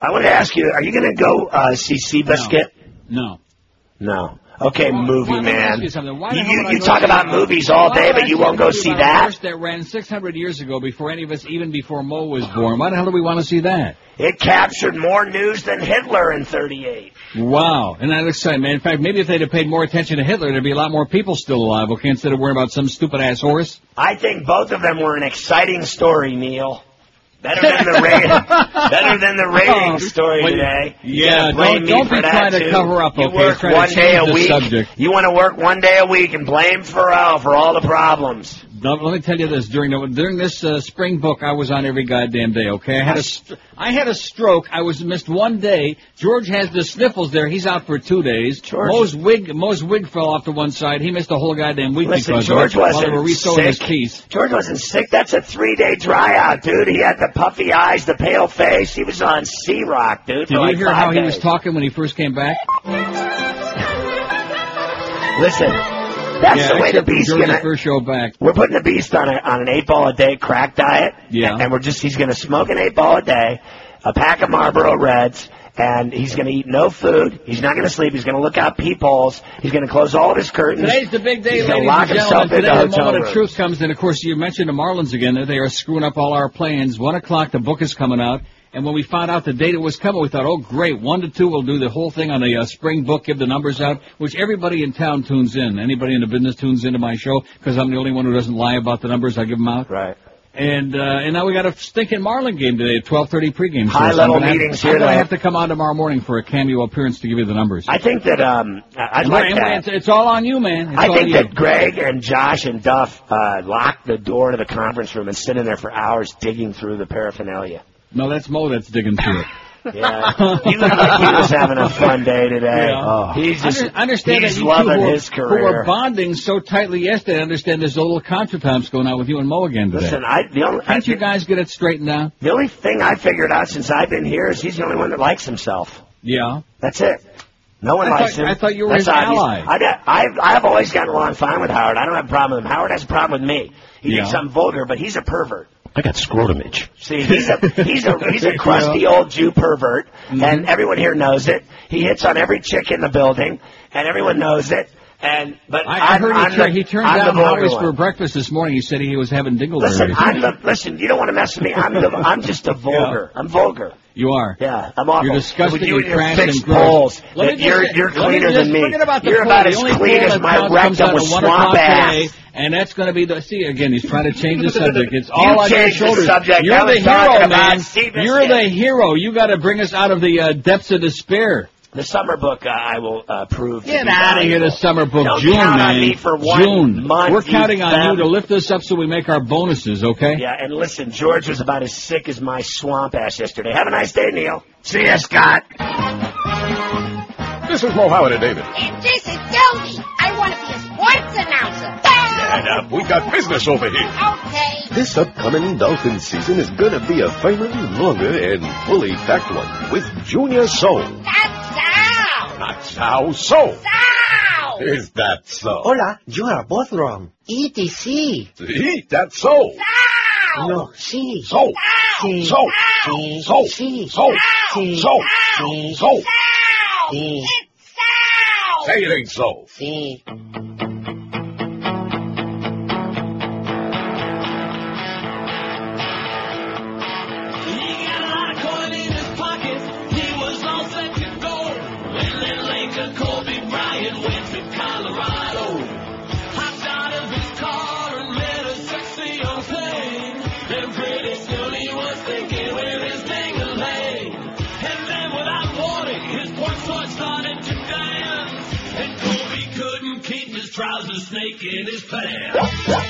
I want to ask you: Are you going to go uh, see Seabiscuit? No. No. Okay, movie Let me ask man. you something. Why the You, you, you talk about movies all day, but you won't go see that. horse that ran 600 years ago before any of us, even before Mo was born. Why the hell do we want to see that? It captured more news than Hitler in '38. Wow, and that exciting, man. In fact, maybe if they'd have paid more attention to Hitler, there'd be a lot more people still alive. Okay, instead of worrying about some stupid ass horse. I think both of them were an exciting story, Neil. Better than the rating. better than the rating oh, story Well, today. You yeah, blame don't- me don't for be that, trying to too. cover up, You okay? work one day a week. subject. You want to work one day a week and blame Pharrell uh, for all the problems. Let me tell you this: during the, during this uh, spring book, I was on every goddamn day. Okay, I had a st- I had a stroke. I was missed one day. George has the sniffles. There, he's out for two days. George- Mo's wig Mo's wig fell off to one side. He missed a whole goddamn week Listen, because George of wasn't they were resewing his sick. piece. George wasn't sick. That's a three-day dryout, dude. He had the puffy eyes, the pale face. He was on Sea Rock, dude. Did you like hear how he was talking when he first came back? Listen, that's yeah, the way the except from beast's George's gonna. first show back. We're putting the beast on a on an eight ball a day crack diet. Yeah. And we're just he's gonna smoke an eight ball a day, a pack of Marlboro Reds, and he's gonna eat no food. He's not gonna sleep. He's gonna look out peepholes. He's gonna close all of his curtains. Today's the big day, He's gonna ladies lock and himself gentlemen. Today, the hotel moment of truth comes, and of course, you mentioned the Marlins again. They are screwing up all our plans. One o'clock, the book is coming out. And when we found out the date it was coming, we thought, oh great, one to two, we'll do the whole thing on the uh, spring book, give the numbers out, which everybody in town tunes in. Anybody in the business tunes into my show because I'm the only one who doesn't lie about the numbers. I give them out. Right. And uh, and now we got a stinking Marlin game today at 12:30 pregame. High So level have- meetings I'm here gonna have to come on tomorrow morning for a cameo appearance to give you the numbers. I think that um I- I'd And like we're- that. It's, it's all on you, man. It's I think that Greg and Josh and Duff uh, locked the door to the conference room and sit in there for hours digging through the paraphernalia. No, that's Mo that's digging through it. Yeah, he looked like he was having a fun day today. Yeah. Oh, he's just Under, understand he's that you loving two who, his are, who career. were bonding so tightly yesterday. I understand there's a little contretemps going on with you and Mo again today. Listen, I the only Can't you guys get it straightened out? the only thing I figured out since I've been here is he's the only one that likes himself. Yeah. That's it. No one I likes thought- him. I thought you were That's his obvious. ally. I, I've, I've always gotten along fine with Howard. I don't have a problem with him. Howard has a problem with me. He thinks I'm vulgar, but he's a pervert. I got scrotum itch. See, he's a he's a he's a crusty old Jew pervert, Mm-hmm. and everyone here knows it. He hits on every chick in the building, and everyone knows it. And but I, I heard I'm he, the- he turned I'm the down Howie's for breakfast this morning. He said he was having dingleberries. Listen, I'm the listen. You don't want to mess with me. I'm the I'm just a vulgar. I'm vulgar. you are. Yeah, I'm awful. You're disgusting With you and your fixed and gross. poles. Let me that just you're you're cleaner than me. About you're about The as only clean as my rectum with swamp ass. and that's going to be the. See again, he's trying to change the subject. It's all on your the shoulders. subject. You're the hero, man. You're the hero. You got to bring us out of the uh, depths of despair. The summer book uh, I will uh, prove. Get be out of here, the summer book. Don't June, count man. on me for one June. month, We're counting on you to lift us up so we make our bonuses, okay? Yeah, and listen, George was about as sick as my swamp ass yesterday. Have a nice day, Neil. See ya, Scott. This is Mo Howard and David. And this is Dodie. I want to be a sports announcer. And uh, we got business over here. Okay. This upcoming Dolphin season is gonna be a firmer, longer, and fully packed one with Junior Soul. That's how. That's how so. How. Is that so? Hola, you are both wrong. ETC. See, that's so. How. No, sí. So. Sí. So. Sí. So. Sí. So. Sí. So. Sí. So. How. Sí. It's how. Say it ain't so. Sí. In his pants.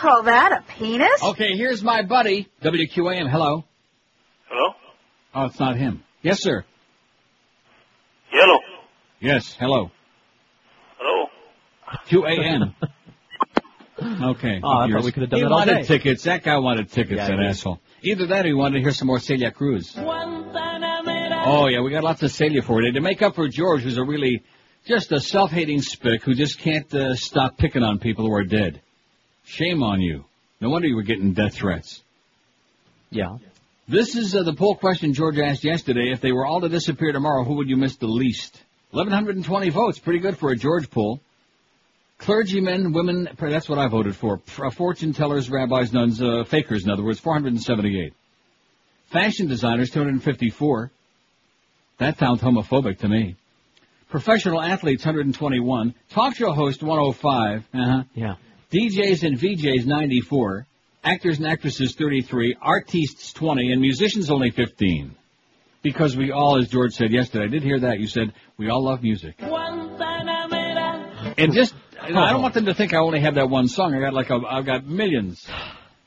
Call that a penis? Okay, here's my buddy, WQAM. Hello. Hello? Oh, it's not him. Yes, sir. Yellow. Yes, hello. Hello? QAM. Okay. Oh, I thought we could have done he that all wanted day. tickets. That guy wanted tickets, Yeah, that he did. asshole. Either that or he wanted to hear some more Celia Cruz. Oh, yeah, we got lots of Celia for you. To make up for George, who's a really, just a self-hating spick who just can't uh, stop picking on people who are dead. Shame on you. No wonder you were getting death threats. Yeah. This is uh, the poll question George asked yesterday. If they were all to disappear tomorrow, who would you miss the least? 1,120 votes. Pretty good for a George poll. Clergymen, women, that's what I voted for. Uh, Fortune tellers, rabbis, nuns, uh, fakers, in other words, 478. Fashion designers, 254. That sounds homophobic to me. Professional athletes, 121. Talk show host, 105. Uh-huh. Yeah. DJs and VJs, 94. Actors and actresses, 33. Artists, 20. And musicians, only 15. Because we all, as George said yesterday, I did hear that. You said, we all love music. And just, I don't want them to think I only have that one song. I got like a, I've got millions.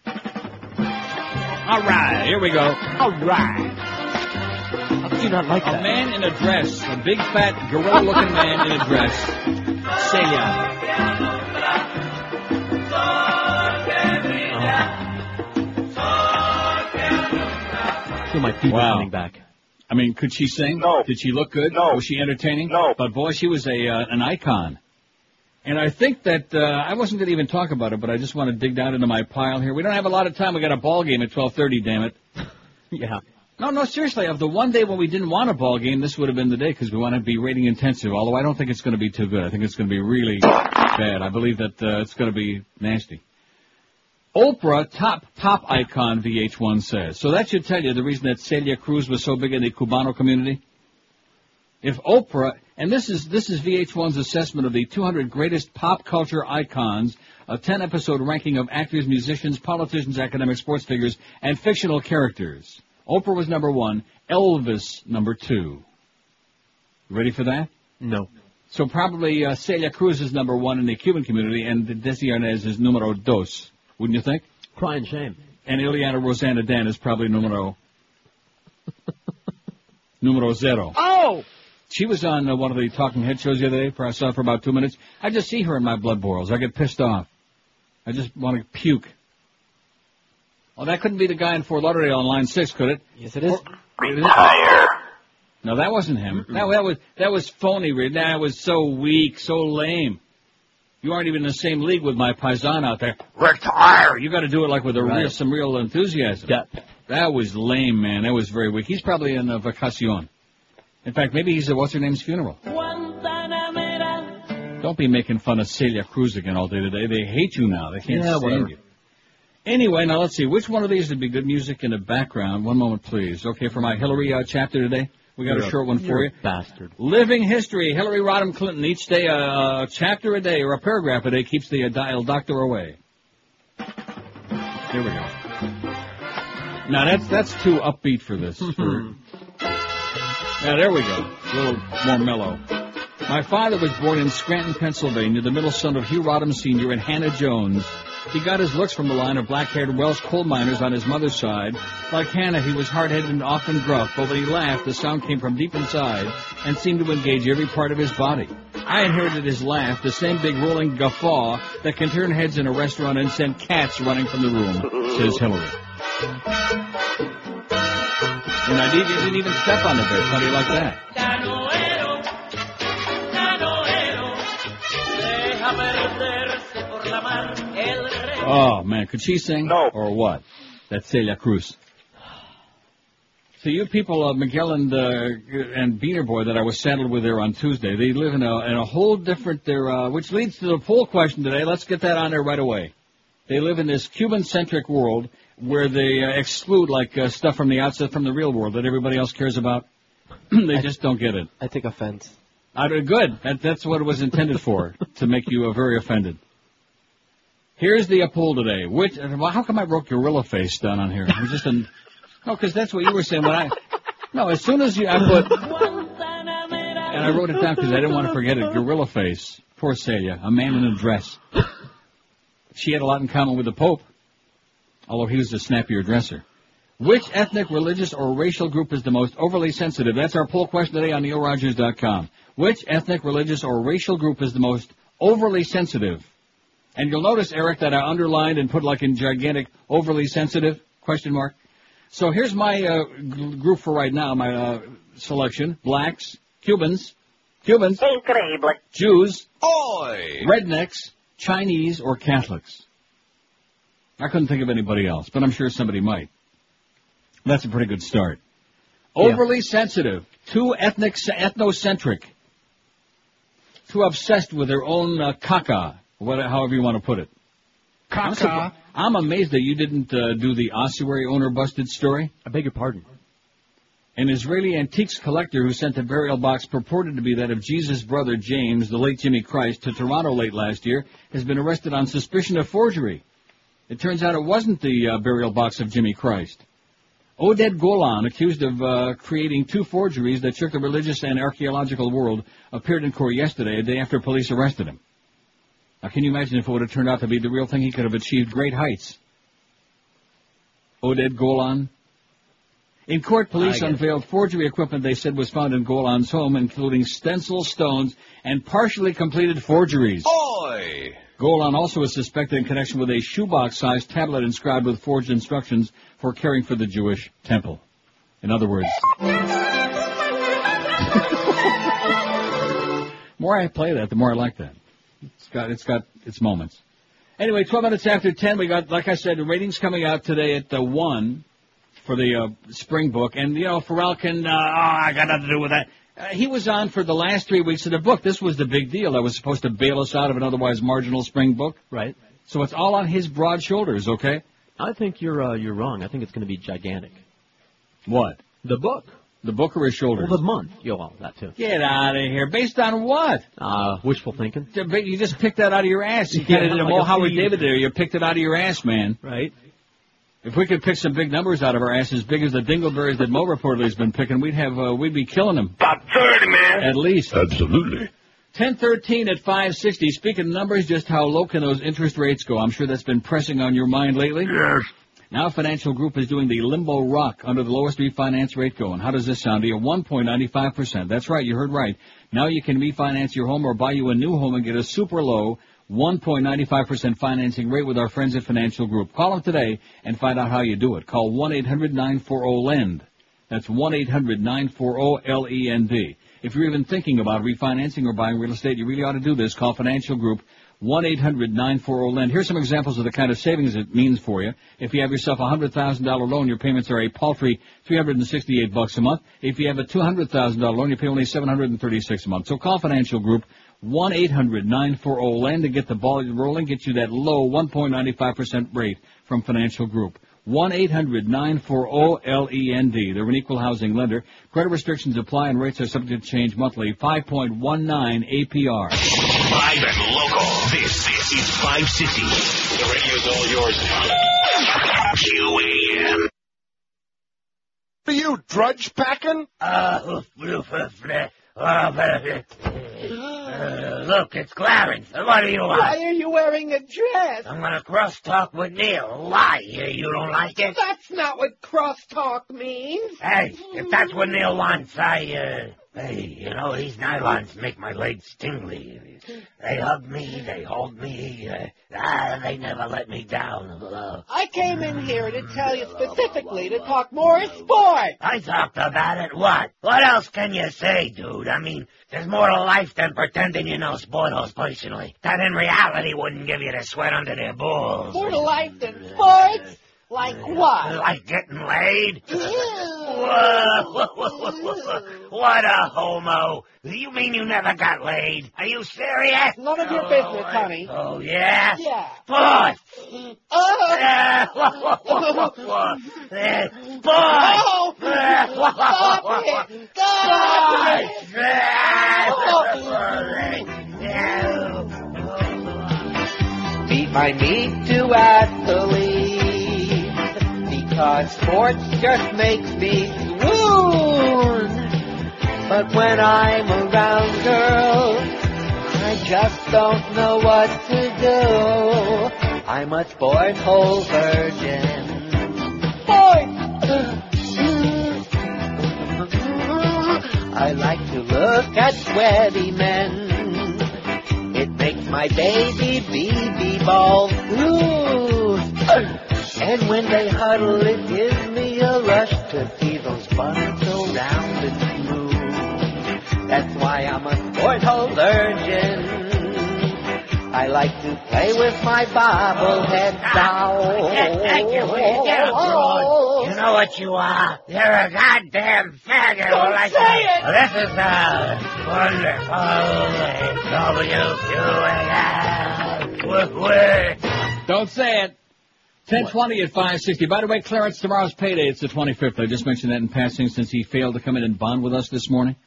All right, here we go. All right. How could you not like A that? man in a dress, a big fat gorilla-looking man in a dress. Celia. Feel my feet Wow. coming back. I mean, could she sing? No. Did she look good? No. Was she entertaining? No. But boy, she was a uh, an icon. And I think that uh, I wasn't going to even talk about it, but I just want to dig down into my pile here. We don't have a lot of time. We got a ball game at 12:30. Damn it. Yeah. No, no, seriously. Of the one day when we didn't want a ball game, this would have been the day because we want to be rating intensive. Although I don't think it's going to be too good. I think it's going to be really bad. I believe that uh, it's going to be nasty. Oprah, top pop icon, VH1 says. So that should tell you the reason that Celia Cruz was so big in the Cubano community. If Oprah, and this is this is VH1's assessment of the 200 greatest pop culture icons, a 10 episode ranking of actors, musicians, politicians, academic sports figures, and fictional characters. Oprah was number one, Elvis number two. Ready for that? No. So probably uh, Celia Cruz is number one in the Cuban community, and Desi Arnaz is numero dos. Wouldn't you think? Crying shame. And Ileana Rosanna Dan is probably numero numero zero. Oh! She was on uh, one of the talking head shows the other day. For I saw her for about two minutes. I just see her and my blood boils. I get pissed off. I just want to puke. Well, that couldn't be the guy in Fort Lauderdale on line six, could it? Yes, it is. Retire. No, that wasn't him. That, that was that was phony. Reed. That was so weak, so lame. You aren't even in the same league with my paisan out there. Retire. You got to do it like with a real, Right. some real enthusiasm. Yeah. That was lame, man. That was very weak. He's probably in a vacacion. In fact, maybe he's at what's her name's funeral. Guantanamera. Don't be making fun of Celia Cruz again all day today. They hate you now. They can't Yeah, stand whatever. you. Anyway, now let's see. Which one of these would be good music in the background? One moment, please. Okay, for my Hillary uh, chapter today, we got You're a short one for you. bastard. Living history. Hillary Rodham Clinton. Each day a, a chapter a day or a paragraph a day keeps the uh, dial doctor away. Here we go. Now that's that's too upbeat for this. For, now there we go. A little more mellow. My father was born in Scranton, Pennsylvania, the middle son of Hugh Rodham Sr. and Hannah Jones. He got his looks from the line of black-haired Welsh coal miners on his mother's side. Like Hannah, he was hard-headed and often gruff, but when he laughed, the sound came from deep inside and seemed to engage every part of his body. I inherited his laugh, the same big rolling guffaw that can turn heads in a restaurant and send cats running from the room, says Hillary. And I didn't, even step on the do you like that? Oh man, could she sing? No. Or what? That's Celia Cruz. So you people, uh, Miguel and uh, and Beaner Boy that I was saddled with there on Tuesday, they live in a in a whole different there, uh, which leads to the poll question today. Let's get that on there right away. They live in this Cuban-centric world where they uh, exclude like uh, stuff from the outside from the real world that everybody else cares about. they just don't get it. I take offense. I, good. That, that's what it was intended for, to make you uh, very offended. Here's the poll today. Which? Well, how come I wrote gorilla face down on here? Was just an. No, because that's what you were saying when I. No, as soon as you, I put, and I wrote it down because I didn't want to forget it. Gorilla face. Poor Celia, a man in a dress. She had a lot in common with the Pope. Although he was a snappier dresser. Which ethnic, religious, or racial group is the most overly sensitive? That's our poll question today on NeilRogers.com. Which ethnic, religious, or racial group is the most overly sensitive? And you'll notice, Eric, that I underlined and put like in gigantic overly sensitive question mark. So here's my uh, g- group for right now, my uh, selection. Blacks, Cubans, Cubans, Increíble. Jews, Oi! rednecks, Chinese, or Catholics. I couldn't think of anybody else, but I'm sure somebody might. That's a pretty good start. Overly sensitive, too ethnic, ethnocentric, too obsessed with their own uh, caca, what, however you want to put it. I'm, I'm amazed that you didn't uh, do the ossuary owner busted story. I beg your pardon. An Israeli antiques collector who sent a burial box purported to be that of Jesus' brother James, the late Jimmy Christ, to Toronto late last year, has been arrested on suspicion of forgery. It turns out it wasn't the uh, burial box of Jimmy Christ. Oded Golan, accused of uh, creating two forgeries that shook the religious and archaeological world, appeared in court yesterday, a day after police arrested him. Now, can you imagine if it would have turned out to be the real thing? He could have achieved great heights. Oded Golan. In court, police unveiled forgery equipment they said was found in Golan's home, including stencil stones and partially completed forgeries. Oi! Golan also is suspected in connection with a shoebox-sized tablet inscribed with forged instructions for caring for the Jewish temple. In other words, more I play that, the more I like that. It's got it's got its moments. Anyway, 12 minutes after 10, we got, like I said, the ratings coming out today at the 1 for the uh, spring book. And, you know, Pharrell can, uh, oh, I got nothing to do with that. Uh, he was on for the last three weeks of the book. This was the big deal that was supposed to bail us out of an otherwise marginal spring book. Right. So it's all on his broad shoulders, okay? I think you're uh, you're wrong. I think it's going to be gigantic. What? The book. The book or his shoulders? Well, the month. Yo, well, that too. Get out of here. Based on what? Uh, wishful thinking. You just picked that out of your ass. You Yeah, kind of did a like Mo a Howard thief. David there. You picked it out of your ass, man. Right. If we could pick some big numbers out of our ass as big as the dingleberries that Mo reportedly has been picking, we'd have uh, we'd be killing them About 30, man. at least. Absolutely. 1013 at 560. Speaking of numbers, just how low can those interest rates go? I'm sure that's been pressing on your mind lately. Yes. Now Financial Group is doing the limbo rock under the lowest refinance rate going. How does this sound to you? 1.95%. That's right, you heard right. Now you can refinance your home or buy you a new home and get a super low 1.95% financing rate with our friends at Financial Group. Call them today and find out how you do it. Call 1-800-940-LEND. That's 1-800-940-L-E-N-D. If you're even thinking about refinancing or buying real estate, you really ought to do this. Call Financial Group 1-800-940-LEND. Here's some examples of the kind of savings it means for you. If you have yourself a $100,000 loan, your payments are a paltry 368 bucks a month. If you have a $200,000 loan, you pay only 736 a month. So call Financial Group 1-800-940-LEND to get the ball rolling, get you that low 1.95% rate from Financial Group. 1-800-940-LEND. They're an equal housing lender. Credit restrictions apply and rates are subject to change monthly. 5.19 APR. Live and local. This, this is 560. The radio's all yours. QAM. Are you drudge packing? Uh, look, it's Clarence. What do you want? Why are you wearing a dress? I'm gonna cross talk with Neil. Why? You, you don't like it? That's not what crosstalk means. Hey, if that's what Neil wants, I, uh, hey, you know, these nylons make my legs tingly. They hug me, they hold me, uh, ah, they never let me down. Uh, I came in here to tell you specifically to talk more sport. I talked about it. What? What else can you say, dude? I mean, there's more to life than pretending you know sportos personally. That in reality wouldn't give you the sweat under their balls. More to life than sports? Like what? Like getting laid? What a homo. You mean you never got laid? Are you serious? None of your Oh, business, I- honey. Oh, yeah? Yeah. Boss! Oh. Boss! Oh, stop it! Stop Beat my meat to athlete because sports just makes me swoon. But when I'm around girls, I just don't know what to do. I'm a sport hole virgin. I like to look at sweaty men. It makes my baby BB balls blue. And when they huddle, it gives me a rush to see those buns so round and smooth. That's why I'm a sport hole virgin. I like to play with my bobblehead doll. Thank you. Get up, Ron. You know what you are? You're a goddamn faggot. Don't like say it. Well, this is a wonderful WQAM. Don't say it. 1020 at 560. By the way, Clarence, tomorrow's payday. It's the 25th. I just mentioned that in passing since he failed to come in and bond with us this morning.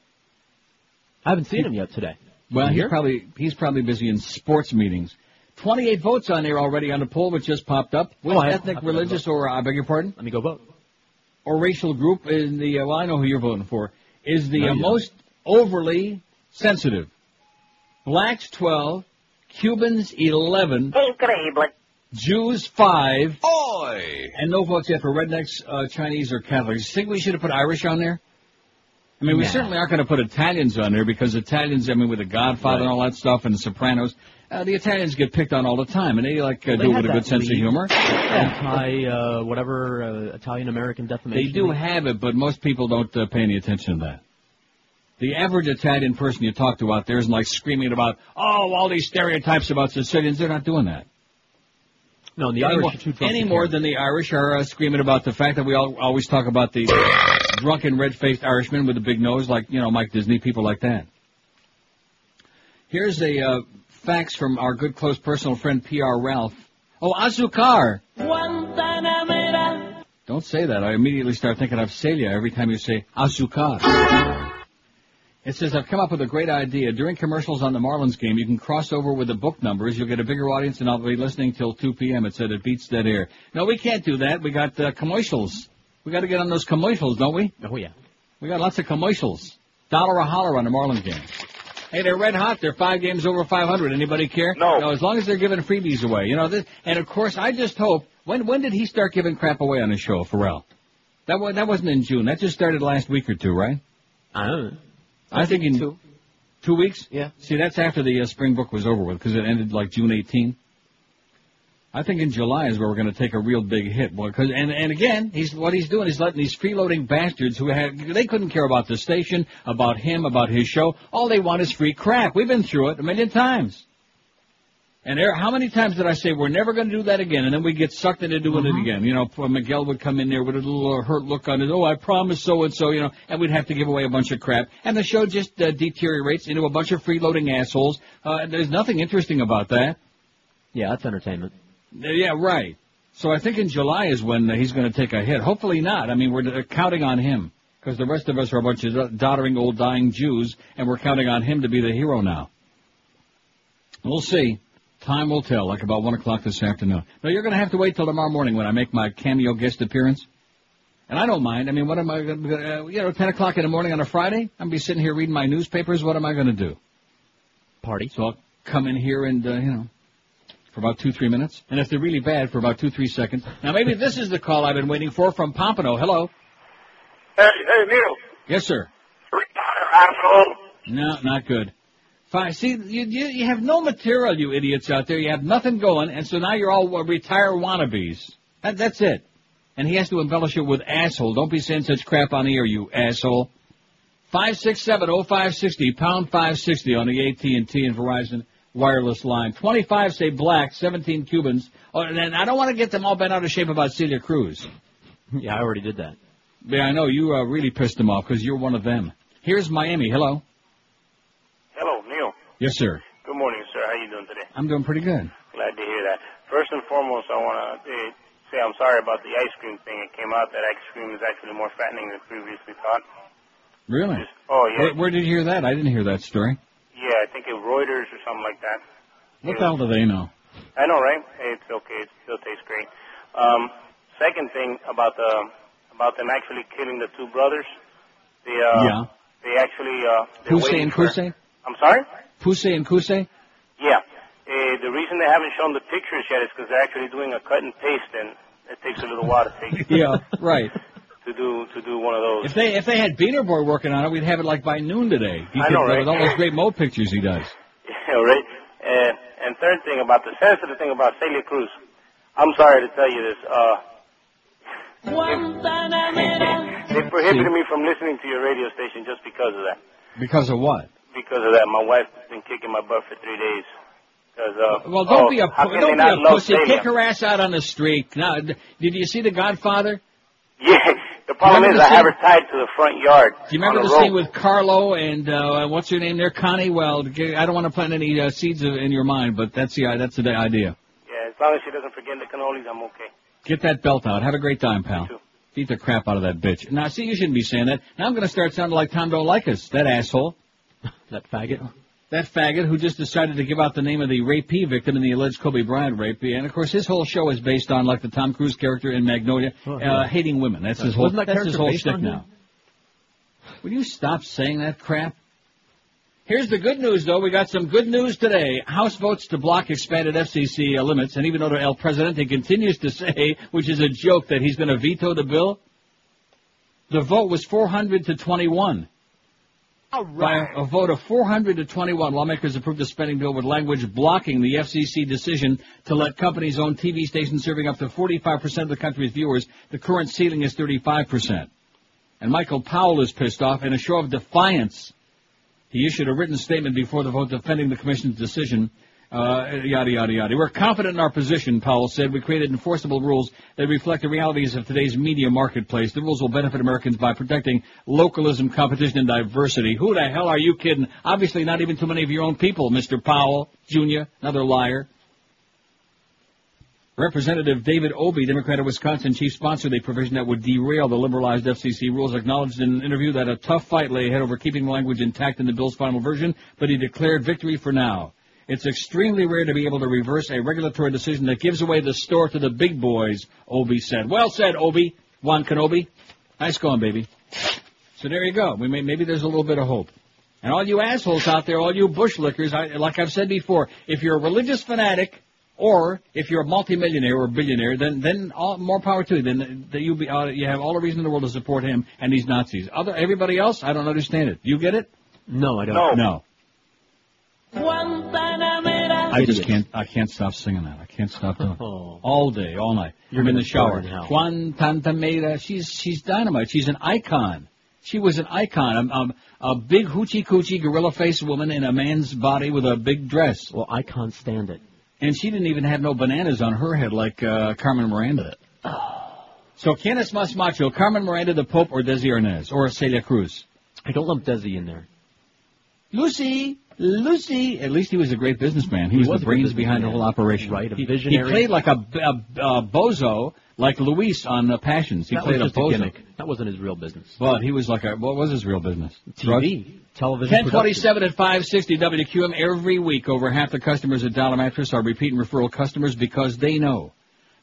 I haven't seen him yet today. Well, he's probably he's probably busy in sports meetings. 28 votes on there already on the poll, which just popped up. Which Oh, ethnic, I religious, or I beg your pardon, Let me go vote. or racial group in the? Uh, well, I know who you're voting for. Is the No, uh, most overly sensitive? Blacks 12, Cubans 11, Jews 5, Oi! and no votes yet for rednecks, uh, Chinese, or Catholics. Think we should have put Irish on there? I mean, we Nah. certainly aren't going to put Italians on there because Italians, I mean, with the Godfather and all that stuff and the Sopranos, uh, the Italians get picked on all the time, and they like uh, Well, they do it with a good that sense of humor. Anti, uh, whatever, uh, Italian American defamation. They do League. have it, but most people don't uh, pay any attention to that. The average Italian person you talk to out there isn't like screaming about, oh, all these stereotypes about Sicilians. They're not doing that. No, the any Irish more, are too drunk any to more care. than the Irish are uh, screaming about the fact that we all, always talk about the drunken, red-faced Irishman with a big nose, like you know Mike Disney, people like that. Here's a uh, fax from our good close personal friend P.R. Ralph. Oh, Azúcar. Don't say that. I immediately start thinking of Celia every time you say Azúcar. It says, I've come up with a great idea. During commercials on the Marlins game, you can cross over with the book numbers. You'll get a bigger audience, and I'll be listening till 2 p.m. It said it beats dead air. No, we can't do that. We got uh, commercials. We got to get on those commercials, don't we? Oh, yeah. We got lots of commercials. Dollar a holler on the Marlins game. Hey, they're red hot. They're five games over 500. Anybody care? No. No, as long as they're giving freebies away. You know, this, and of course, I just hope. When when did he start giving crap away on his show, Pharrell? That was that wasn't in June. That just started last week or two, right? I don't know. I, think in two. Two weeks? Yeah. See, that's after the uh, spring book was over with because it ended like June 18. I think in July is where we're going to take a real big hit. Because and and again, he's what he's doing is letting these freeloading bastards who had they couldn't care about the station, about him, about his show. All they want is free crap. We've been through it a million times. And there, how many times did I say we're never going to do that again? And then we get sucked into doing it again. You know, Miguel would come in there with a little uh, hurt look on his, oh, I promised so and so, you know, and we'd have to give away a bunch of crap. And the show just uh, deteriorates into a bunch of freeloading assholes. Uh, there's nothing interesting about that. Yeah, that's entertainment. Uh, Yeah, right. So I think in July is when uh, he's going to take a hit. Hopefully not. I mean, we're counting on him because the rest of us are a bunch of doddering old dying Jews, and we're counting on him to be the hero now. We'll see. Time will tell, like about one o'clock this afternoon. No, you're going to have to wait till tomorrow morning when I make my cameo guest appearance. And I don't mind. I mean, what am I going to, uh, you know, 10 o'clock in the morning on a Friday? I'm going to be sitting here reading my newspapers. What am I going to do? Party. So I'll come in here and, uh, you know, for about two, three minutes. And if they're really bad, for about two, three seconds. Now, maybe this is the call I've been waiting for from Pompano. Hello. Hey, hey, Neil. Yes, sir. Asshole. No, not good. Fine. See, you, you you have no material, you idiots out there. You have nothing going, and so now you're all uh, retired wannabes. That, that's it. And he has to embellish it with asshole. Don't be saying such crap on the air, you asshole. Five six seven oh five sixty pound five sixty on the AT and T and Verizon wireless line. Twenty five say black, seventeen Cubans. Oh, and I don't want to get them all bent out of shape about Celia Cruz. Yeah, I already did that. Yeah, I know you uh, really pissed them off because you're one of them. Here's Miami. Hello. Yes, sir. Good morning, sir. How are you doing today? I'm doing pretty good. Glad to hear that. First and foremost, I want to uh, say I'm sorry about the ice cream thing. It came out that ice cream is actually more fattening than previously thought. Really? Oh, yeah. Where, where did you hear that? I didn't hear that story. Yeah, I think it Reuters or something like that. What the hell do they know? I know, right? It's okay. It still tastes great. Um, second thing about the about them actually killing the two brothers. They uh, yeah. they actually uh, they're Pusey waiting and for- Kusei? I'm sorry. Pusey and Kusei? Yeah, Uh, the reason they haven't shown the pictures yet is because they're actually doing a cut and paste, and it takes a little while to take Yeah, right. to do to do one of those. If they if they had Beaner Boy working on it, we'd have it like by noon today. He I could, know, right? With all those great mo pictures he does. Yeah, right. And and third thing about the sensitive thing about Celia Cruz, I'm sorry to tell you this. Uh, they prohibited me from listening to your radio station just because of that. Because of what? Because of that, my wife's been kicking my butt for three days. uh, Well, don't oh, be a how pu- can don't be a pussy. Celia? Kick her ass out on the street. Now, did you see The Godfather? Yeah, the problem Remember is the I have her tied to the front yard. Do you remember the a scene with Carlo and uh, what's her name there, Connie? Well, I don't want to plant any uh, seeds in your mind, but that's the uh, that's the idea. Yeah, as long as she doesn't forget the cannolis, I'm okay. Get that belt out. Have a great time, pal. Beat the crap out of that bitch. Now, see, you shouldn't be saying that. Now I'm going to start sounding like Tom Leykis. That asshole. that faggot. That faggot who just decided to give out the name of the rapee victim in the alleged Kobe Bryant rape. And of course, his whole show is based on like the Tom Cruise character in Magnolia, Oh, uh, hating women. That's his whole. That that's his whole shtick now. Will you stop saying that crap? Here's the good news, though. We got some good news today. House votes to block expanded FCC uh, limits, and even though El Presidente continues to say, which is a joke, that he's going to veto the bill, the vote was 400 to 21. By a vote of 400 to 21, lawmakers approved a spending bill with language blocking the FCC decision to let companies own TV stations serving up to 45% of the country's viewers. The current ceiling is 35%. And Michael Powell is pissed off in a show of defiance. He issued a written statement before the vote defending the commission's decision. Uh, yada, yada, yada. We're confident in our position, Powell said. We created enforceable rules that reflect the realities of today's media marketplace. The rules will benefit Americans by protecting localism, competition, and diversity. Who the hell are you kidding? Obviously not even too many of your own people, Mr. Powell, Jr., another liar. Representative David Obey, Democrat of Wisconsin, chief sponsored a provision that would derail the liberalized FCC rules, acknowledged in an interview that a tough fight lay ahead over keeping the language intact in the bill's final version, but he declared victory for now. It's extremely rare to be able to reverse a regulatory decision that gives away the store to the big boys, Obey said. Well said, Obey. Juan Kenobi. Nice going, baby. So there you go. We may, maybe there's a little bit of hope. And all you assholes out there, all you bush lickers, I, like I've said before, if you're a religious fanatic, or if you're a multimillionaire or a billionaire, then then all, more power to you. Then that you be uh, you have all the reason in the world to support him and these Nazis. Other everybody else, I don't understand it. You get it? No, I don't. No. I just can't. I can't stop singing that. I can't stop doing it. all day, all night. You're I'm in the shower. burn in hell. She's she's dynamite. She's an icon. She was an icon. A, a, a big hoochie coochie gorilla face woman in a man's body with a big dress. Well, I can't stand it. And she didn't even have no bananas on her head like uh, Carmen Miranda. So Quién es más macho, Carmen Miranda, the Pope, or Desi Arnaz, or Celia Cruz. I don't lump Desi in there. Lucy, Lucy. At least he was a great businessman. He, He was, was the brains behind the whole operation. Right, a he, visionary. He played like a, a, a bozo, like Luis on uh, Passions. He that played a a bozo. gimmick. That wasn't his real business. But he was like a. What was his real business? Drugs? TV, television. 1027 at 560 WQAM every week. Over half the customers at Dial-A-Mattress are repeat and referral customers because they know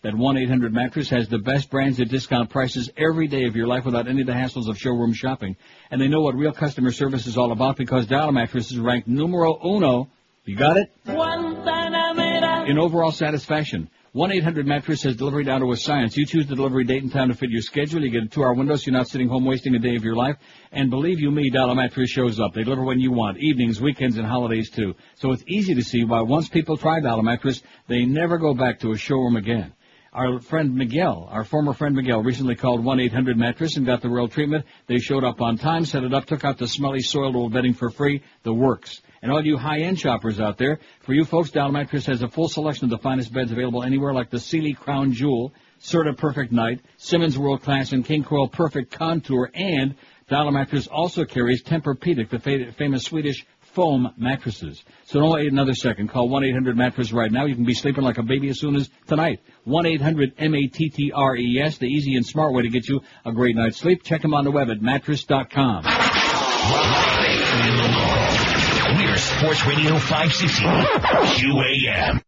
that 1-800-Mattress has the best brands at discount prices every day of your life without any of the hassles of showroom shopping. And they know what real customer service is all about because Dial-A-Mattress is ranked numero uno. You got it? In overall satisfaction. 1-800-Mattress has delivery down to a science. You choose the delivery date and time to fit your schedule. You get a two-hour window so you're not sitting home wasting a day of your life. And believe you me, Dial-A-Mattress shows up. They deliver when you want. Evenings, weekends, and holidays too. So it's easy to see why once people try Dial-A-Mattress, they never go back to a showroom again. Our friend Miguel, our former friend Miguel, recently called 1-800-Mattress and got the real treatment. They showed up on time, set it up, took out the smelly soiled old bedding for free. The works. And all you high-end shoppers out there, for you folks, Dial-A-Mattress has a full selection of the finest beds available anywhere, like the Sealy Crown Jewel, Serta Perfect Night, Simmons World Class, and King Coil Perfect Contour. And Dial-A-Mattress also carries Tempur-Pedic, the fa- famous Swedish foam mattresses. So don't wait another second. Call 1-800-Mattress right now. You can be sleeping like a baby as soon as tonight. 1-800-M-A-T-T-R-E-S, the easy and smart way to get you a great night's sleep. Check them on the web at mattress.com. We're Sports Radio 560 QAM.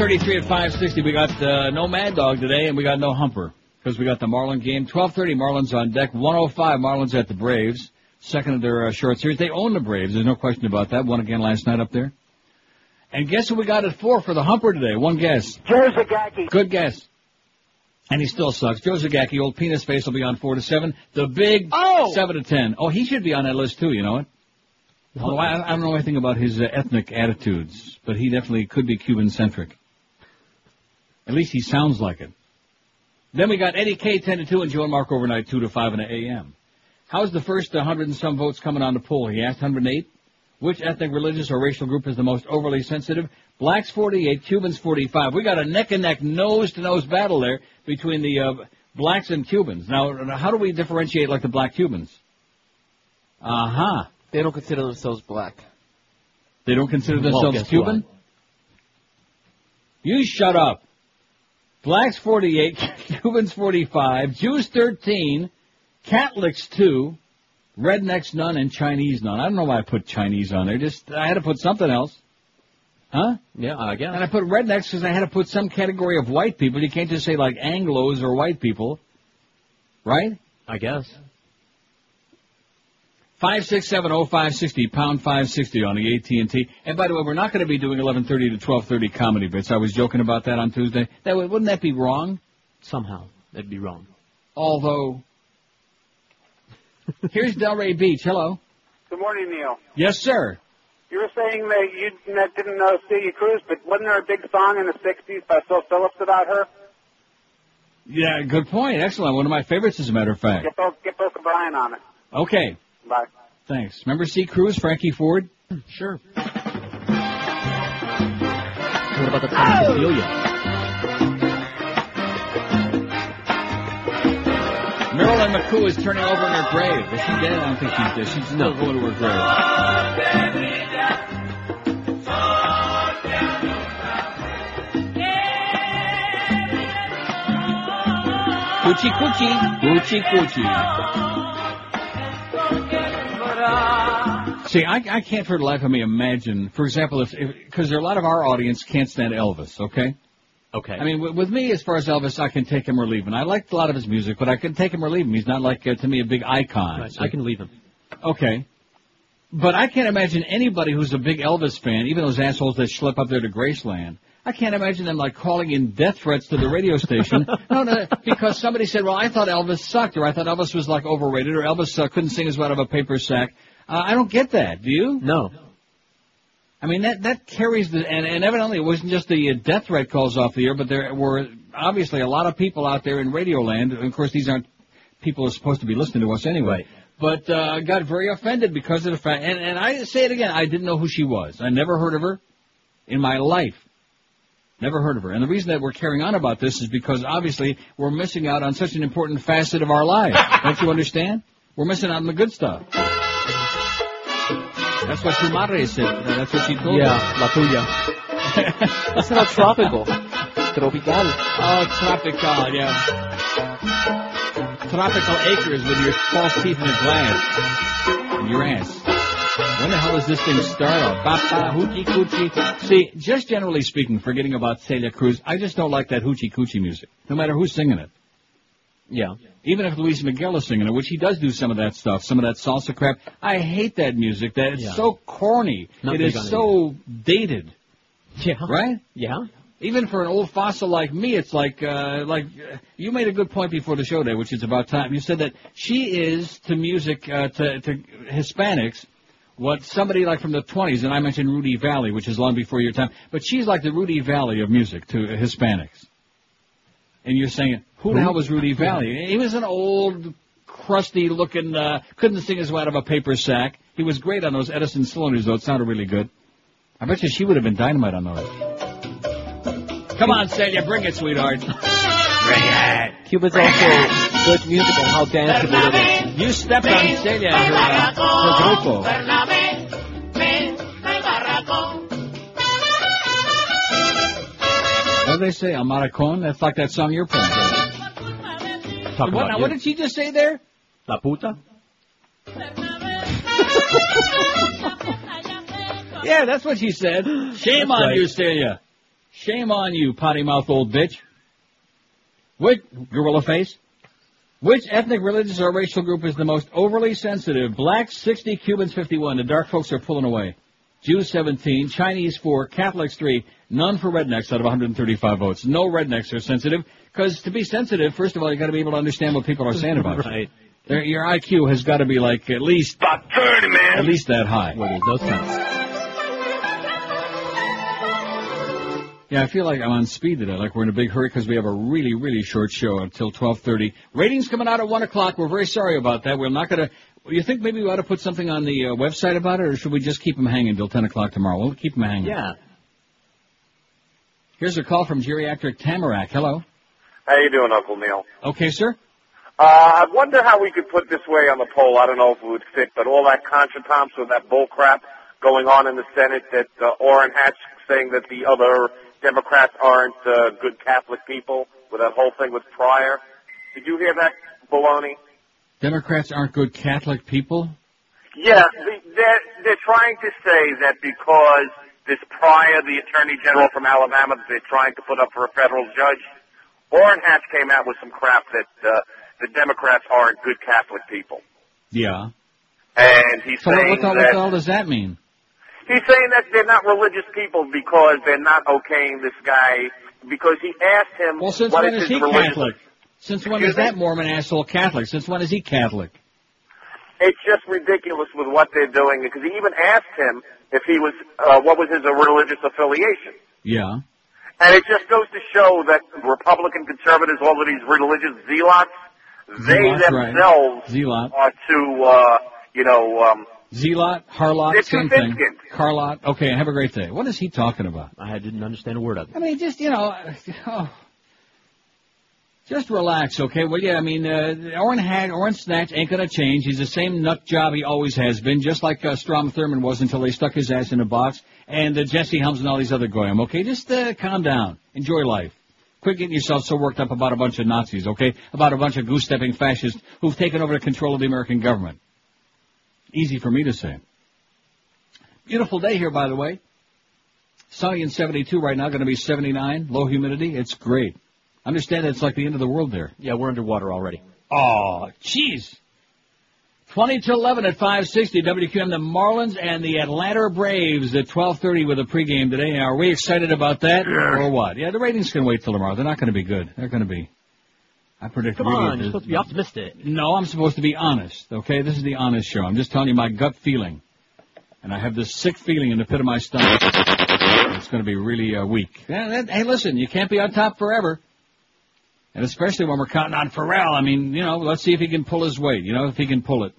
10:33 at 5:60. We got uh, no Mad Dog today, and we got no Humper because we got the Marlin game. 12:30 Marlins on deck. 105 Marlins at the Braves. Second of their uh, short series. They own the Braves. There's no question about that. Won again last night up there. And guess who we got at four for the Humper today? One guess. Joe Zagacki. Good guess. And he still sucks. Joe Zagacki, old penis face, will be on four to seven. The big Oh! seven to ten. Oh, he should be on that list too. You know it. Although I, I don't know anything about his uh, ethnic attitudes, but he definitely could be Cuban centric. At least he sounds like it. Then we got Eddie K ten to two and Joe and Mark overnight two to five in the a.m. How's the first uh, hundred and some votes coming on the poll? He asked 108. Which ethnic, religious, or racial group is the most overly sensitive? Blacks 48, Cubans 45. We got a neck and neck, nose to nose battle there between the uh, blacks and Cubans. Now, how do we differentiate like the black Cubans? Uh huh. They don't consider themselves black. They don't consider themselves guess Cuban? You shut up. Blacks 48, Cubans 45, Jews 13, Catholics 2, Rednecks none, and Chinese none. I don't know why I put Chinese on there. Just, I had to put something else. Huh? Yeah, I guess. And I put rednecks because I had to put some category of white people. You can't just say like Anglos or white people. Right? I guess. Five six seven oh five sixty pound five sixty on the AT and T. And by the way, we're not going to be doing eleven thirty to twelve thirty comedy bits. I was joking about that on Tuesday. That would- wouldn't that be wrong? Somehow. That'd be wrong. Although, here's Delray Beach. Hello. Good morning, Neil. Yes, sir. You were saying that you didn't know Celia Cruz, but wasn't there a big song in the '60s by Phil Phillips about her? Yeah, good point. Excellent. One of my favorites, as a matter of fact. Get Bo, get Bo O'Brien on it. Okay. Bye. Thanks. Remember C. Cruz, Frankie Ford? Sure. What about the song Cecilia? Oh! Marilyn McCoo is turning over in her grave. Is she dead? I don't think she's dead. She's still going to her grave. Coochie coochie, coochie coochie. See, I, I can't for the life of me imagine, for example, if, because there are a lot of our audience can't stand Elvis, okay? Okay. I mean, with, with me, as far as Elvis, I can take him or leave him. I liked a lot of his music, but I can take him or leave him. He's not like, uh, to me, a big icon. Right, So- I can leave him. Okay. But I can't imagine anybody who's a big Elvis fan, even those assholes that schlep up there to Graceland, I can't imagine them like calling in death threats to the radio station. no, no, because somebody said, well, I thought Elvis sucked, or I thought Elvis was like overrated, or Elvis uh, couldn't sing as well out of a paper sack. Uh, I don't get that. Do you? No. I mean, that, that carries the, and, and evidently it wasn't just the uh, death threat calls off the air, but there were obviously a lot of people out there in radio land. Of course, these aren't people who are supposed to be listening to us anyway. But, uh, got very offended because of the fact, and, and I say it again, I didn't know who she was. I never heard of her in my life. Never heard of her. And the reason that we're carrying on about this is because obviously we're missing out on such an important facet of our lives. Don't you understand? We're missing out on the good stuff. That's what your madre said. That's what she told Yeah, us. la tuya. That's not tropical. Tropical. Oh, tropical, yeah. Tropical acres with your false teeth in a glass. In your ass. When the hell does this thing start off? Ba-ba, hoochie coochie. See, just generally speaking, forgetting about Celia Cruz, I just don't like that hoochie coochie music. No matter who's singing it. Yeah. Even if Luis Miguel is singing it, which he does do some of that stuff, some of that salsa crap. I hate that music. That it's Yeah. so corny. Not it is on it so dated. Yeah. Right? Yeah. Even for an old fossil like me, it's like, uh, like, uh, you made a good point before the show day, which is about time. You said that she is to music, uh, to, to Hispanics, what somebody like from the 20s, and I mentioned Rudy Vallee, which is long before your time, but she's like the Rudy Vallee of music to Hispanics. And you're saying, who the hell was Rudy Vallee? He was an old, crusty looking, uh, couldn't sing his way out of a paper sack. He was great on those Edison cylinders, though. It sounded really good. I bet you she would have been dynamite on those. Come on, Celia, bring it, sweetheart. Bring it. Cuba's also good music and how danceable it is. You stepped on Celia and her, uh, her grupo. What did they say? A maracon? That's like that song you're playing. Talk What, about now, you. what did she just say there? La puta? Yeah, that's what she said. Shame That's on right. you, Celia. Shame on you, potty mouth old bitch. Which, gorilla face? Which ethnic, religious, or racial group is the most overly sensitive? Blacks 60, Cubans 51. The dark folks are pulling away. Jews 17, Chinese 4, Catholics 3, none for rednecks out of 135 votes. No rednecks are sensitive, because to be sensitive, first of all, you gotta be able to understand what people are saying about you. right. Their- Your IQ has gotta be like at least, About 30, man. at least that high. Well, there's no. Yeah, I feel like I'm on speed today, like we're in a big hurry because we have a really, really short show until 12.30. Ratings coming out at 1 o'clock. We're very sorry about that. We're not going to... You think maybe we ought to put something on the uh, website about it, or should we just keep them hanging till 10 o'clock tomorrow? We'll keep them hanging. Yeah. Here's a call from geriatric Tamarack. Hello. How you doing, Uncle Neil? Okay, sir? Uh, I wonder how we could put this way on the poll. I don't know if it would fit, but all that Contra Thompson, that bull crap going on in the Senate, that uh, Orrin Hatch saying that the other Democrats aren't uh, good Catholic people, with that whole thing with Pryor. Did you hear that baloney? Democrats aren't good Catholic people? Yeah, the- they're, they're trying to say that because this Pryor, the Attorney General from Alabama, that they're trying to put up for a federal judge. Orrin Hatch came out with some crap that uh, the Democrats aren't good Catholic people. Yeah. And he's So saying what, what that the hell does that mean? he's saying that they're not religious people because they're not okaying this guy because he asked him Well, since what when is he religious Catholic? Since when Excuse is that Mormon asshole Catholic? Since when is he Catholic? It's just ridiculous with what they're doing because he even asked him if he was uh, what was his religious affiliation. Yeah. And it just goes to show that Republican conservatives, all of these religious zealots, they Zealots, right. themselves Zealot. are too, uh, you know, um, Zealot, Harlot, They're same too thing. thin-skinned. Carlot. Okay, have a great day. What is he talking about? I didn't understand a word of it. I mean, just, you know, oh, just relax, okay? Well, yeah, I mean, uh, Orrin Hag, Orrin Snatch ain't gonna change. He's the same nut job he always has been, just like uh, Strom Thurmond was until they stuck his ass in a box, and uh, Jesse Helms and all these other goyim, okay? Just uh, calm down. Enjoy life. Quit getting yourself so worked up about a bunch of Nazis, okay? About a bunch of goose-stepping fascists who've taken over the control of the American government. Easy for me to say. Beautiful day here, by the way. Sunny and 72 right now, going to be 79. Low humidity. It's great. Understand that it's like the end of the world there. Yeah, we're underwater already. Oh, jeez. 20 to 11 at 560 WQAM, the Marlins and the Atlanta Braves at 1230 with a pregame today. Are we excited about that or what? Yeah, the ratings can wait till tomorrow. They're not going to be good. They're going to be. I predict. Come really on, you're supposed to be optimistic. no, I'm supposed to be honest, okay? This is the honest show. I'm just telling you my gut feeling. And I have this sick feeling in the pit of my stomach. It's going to be really uh, weak. Yeah, that- hey, listen, you can't be on top forever. And especially when we're counting on Pharrell. I mean, you know, let's see if he can pull his weight, you know, if he can pull it.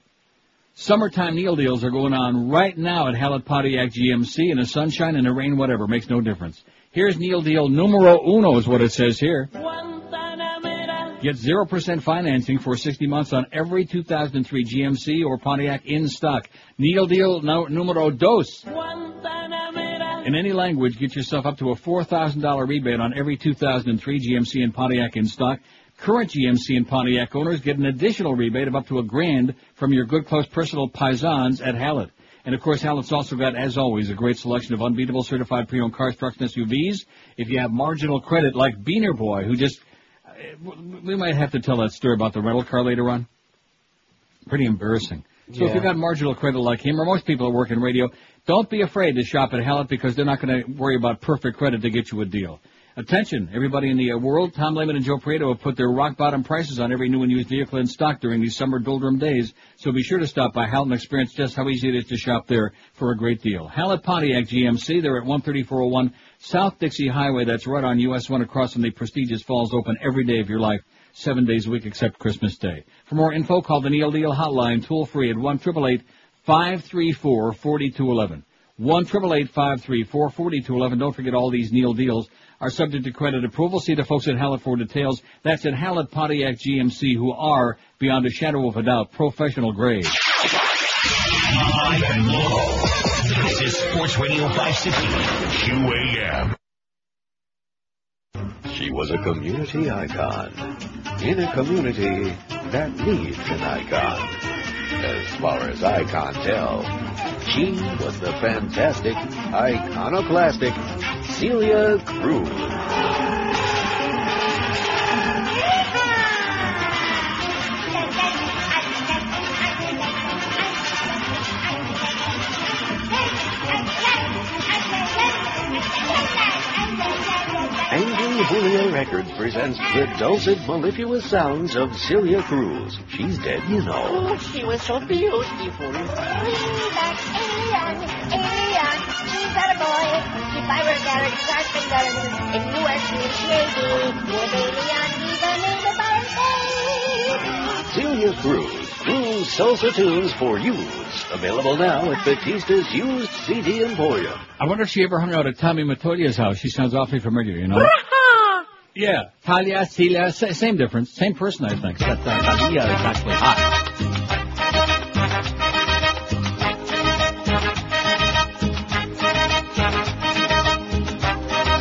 Summertime Neil deals are going on right now at Hallett Pontiac GMC in the sunshine and the rain, whatever, makes no difference. Here's Neil Deal numero uno is what it says here. Get 0% financing for 60 months on every 2003 GMC or Pontiac in stock. Neil Deal numero dos. In any language, get yourself up to a $4,000 rebate on every 2003 GMC and Pontiac in stock. Current GMC and Pontiac owners get an additional rebate of up to a grand from your good close personal paisans at Hallett. And of course, Hallett's also got, as always, a great selection of unbeatable certified pre-owned cars, trucks, and SUVs. If you have marginal credit like Beaner Boy, who just, uh, we might have to tell that story about the rental car later on. Pretty embarrassing. So if you've got marginal credit like him, or most people that work in radio, don't be afraid to shop at Hallett because they're not going to worry about perfect credit to get you a deal. Attention, everybody in the uh, world, Tom Lehman and Joe Prieto have put their rock bottom prices on every new and used vehicle in stock during these summer doldrum days, so be sure to stop by Hallett and experience just how easy it is to shop there for a great deal. Hallett Pontiac GMC, they're at 13401 South Dixie Highway, that's right on US 1 across from the prestigious Falls Open every day of your life, seven days a week except Christmas Day. For more info, call the Neil Deal hotline toll free at 1 534 4211. 1 534 4211. Don't forget all these Neil deals are subject to credit approval. See the folks at Hallett for details. That's at Hallett Pontiac GMC who are, beyond a shadow of a doubt, professional grade. Live and local. This is Sports Radio 560 QAM. She was a community icon in a community that needs an icon. As far as I can tell, She was the fantastic, iconoclastic Celia Cruz. Angry Julia Records presents the dulcet, mellifluous sounds of Celia Cruz. She's dead, you know. Oh, she was so beautiful. Bring back Alien, Alien. She's got a boy. If I were Garrett Carpenter and you were Slim Shady, would Alien be the name of our baby? Celia Cruz, Cruz Salsa Tunes for Use. Available now at Batista's used CD Emporium. I wonder if she ever hung out at Tommy Mottola's house. She sounds awfully familiar, you know? yeah. Thalia, Celia, same difference. Same person, I think. Except uh, Thalia is actually hot.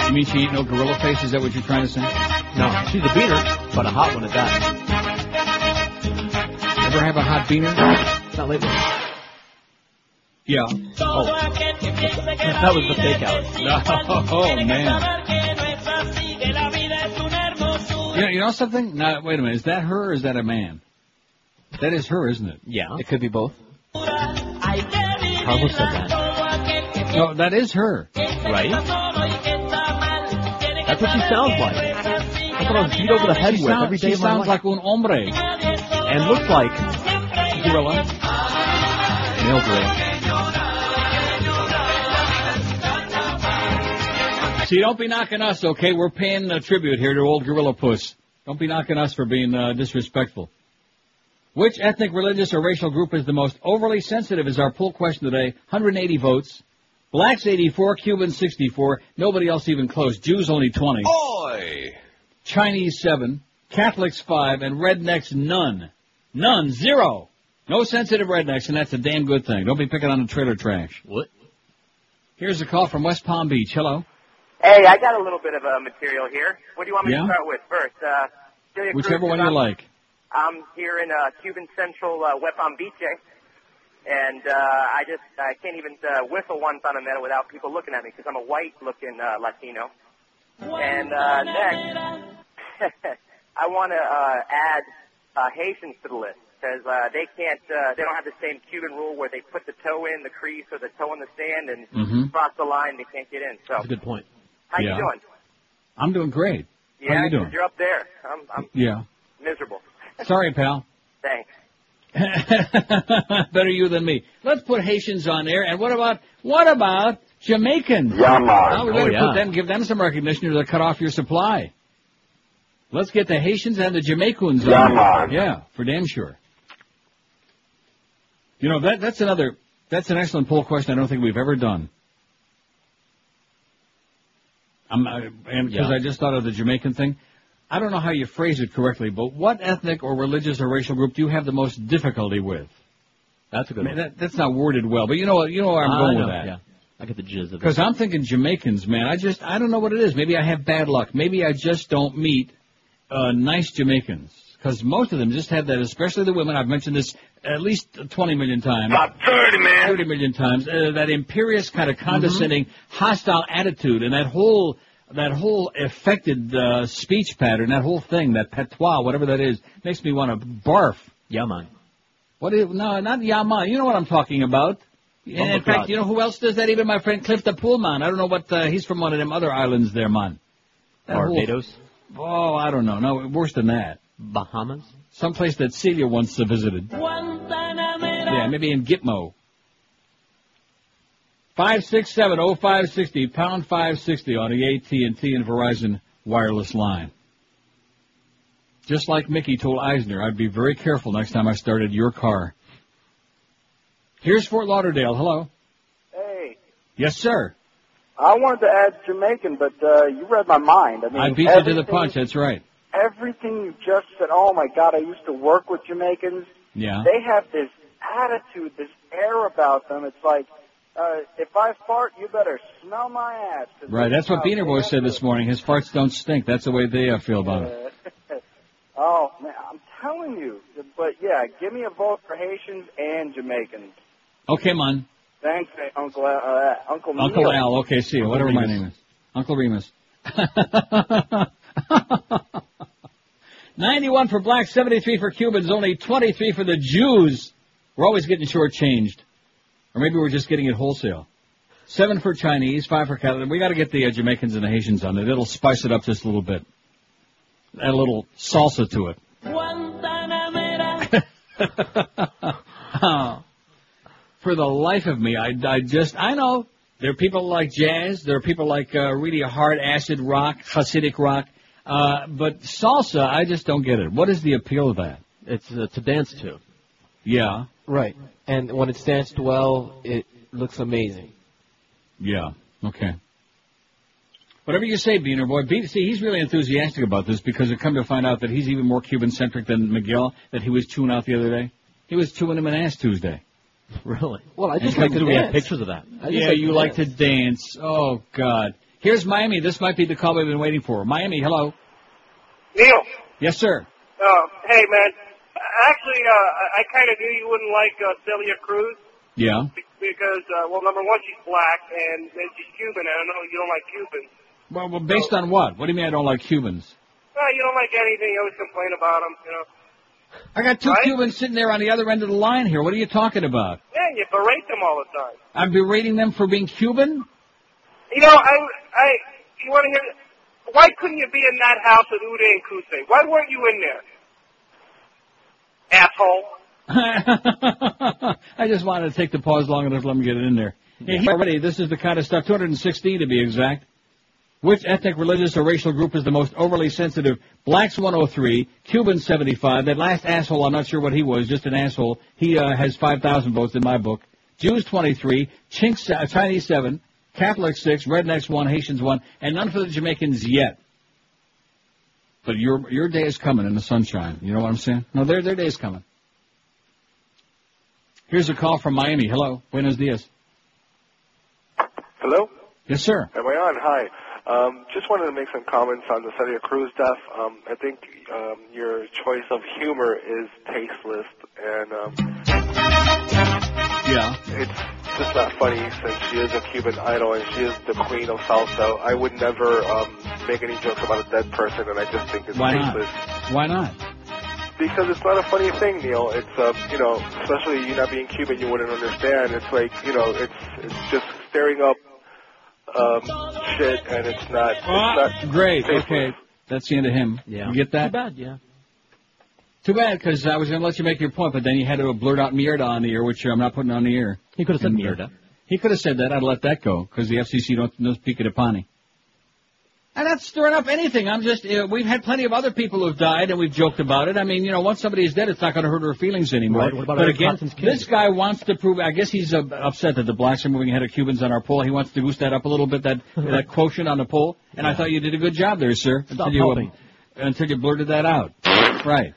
You mean she ain't no gorilla face? Is that what you're trying to say? No, she's a beater, but a hot one at that. Ever have a hot beaner? Not lately. Yeah. Oh. that was the fake out. Oh, man. You know, you know something? Now, wait a minute. Is that her or is that a man? That is her, isn't it? Yeah. It could be both. Carlos said that. No, that is her. Right? That's what she sounds like. That's what I was beat over the head She, with sound- every day she sounds life. like un hombre. And looks like gorilla. Male gorilla. See, don't be knocking us, okay? We're paying a tribute here to old Gorilla Puss. Don't be knocking us for being uh, disrespectful. Which ethnic, religious, or racial group is the most overly sensitive is our poll question today. 180 votes. Blacks 84, Cubans 64, nobody else even close. Jews only 20. Oi! Chinese 7, Catholics 5, and rednecks none. None, zero. No sensitive rednecks, and that's a damn good thing. Don't be picking on the trailer trash. What? Here's a call from West Palm Beach. Hello. Hey, I got a little bit of uh, material here. What do you want me Yeah? to start with first? Uh, Celia Whichever Cruz, one you I'm- like. I'm here in uh, Cuban Central, uh, Palm Beach, eh? and uh, I just I can't even uh, whistle one fundamental without people looking at me because I'm a white-looking uh, Latino. And uh, next, I want to uh, add uh, Haitians to the list because uh, they can't, uh, they don't have the same Cuban rule where they put the toe in the crease or the toe in the sand and Mhm. cross the line. They can't get in. So, That's a good point. How Yeah. you doing? I'm doing great. Yeah, How you doing? you're up there. I'm, I'm Yeah. miserable. Sorry, pal. Thanks. Better you than me. Let's put Haitians on there. And what about what about Jamaicans? Yeah, man. Well, we Oh, better yeah. put them, give them some recognition or they'll cut off your supply. Let's get the Haitians and the Jamaicans Yeah, on. man. Yeah, for damn sure. You know that that's another that's an excellent poll question. I don't think we've ever done. I'm and because Yeah. I just thought of the Jamaican thing. I don't know how you phrase it correctly, but what ethnic or religious or racial group do you have the most difficulty with? That's a good I mean, one. that, that's not worded well, but you know what? You know where I'm I going know, with that. Yeah. I get the jizz of it. Because I'm thinking Jamaicans, man. I just I don't know what it is. Maybe I have bad luck. Maybe I just don't meet uh, nice Jamaicans. Because most of them just have that, especially the women. I've mentioned this at least 20 million times. About 30, man. 30 million times. Uh, that imperious kind of condescending, hostile attitude, and that whole that whole affected uh, speech pattern, that whole thing, that patois, whatever that is, makes me want to barf. Yeah, man. What is, no, not Yama. You know what I'm talking about. And in fact, Cloud. you know who else does that? Even my friend Cliff the Poolman. I don't know what, uh, he's from one of them other islands there, man. That whole- Barbados. oh, I don't know. No, worse than that. Bahamas. Someplace that Celia once visited. Yeah, maybe in Gitmo. 5670560, pound 560 on the AT&T and Verizon wireless line. Just like Mickey told Eisner, I'd be very careful next time I started your car. Here's Fort Lauderdale. Hello. Hey, Yes, sir. I wanted to add Jamaican, but uh, you read my mind. I mean, I beat you to the punch. That's right. Everything you just said. Oh my God! I used to work with Jamaicans. Yeah. They have this attitude, this air about them. It's like, uh, if I fart, you better smell my ass. Right. That's what Beaner Boy said this morning. His farts don't stink. That's the way they uh, feel about it. Uh, oh man, I'm telling you. But yeah, give me a vote for Haitians and Jamaicans. Okay, man. Thanks, uh, Uncle Al. Uh, Uncle Uncle Al, okay, see, Uncle whatever my name is. Uncle Remus. 91 for blacks, 73 for Cubans, only 23 for the Jews. We're always getting shortchanged. Or maybe we're just getting it wholesale. Seven for Chinese, five for Catalan. We gotta get the uh, Jamaicans and the Haitians on it. It'll spice it up just a little bit. Add a little salsa to it. Oh. For the life of me, I, I just, I know there are people like jazz, there are people like uh, really hard acid rock, Hasidic rock, uh, but salsa, I just don't get it. What is the appeal of that? It's uh, to dance to. Yeah, Right. And when it's danced well, it looks amazing. yeah, okay. Whatever you say, Beaner boy. Be- see, he's really enthusiastic about this because it come to find out that he's even more Cuban centric than Miguel that he was chewing out the other day. He was chewing him an ass Tuesday. Really? Well, I just like to because we have pictures of that. I Yeah, like you to like dance. to dance. Oh God. Here's Miami. This might be the call we've been waiting for. Miami, hello. Neil. Yes, sir. Uh, hey, man. Actually, uh, I- kind of knew you wouldn't like uh, Celia Cruz Yeah. because, uh, well, number one, she's black, and then she's Cuban, and I know you don't like Cubans. Well, well, based on what? What do you mean I don't like Cubans? Well, you don't like anything. You always complain about them, you know. I got two Right? Cubans sitting there on the other end of the line here. What are you talking about? Yeah, and you berate them all the time. I'm berating them for being Cuban? You know, I, I, you want to hear? Why couldn't you be in that house with Uday and Qusay? Why weren't you in there? Asshole. I just wanted to take the pause long enough to let me get it in there. Hey, already, this is the kind of stuff, 216 to be exact. Which ethnic, religious, or racial group is the most overly sensitive? Blacks 103, Cubans 75. That last asshole, I'm not sure what he was, just an asshole. He uh, has 5,000 votes in my book. Jews 23, Chinks, uh, Chinese 7, Catholics 6, Rednecks 1, Haitians 1, and none for the Jamaicans yet. But your your day is coming in the sunshine. You know what I'm saying? No, their their day is coming. Here's a call from Miami. Hello. Buenos dias. Hello? Yes, sir. Am I on? Hi. Um, just wanted to make some comments on the Celia Cruz death. Um, I think um, your choice of humor is tasteless, and um, Yeah. it's just not funny since she is a Cuban idol and she is the queen of salsa. I would never um, make any jokes about a dead person, and I just think it's Why not? tasteless. Why not? Because it's not a funny thing, Neil. It's um, you know, especially you not being Cuban, you wouldn't understand. It's like you know, it's it's just staring up um, shit, and it's not. It's Ah, not great. tasteless. Okay. That's the end of him. Yeah. You get that? Too bad, yeah. Too bad, because I was going to let you make your point, but then you had to blurt out Mierda on the air, which I'm not putting on the air. He could have said uh, Mierda. He could have said that. I'd let that go, because the FCC don't, don't speak it upon him. I'm not stirring up anything. I'm just, uh, we've had plenty of other people who've died, and we've joked about it. I mean, you know, once somebody is dead, it's not going to hurt her feelings anymore. Right, what about but Eric again, this guy wants to prove, I guess he's uh, upset that the blacks are moving ahead of Cubans on our poll. He wants to goose that up a little bit, that, that quotient on the poll. And I thought you did a good job there, sir. Stop until you, helping. until you blurted that out. Right.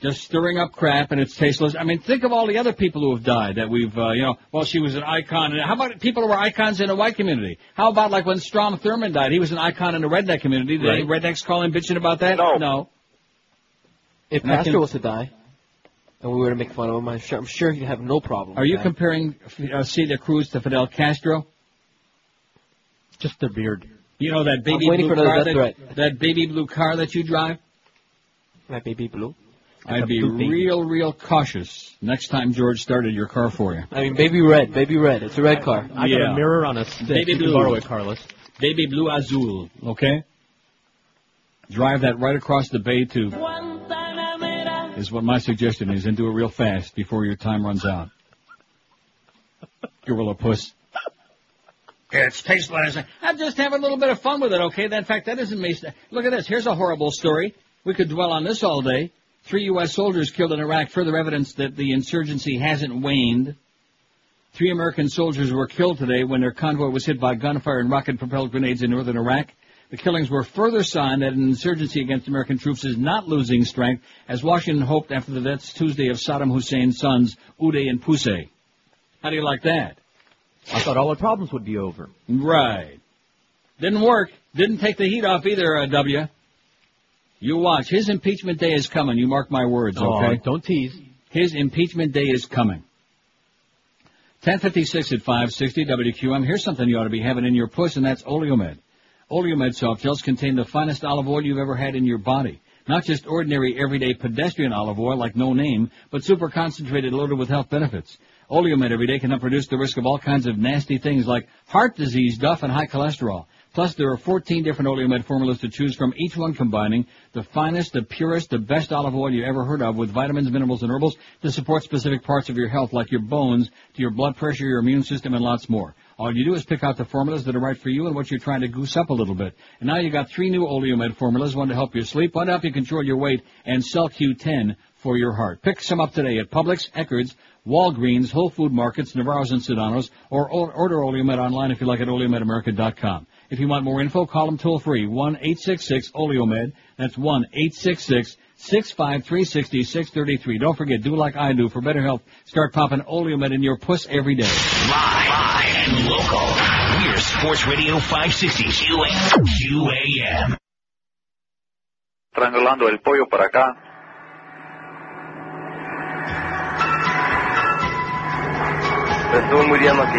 Just stirring up crap and it's tasteless. I mean, think of all the other people who have died that we've, uh, you know, well, she was an icon. And how about people who were icons in the white community? How about like when Strom Thurmond died? He was an icon in the redneck community. Did any rednecks call him bitching about that? No. No. If And I Castro can- was to die, and we were to make fun of him, I'm sure, I'm sure he'd have no problem. Are with you that. comparing uh, Celia Cruz to Fidel Castro? Just the beard. You know that baby blue car that, that baby blue car that you drive? My baby blue? I'd be blue baby. real, real cautious next time George started your car for you. I mean, baby red, baby red. It's a red car. I got a mirror on a stick. Baby You blue. borrow it, Carlos. Baby blue azul, okay? Drive that right across the bay to is what my suggestion is, and do it real fast before your time runs out. Gorilla puss. It's tasteless. I'm just having a little bit of fun with it, okay? In fact, that isn't me. Look at this. Here's a horrible story. We could dwell on this all day. Three U.S. soldiers killed in Iraq. Further evidence that the insurgency hasn't waned. Three American soldiers were killed today when their convoy was hit by gunfire and rocket-propelled grenades in northern Iraq. The killings were further sign that an insurgency against American troops is not losing strength, as Washington hoped after the deaths Tuesday of Saddam Hussein's sons, Uday and Pusey. How do you like that? I thought all the problems would be over. Right. Didn't work. Didn't take the heat off either, uh, W. You watch. His impeachment day is coming. You mark my words, Oh, okay? don't tease. His impeachment day is coming. 1056 at 560 WQAM. Here's something you ought to be having in your puss, and that's Oleomed. Oleomed soft gels contain the finest olive oil you've ever had in your body. Not just ordinary everyday pedestrian olive oil like no name, but super concentrated loaded with health benefits. Oleomed every day can help reduce the risk of all kinds of nasty things like heart disease, duff, and high cholesterol. Plus, there are 14 different Oleomed formulas to choose from, each one combining the finest, the purest, the best olive oil you ever heard of with vitamins, minerals, and herbals to support specific parts of your health like your bones, to your blood pressure, your immune system, and lots more. All you do is pick out the formulas that are right for you and what you're trying to goose up a little bit. And now you've got three new Oleomed formulas, one to help you sleep, one to help you control your weight, and CoQ10 for your heart. Pick some up today at Publix, Eckerd's, Walgreens, Whole Food Markets, Navarro's and Sedano's, or order Oleomed online if you like at oleomedamerica.com. If you want more info, call them toll free, 1-866-OLEOMED. That's 1-866-653-6633. Don't forget, do like I do for better health. Start popping Oleomed in your puss every day. Live, live and local. We're Sports Radio 560 QAM. QAM. Triangulando el pollo para acá. Estuvo muy bien aquí.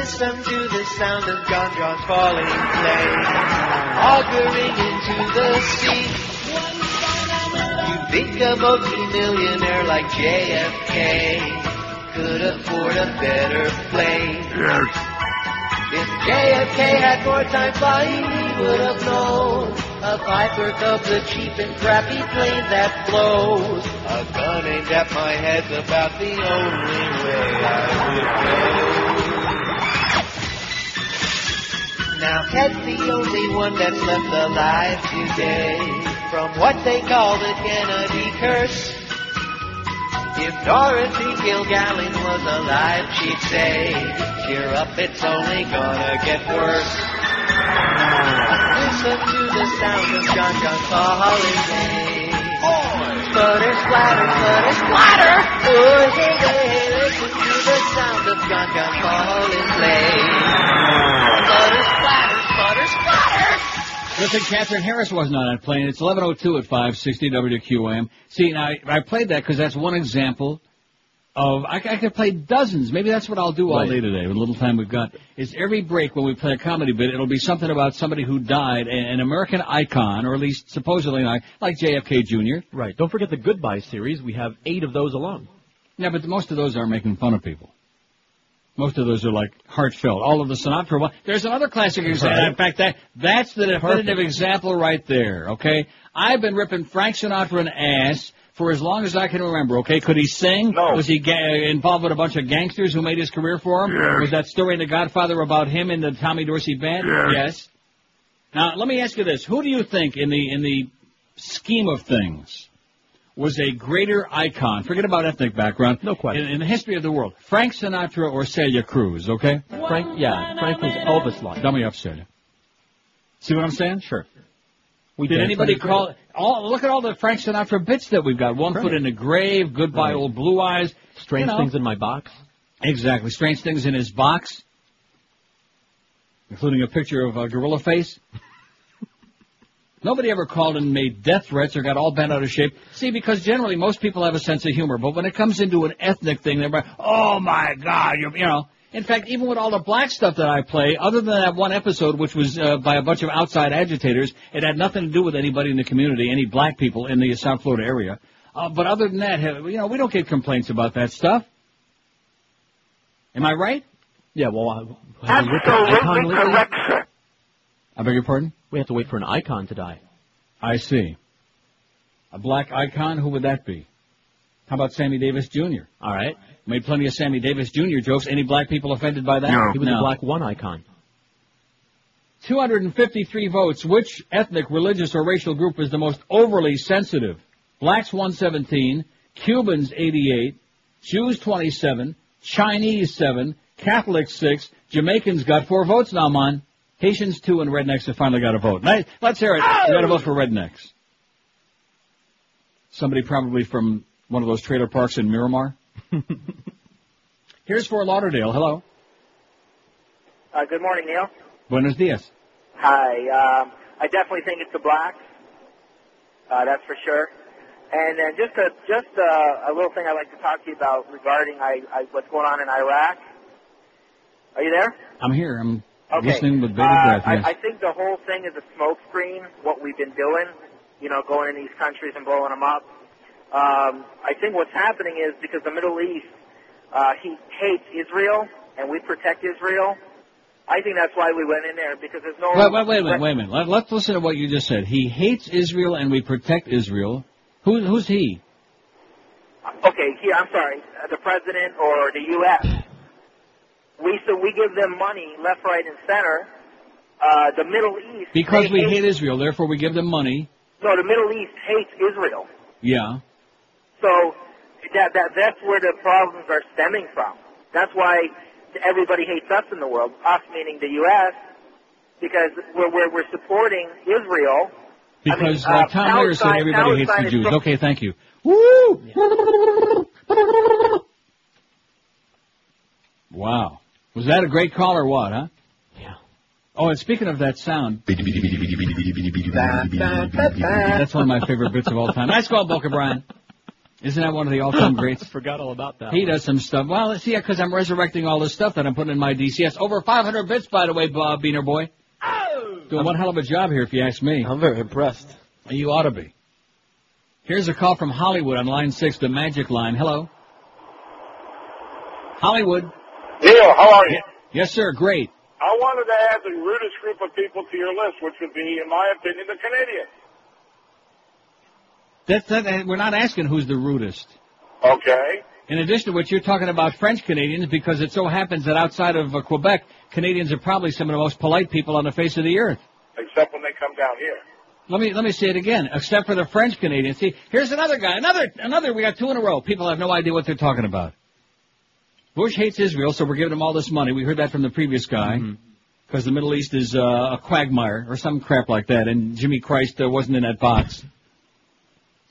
Listen to the sound of John falling flame, auguring into the sea. You think a multi-millionaire like JFK could afford a better plane. Yes. If JFK had more time flying, he would have known a Piper Cub, the cheap and crappy plane that blows. A gun aimed at my head's about the only way I would go. Now Ted's the only one that's left alive today from what they call the Kennedy curse. If Dorothy Kilgallen was alive, she'd say, cheer up, it's only gonna get worse. Listen to the sound of John John's falling day. Sputter, splatter, sputter, splatter. Oh, hey, hey, listen to the sound of John John's falling play. Sputter, splatter, sputter, splatter. Listen, Katherine Harris wasn't on that plane. It's 11:02 at 560 WQAM. See, now I, I played that because that's one example of I, I could play dozens. Maybe that's what I'll do all day today with the little time we've got. Is every break when we play a comedy bit, it'll be something about somebody who died, an American icon, or at least supposedly an icon, like JFK Jr. Right. Don't forget the Goodbye series. We have eight of those alone. Yeah, but most of those are making fun of people. Most of those are like heartfelt. All of the Sinatra one. There's another classic example. In fact, that that's the definitive Perfect. example right there. Okay, I've been ripping Frank Sinatra an ass for as long as I can remember. Okay, could he sing? No. Was he ga- involved with a bunch of gangsters who made his career for him? Yes. Was that story in The Godfather about him and the Tommy Dorsey band? Yes. Now let me ask you this: Who do you think in the in the scheme of things? was a greater icon. Forget about ethnic background. No question. In, in the history of the world, Frank Sinatra or Celia Cruz. Okay. Frank, yeah, Frank was Elvis-like. Dummy up, Celia. See what I'm saying? Sure. Did did. anybody call? All, look at all the Frank Sinatra bits that we've got. One foot in the grave. Goodbye, Right. old blue eyes. Strange You know. things in my box. Exactly. Strange things in his box, including a picture of a gorilla face. Nobody ever called and made death threats or got all bent out of shape. See, because generally most people have a sense of humor, but when it comes into an ethnic thing, they're like, "Oh my God," you know. In fact, even with all the black stuff that I play, other than that one episode, which was uh, by a bunch of outside agitators, it had nothing to do with anybody in the community, any black people in the South Florida area. Uh, but other than that, you know, we don't get complaints about that stuff. Am I right? Yeah, well, uh, have we wait for an icon lately? sir. I beg your pardon? We have to wait for an icon to die. I see. A black icon, who would that be? How about Sammy Davis Jr.? All right. Made plenty of Sammy Davis Jr. jokes. Any black people offended by that? He was a black one icon. 253 votes. Which ethnic, religious, or racial group is the most overly sensitive? Blacks 117, Cubans 88, Jews 27, Chinese 7, Catholics 6, Jamaicans got 4 votes now, man. Haitians 2 and rednecks have finally got a vote. Let's hear it. We got a vote for rednecks. Somebody probably from one of those trailer parks in Miramar. Here's Fort Lauderdale. Hello. Uh, good morning, Neil. Buenos dias. Hi. Um, I definitely think it's the blacks. Uh, that's for sure. And then just a just a, a little thing I'd like to talk to you about regarding I, I, what's going on in Iraq. Are you there? I'm here. I'm Okay. listening with bated Uh, breath. Yes. I, I think the whole thing is a smokescreen. What we've been doing, you know, going in these countries and blowing them up. Um, I think what's happening is because the Middle East, uh, he hates Israel, and we protect Israel. I think that's why we went in there because there's no. Wait, wait, wait a minute, wait a minute. Let, let's listen to what you just said. He hates Israel and we protect Israel. Who, who's he? Okay, here I'm sorry, uh, the president or the U.S. We so we give them money left, right, and center. Uh, the Middle East Because we hate Israel, therefore we give them money. No, the Middle East hates Israel. Yeah. So that that that's where the problems are stemming from. That's why everybody hates us in the world. Us meaning the U.S. Because we're we're, we're supporting Israel. Because, I mean, uh, like Tom Lehrer said, Palestine- everybody hates the Jews. so- Okay, thank you. Woo! Wow. Was that a great call or what, huh? Yeah. Oh, and speaking of that sound, that's one of my favorite bits of all time. Nice call, Boca Brian. Isn't that one of the all-time greats? Forgot all about that. He one. does some stuff. Well, see, because I'm resurrecting all this stuff that I'm putting in my DCS. Over 500 bits, by the way, Bob Beaner boy. Oh! Doing one hell of a job here, if you ask me. I'm very impressed. You ought to be. Here's a call from Hollywood on line six, the magic line. Hello. Hollywood. Neil, how are you? Yes, sir. Great. I wanted to add the rudest group of people to your list, which would be, in my opinion, the Canadians. That's that. We're not asking who's the rudest. Okay. In addition to which, you're talking about French Canadians because it so happens that outside of uh, Quebec, Canadians are probably some of the most polite people on the face of the earth. Except when they come down here. Let me let me say it again. Except for the French Canadians. See, here's another guy. Another another. We got two in a row. People have no idea what they're talking about. Bush hates Israel, so we're giving him all this money. We heard that from the previous guy. Because the Middle East is uh, a quagmire or some crap like that, and Jimmy Christ uh, wasn't in that box.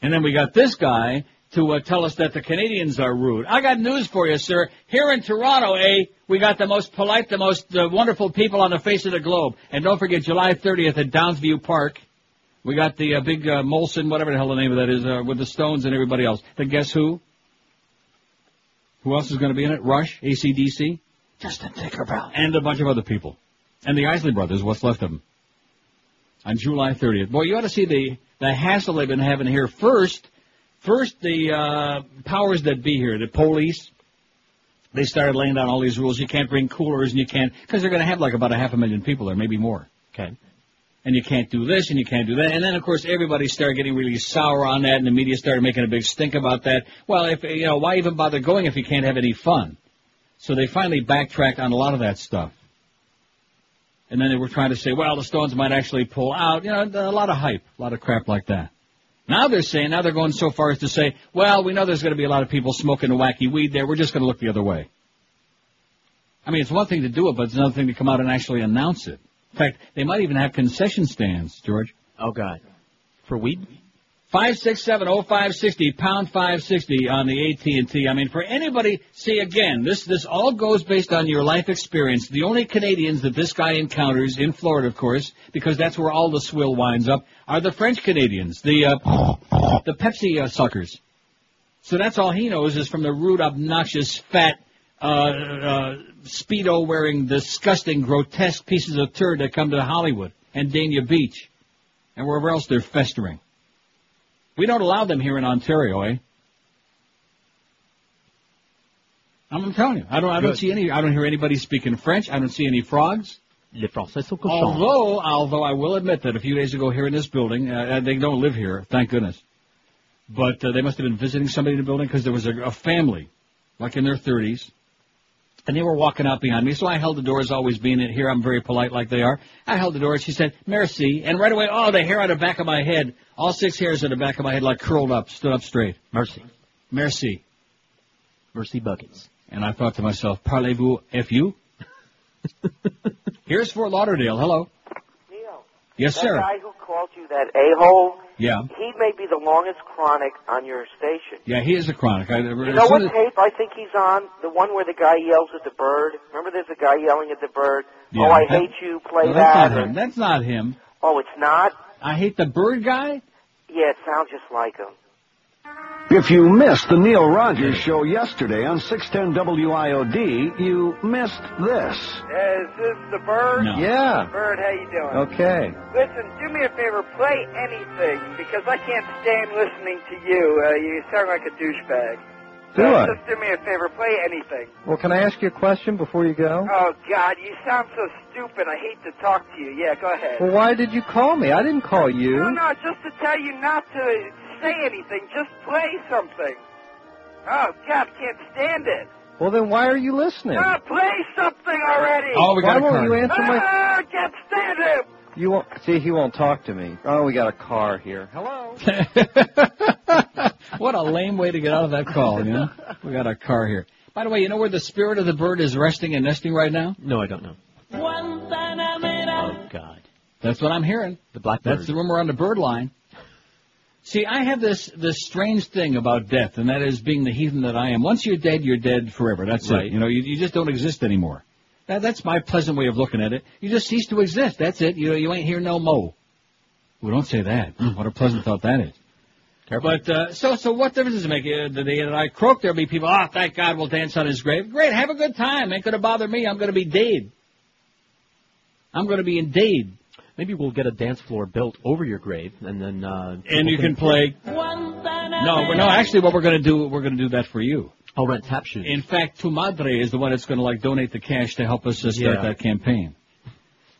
And then we got this guy to uh, tell us that the Canadians are rude. I got news for you, sir. Here in Toronto, eh, we got the most polite, the most uh, wonderful people on the face of the globe. And don't forget, July 30th at Downsview Park, we got the uh, big uh, Molson, whatever the hell the name of that is, uh, with the Stones and everybody else. Then guess who? Who else is going to be in it? Rush, ACDC, Justin Tinkerbell, and a bunch of other people. And the Isley Brothers, what's left of them. On July 30th. Boy, you ought to see the, the hassle they've been having here. First, first the uh, powers that be here, the police, they started laying down all these rules. You can't bring coolers and you can't, because they're going to have like about a half a million people there, maybe more. Okay. And you can't do this and you can't do that. And then of course everybody started getting really sour on that and the media started making a big stink about that. Well, if, you know, why even bother going if you can't have any fun? So they finally backtracked on a lot of that stuff. And then they were trying to say, well, the Stones might actually pull out. You know, a lot of hype, a lot of crap like that. Now they're saying, now they're going so far as to say, well, we know there's going to be a lot of people smoking the wacky weed there. We're just going to look the other way. I mean, it's one thing to do it, but it's another thing to come out and actually announce it. In fact, they might even have concession stands, George. Oh God. For weed? Five six seven oh five sixty pound five sixty on the AT and T. I mean, for anybody, see again, this this all goes based on your life experience. The only Canadians that this guy encounters in Florida, of course, because that's where all the swill winds up, are the French Canadians, the uh, the Pepsi uh, suckers. So that's all he knows is from the rude, obnoxious, fat, uh, uh, speedo wearing, disgusting, grotesque pieces of turd that come to Hollywood and Dania Beach and wherever else they're festering. We don't allow them here in Ontario, eh? I'm telling you, I don't, I don't Good. see any, I don't hear anybody speaking French. I don't see any frogs. Les Français sont cochons. Although, although I will admit that a few days ago here in this building, uh, they don't live here, thank goodness. But uh, they must have been visiting somebody in the building because there was a, a family, like in their 30s, and they were walking out behind me. So I held the doors, always being in here. I'm very polite like they are. I held the door and she said, merci. And right away, oh, the hair on the back of my head, all six hairs on the back of my head like curled up, stood up straight. Mercy. Merci. Mercy buckets. And I thought to myself, parlez-vous FU? Here's Fort Lauderdale. Hello. Yes, that sir. guy who called you that a-hole, Yeah. he may be the longest chronic on your station. Yeah, he is a chronic. I, You know what tape I think he's on? The one where the guy yells at the bird. Remember, there's a guy yelling at the bird. Yeah, oh, I that- hate you. Play No, that. that's not him. That's not him. oh, it's not. I hate the bird guy. Yeah, it sounds just like him. If you missed the Neil Rogers show yesterday on 610 WIOD, you missed this. Is this the bird? No. Yeah. Bird, how you doing? Okay. Listen, do me a favor, play anything because I can't stand listening to you. Uh, you sound like a douchebag. Do so I? Just do me a favor, play anything. Well, can I ask you a question before you go? Oh God, you sound so stupid. I hate to talk to you. Yeah, go ahead. Well, why did you call me? I didn't call you. No, no, just to tell you not to say anything. Just play something. Oh God, can't stand it. Well, then why are you listening? Ah, play something already. Oh, we got Why a won't car. you answer my- Ah, can't stand it. You won't see. He won't talk to me. Oh, we got a car here. Hello. what a lame way to get out of that call, you know? We got a car here. By the way, you know where the spirit of the bird is resting and nesting right now? No, I don't know. Oh, God. That's what I'm hearing. The blackbird. That's the rumor on the bird line. See, I have this this strange thing about death, and that is being the heathen that I am. Once you're dead, you're dead forever. That's Right. it. You know, you, you just don't exist anymore. That, that's my pleasant way of looking at it. You just cease to exist. That's it. You you ain't here no mo. Well, don't say that. What a pleasant thought that is. But uh, so so what difference does it make? Uh, the day that I croak, there'll be people. Oh, thank God, we'll dance on his grave. Great, have a good time. Ain't gonna bother me. I'm gonna be dead. I'm gonna be in dead. Maybe we'll get a dance floor built over your grave, and then uh, And you can play. No, we're- no. Actually, what we're gonna do, we're gonna do that for you. I'll rent tap shoes. In fact, Tu Madre is the one that's going to like donate the cash to help us uh, start Yeah. that campaign.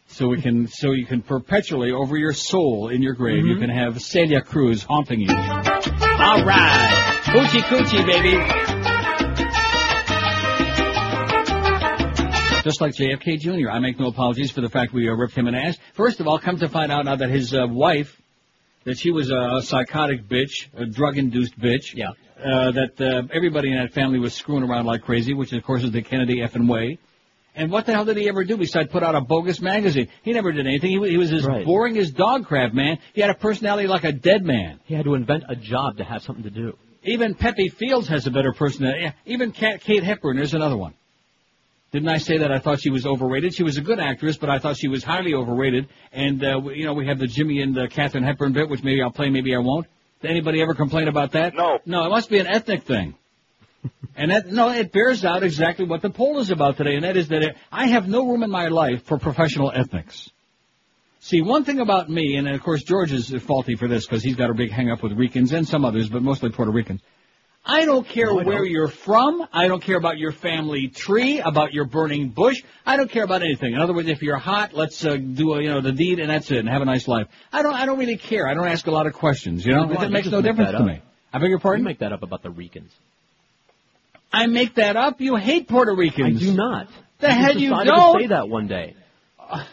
So we can, so you can perpetually over your soul in your grave, you Mhm. can have Celia Cruz haunting you. All right, coochie coochie, baby. Just like JFK Jr., I make no apologies for the fact we uh, ripped him an ass. First of all, come to find out now that his uh, wife, that she was a psychotic bitch, a drug-induced bitch. Yeah. Uh, that uh, everybody in that family was screwing around like crazy, which of course is the Kennedy effing way. And what the hell did he ever do besides put out a bogus magazine? He never did anything. He, he was as Right. boring as dog crap, man. He had a personality like a dead man. He had to invent a job to have something to do. Even Pepe Fields has a better personality. Even Kat, Kate Hepburn, there's another one. Didn't I say that I thought she was overrated? She was a good actress, but I thought she was highly overrated. And, uh, you know, we have the Jimmy and uh, Katharine Hepburn bit, which maybe I'll play, maybe I won't. Did anybody ever complain about that? No. No, it must be an ethnic thing. and that, no, it bears out exactly what the poll is about today, and that is that it, I have no room in my life for professional ethnics. See, one thing about me, and of course George is faulty for this because he's got a big hang up with Ricans and some others, but mostly Puerto Ricans. I don't care No, I where don't. you're from. I don't care about your family tree, about your burning bush. I don't care about anything. In other words, if you're hot, let's uh, do a, you know the deed and that's it, and have a nice life. I don't. I don't really care. I don't ask a lot of questions. You know, Why? it makes no make difference to me. I beg your pardon. You make that up about the Ricans. I make that up. You hate Puerto Ricans. I do not. The You hell you don't. To say that one day.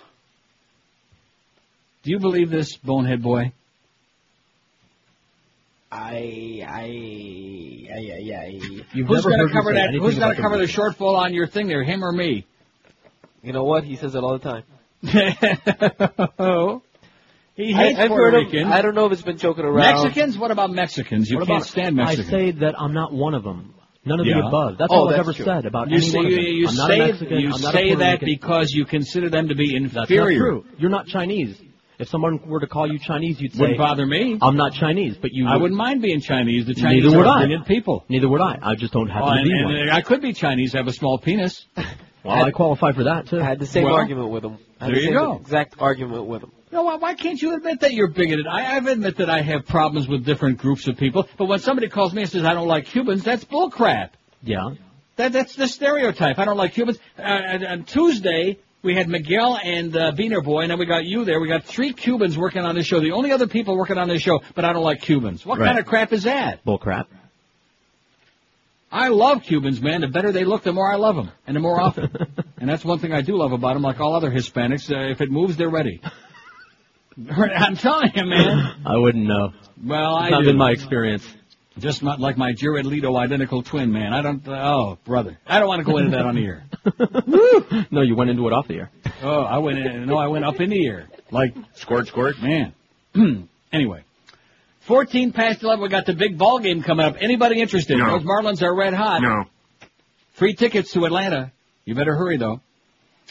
Do you believe this, bonehead boy? I, I, I, I, I. You've who's gonna cover that? Who's gonna cover the shortfall on your thing there? Him or me? You know what? He says it all the time. oh. He I, hates I've Puerto heard him- Ricans. I don't know if it's been joking around. Mexicans? What about Mexicans? You What can't about- stand Mexicans. I say that I'm not one of them. None of Yeah. the above. That's Oh, all I've ever true. said about You any say, one of you, them. you I'm not a say, Mexican. you I'm not say Puerto that because you consider them to be inferior. That's not true. You're not Chinese. If someone were to call you Chinese, you'd say, Wouldn't bother me. I'm not Chinese, but you I wouldn't mind being Chinese. The Chinese Neither are would I. brilliant people. Neither would I. I just don't happen Oh, to and, be and one. I could be Chinese, I have a small penis. Well, I qualify for that too. I had the same Well, argument with him. I had there the you same go. Exact argument with him. No, why, why can't you admit that you're bigoted? I, I've admit that I have problems with different groups of people, but when somebody calls me and says I don't like Cubans, that's bullcrap. Yeah. That that's the stereotype. I don't like Cubans. Uh, and, on Tuesday we had Miguel and uh, Beaner Boy, and then we got you there. We got three Cubans working on this show. The only other people working on this show, but I don't like Cubans. What Right. kind of crap is that? Bull crap. I love Cubans, man. The better they look, the more I love them, and the more often. and that's one thing I do love about them. Like all other Hispanics, uh, if it moves, they're ready. I'm telling you, man. I wouldn't know. Well, I Not do. been my experience. Just not like my Jared Leto identical twin, man. I don't. oh, brother, I don't want to go into that on the air. no, you went into it off the air. Oh, I went in. No, I went up in the air. Like Squirt, squirt. man. anyway, fourteen past eleven. We got the big ball game coming up. Anybody interested? No. Those Marlins are red hot. No. Free tickets to Atlanta. You better hurry though.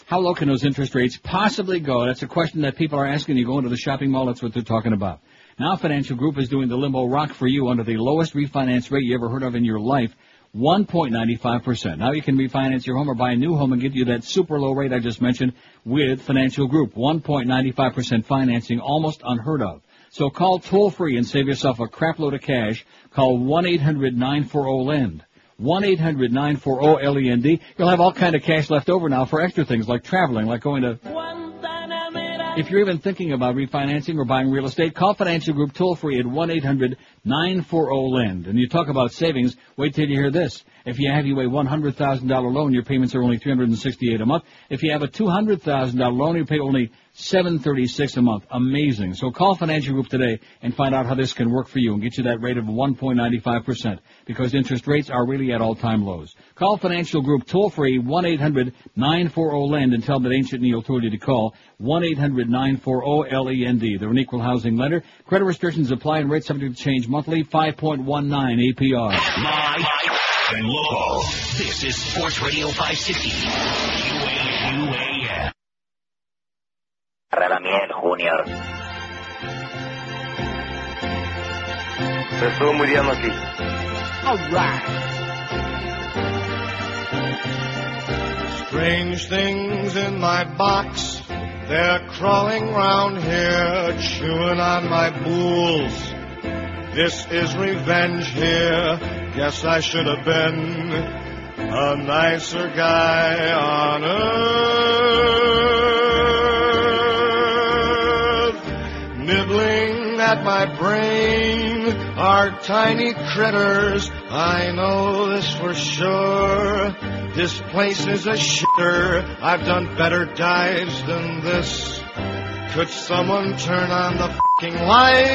How low can those interest rates possibly go? That's a question that people are asking. You go into the shopping mall. That's what they're talking about. Now Financial Group is doing the Limbo Rock for you under the lowest refinance rate you ever heard of in your life. 1.95%. Now you can refinance your home or buy a new home and get you that super low rate I just mentioned with Financial Group. 1.95% financing, almost unheard of. So call toll free and save yourself a crap load of cash. Call 1-800-940-LEND. 1-800-940-LEND. E oh You'll have all kind of cash left over now for extra things like traveling, like going to if you're even thinking about refinancing or buying real estate, call Financial Group toll free at 1-800-940-LEND. And you talk about savings, wait till you hear this. If you have you a $100,000 loan, your payments are only 368 a month. If you have a $200,000 loan, you pay only 736 a month. Amazing. So call Financial Group today and find out how this can work for you and get you that rate of 1.95% because interest rates are really at all-time lows. Call Financial Group toll free 1-800-940-LEND and tell them that Ancient Neil told you to call 1-800-940-LEND. They're an equal housing lender. Credit restrictions apply and rates subject to change monthly. 5.19 APR. Live and local. This is Sports Radio 560. UAM. Daniel Junior. Se estuvo muriendo aquí. Strange things in my box. They're crawling round here, chewing on my bools. This is revenge here. Guess I should have been a nicer guy on earth. My brain are tiny critters. I know this for sure. This place is a shitter. I've done better dives than this. Could someone turn on the fucking lights?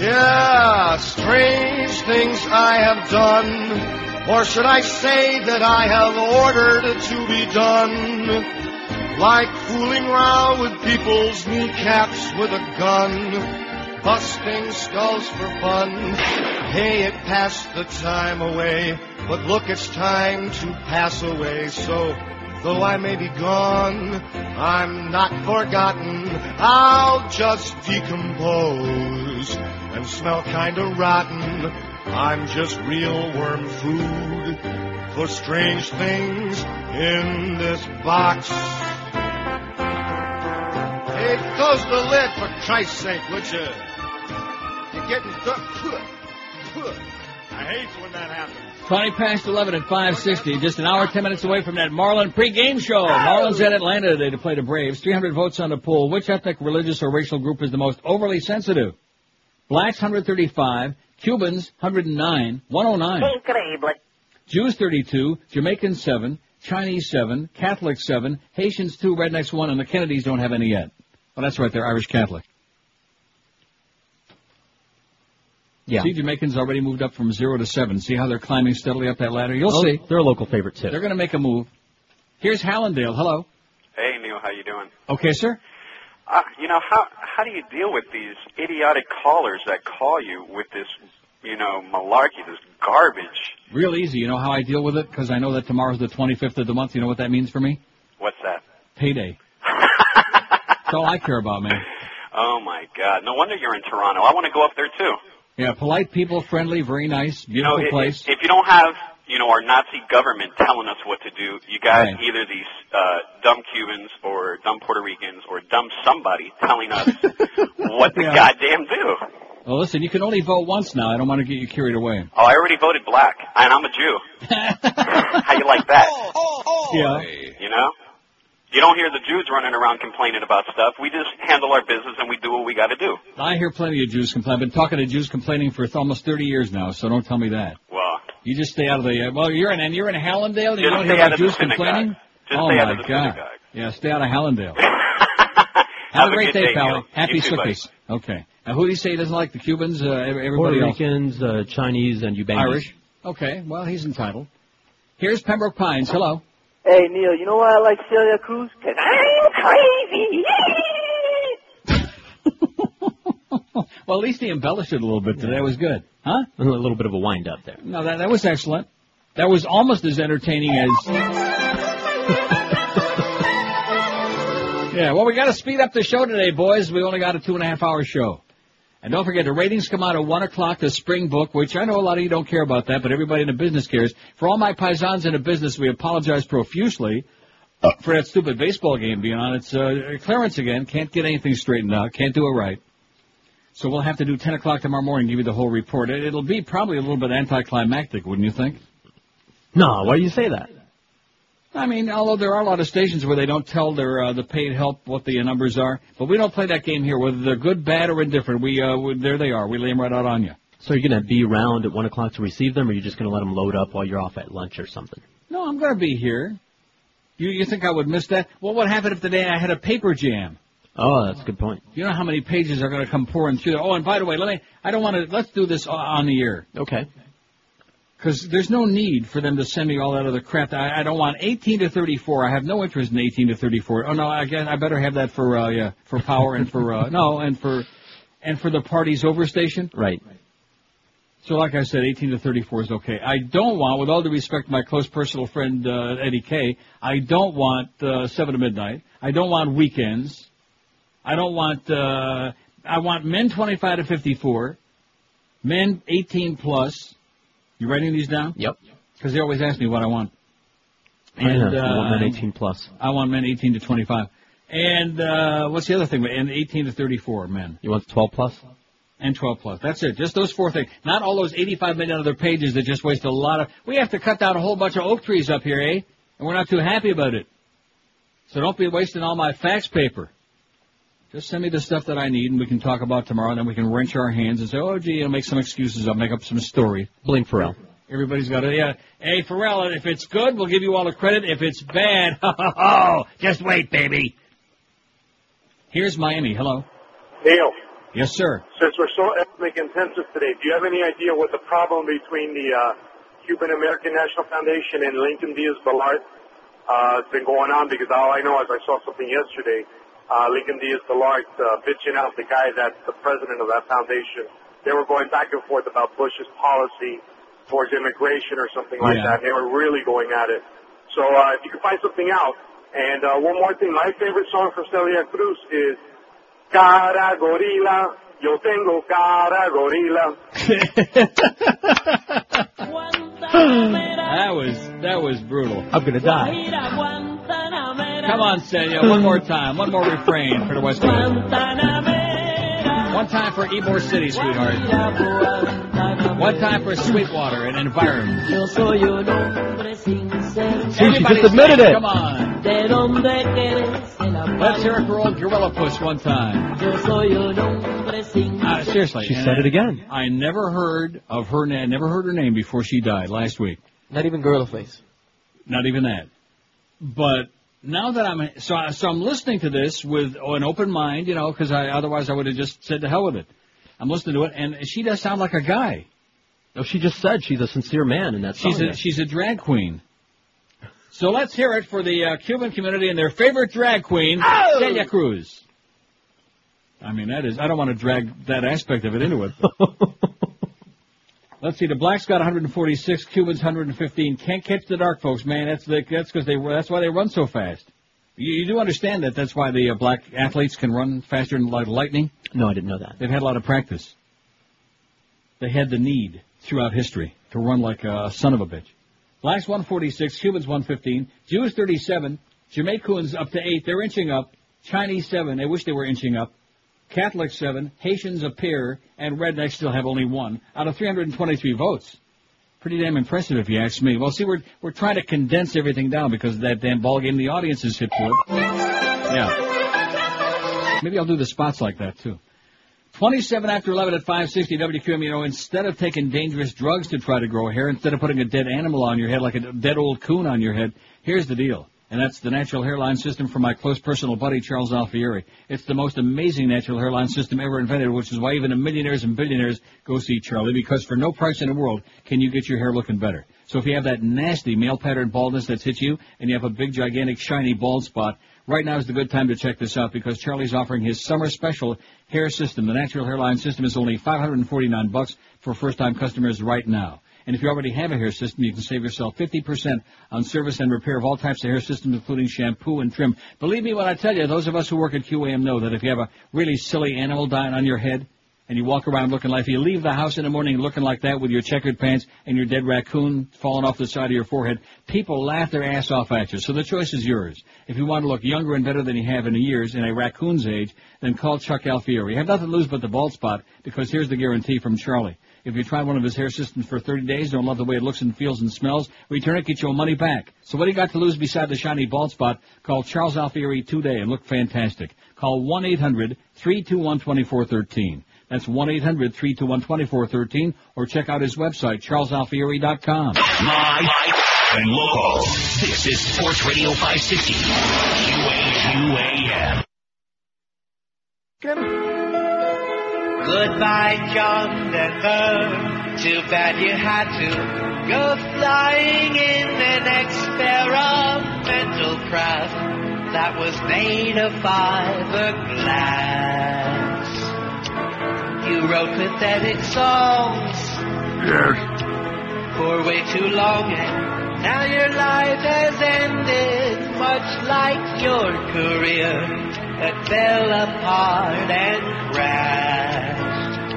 Yeah, strange things I have done. Or should I say that I have ordered to be done? Like fooling around with people's kneecaps with a gun. Busting skulls for fun. Hey, it passed the time away. But look, it's time to pass away. So, though I may be gone, I'm not forgotten. I'll just decompose and smell kinda rotten. I'm just real worm food for strange things in this box. Hey, close the lid for Christ's sake, would you? You're getting th- I hate when that happens. 20 past 11 at 560, just an hour, 10 minutes away from that Marlin pregame show. Marlins at Atlanta today to play the Braves. 300 votes on the poll. Which ethnic, religious, or racial group is the most overly sensitive? Blacks 135, Cubans 109, 109. Increíble. Jews 32, Jamaicans 7, Chinese 7, Catholics 7, Haitians 2, Rednecks 1, and the Kennedys don't have any yet. Well, that's right, they're Irish Catholic. Yeah. See, Jamaicans already moved up from 0 to 7. See how they're climbing steadily up that ladder? You'll Oh, see. They're a local favorite too. They're going to make a move. Here's Hallandale. Hello. Hey Neil, how you doing? Okay, sir. Uh, you know how how do you deal with these idiotic callers that call you with this, you know, malarkey, this garbage? Real easy. You know how I deal with it? Because I know that tomorrow's the 25th of the month. You know what that means for me? What's that? Payday. That's all I care about, man. Oh my God! No wonder you're in Toronto. I want to go up there too. Yeah, polite people, friendly, very nice, You know, beautiful place. if you don't have, you know, our Nazi government telling us what to do, you got Right. either these uh, dumb Cubans or dumb Puerto Ricans or dumb somebody telling us what to Yeah. goddamn do. Well, listen, you can only vote once now. I don't want to get you carried away. Oh, I already voted black, and I'm a Jew. How you like that? Yeah. You know? You don't hear the Jews running around complaining about stuff. We just handle our business and we do what we got to do. I hear plenty of Jews complain. I've been talking to Jews complaining for almost 30 years now, so don't tell me that. Well, You just stay out of the. Uh, well, you're in and you're in Hallandale. And you don't hear out about the Jews complaining. Just oh stay my out of the God. synagogue. Yeah, stay out of Hallandale. Have Have a a great day, day, pal. Happy You. Sukkot. Okay. Now, who do you say he doesn't like the Cubans? Uh, ev- everybody Puerto else. Ricans, uh, Chinese, and Ubangis. Irish. Okay. Well, he's entitled. Here's Pembroke Pines. Hello. Hey, Neil, you know why I like Celia Cruz? Cause I'm crazy. Well, at least he embellished it a little bit today. That was good. Huh? A little bit of a wind up there. No, that, that was excellent. That was almost as entertaining as. Yeah, well, we got to speed up the show today, boys. We only got a two and a half hour show. And don't forget, the ratings come out at 1 o'clock, the spring book, which I know a lot of you don't care about that, but everybody in the business cares. For all my paisans in the business, we apologize profusely uh, for that stupid baseball game being on. It's uh, clearance again. Can't get anything straightened out. Can't do it right. So we'll have to do 10 o'clock tomorrow morning, give you the whole report. It'll be probably a little bit anticlimactic, wouldn't you think? No, why do you say that? I mean, although there are a lot of stations where they don't tell their uh, the paid help what the uh, numbers are, but we don't play that game here. Whether they're good, bad, or indifferent, we, uh, we there they are. We lay them right out on you. So you're going to be around at 1 o'clock to receive them, or you're just going to let them load up while you're off at lunch or something? No, I'm going to be here. You you think I would miss that? Well, what happened if today I had a paper jam? Oh, that's a good point. You know how many pages are going to come pouring through there. Oh, and by the way, let me. I don't want to. Let's do this on the air. Okay. Because there's no need for them to send me all that other crap. I, I don't want 18 to 34. I have no interest in 18 to 34. Oh no, I guess I better have that for uh, yeah for power and for uh, no and for and for the parties over station. Right. So like I said, 18 to 34 is okay. I don't want, with all due respect to my close personal friend uh, Eddie K, I don't want uh, 7 to midnight. I don't want weekends. I don't want, uh, I want men 25 to 54, men 18 plus. You writing these down? Yep. Because they always ask me what I want. And uh, uh, 18 plus. I want men 18 to 25. And, uh, what's the other thing? And 18 to 34 men. You want 12 plus? And 12 plus. That's it. Just those four things. Not all those 85 million other pages that just waste a lot of, we have to cut down a whole bunch of oak trees up here, eh? And we're not too happy about it. So don't be wasting all my fax paper. Just send me the stuff that I need and we can talk about tomorrow and then we can wrench our hands and say, oh gee, I'll make some excuses. I'll make up some story. Blink Pharrell. Everybody's got it. Yeah. Hey, Pharrell, if it's good, we'll give you all the credit. If it's bad, oh, just wait, baby. Here's Miami. Hello. Neil, Yes, sir. since we're so ethnic intensive today, do you have any idea what the problem between the uh, Cuban American National Foundation and Lincoln Diaz Balart uh, has been going on? Because all I know is I saw something yesterday. Uh, Lincoln Diaz Balart uh, bitching out the guy that's the president of that foundation. They were going back and forth about Bush's policy towards immigration or something like Yeah. that. They were really going at it. So uh, if you can find something out. And uh, one more thing, my favorite song from Celia Cruz is Cara gorila, yo tengo cara gorila. that was that was brutal. I'm gonna die. Come on, Celia, one more time, one more refrain for the West Coast. One time for Ybor City, sweetheart. One time for Sweetwater and environment. See, she just admitted it. Come on. Let's hear it for old Gorilla Puss one time. Uh, seriously. She said I- it again. I never heard of her name, never heard her name before she died last week. Not even Gorilla Face. Not even that. But now that I'm so I- so I'm listening to this with an open mind, you know, because I otherwise I would have just said to hell with it. I'm listening to it, and she does sound like a guy. No, she just said she's a sincere man, and that's She's a she's a drag queen. So let's hear it for the uh, Cuban community and their favorite drag queen, Celia Cruz. I mean, that is I don't want to drag that aspect of it into it. Let's see. The blacks got 146, Cubans 115. Can't catch the dark folks, man. That's the, that's because they that's why they run so fast. You, you do understand that that's why the uh, black athletes can run faster than like lightning. No, I didn't know that. They've had a lot of practice. They had the need throughout history to run like a son of a bitch. Blacks 146, Cubans 115, Jews 37, Jamaicans up to 8, they're inching up, Chinese 7, they wish they were inching up, Catholics 7, Haitians a and Rednecks still have only one out of 323 votes. Pretty damn impressive if you ask me. Well, see, we're, we're trying to condense everything down because of that damn ball game the audience is hit for it. Yeah. Maybe I'll do the spots like that too. 27 after 11 at 560 WQAM, you know, instead of taking dangerous drugs to try to grow hair, instead of putting a dead animal on your head, like a dead old coon on your head, here's the deal. And that's the natural hairline system from my close personal buddy, Charles Alfieri. It's the most amazing natural hairline system ever invented, which is why even the millionaires and billionaires go see Charlie, because for no price in the world can you get your hair looking better. So if you have that nasty male pattern baldness that's hit you, and you have a big, gigantic, shiny bald spot, Right now is the good time to check this out because Charlie's offering his summer special hair system. The natural hairline system is only 549 bucks for first time customers right now. And if you already have a hair system, you can save yourself 50% on service and repair of all types of hair systems, including shampoo and trim. Believe me when I tell you, those of us who work at QAM know that if you have a really silly animal dying on your head, and you walk around looking like, you leave the house in the morning looking like that with your checkered pants and your dead raccoon falling off the side of your forehead, people laugh their ass off at you. So the choice is yours. If you want to look younger and better than you have in years in a raccoon's age, then call Chuck Alfieri. You have nothing to lose but the bald spot because here's the guarantee from Charlie. If you try one of his hair systems for 30 days, don't love the way it looks and feels and smells, return it, get your money back. So what do you got to lose beside the shiny bald spot? Call Charles Alfieri today and look fantastic. Call 1-800-321-2413. That's 1-800-321-2413 or check out his website, charlesalfieri.com. Live and local. This is Sports Radio 560. QAM. Goodbye, John Denver. Too bad you had to go flying in an experimental craft that was made of fiberglass. You wrote pathetic songs Yes. for way too long, and now your life has ended, much like your career that fell apart and crashed.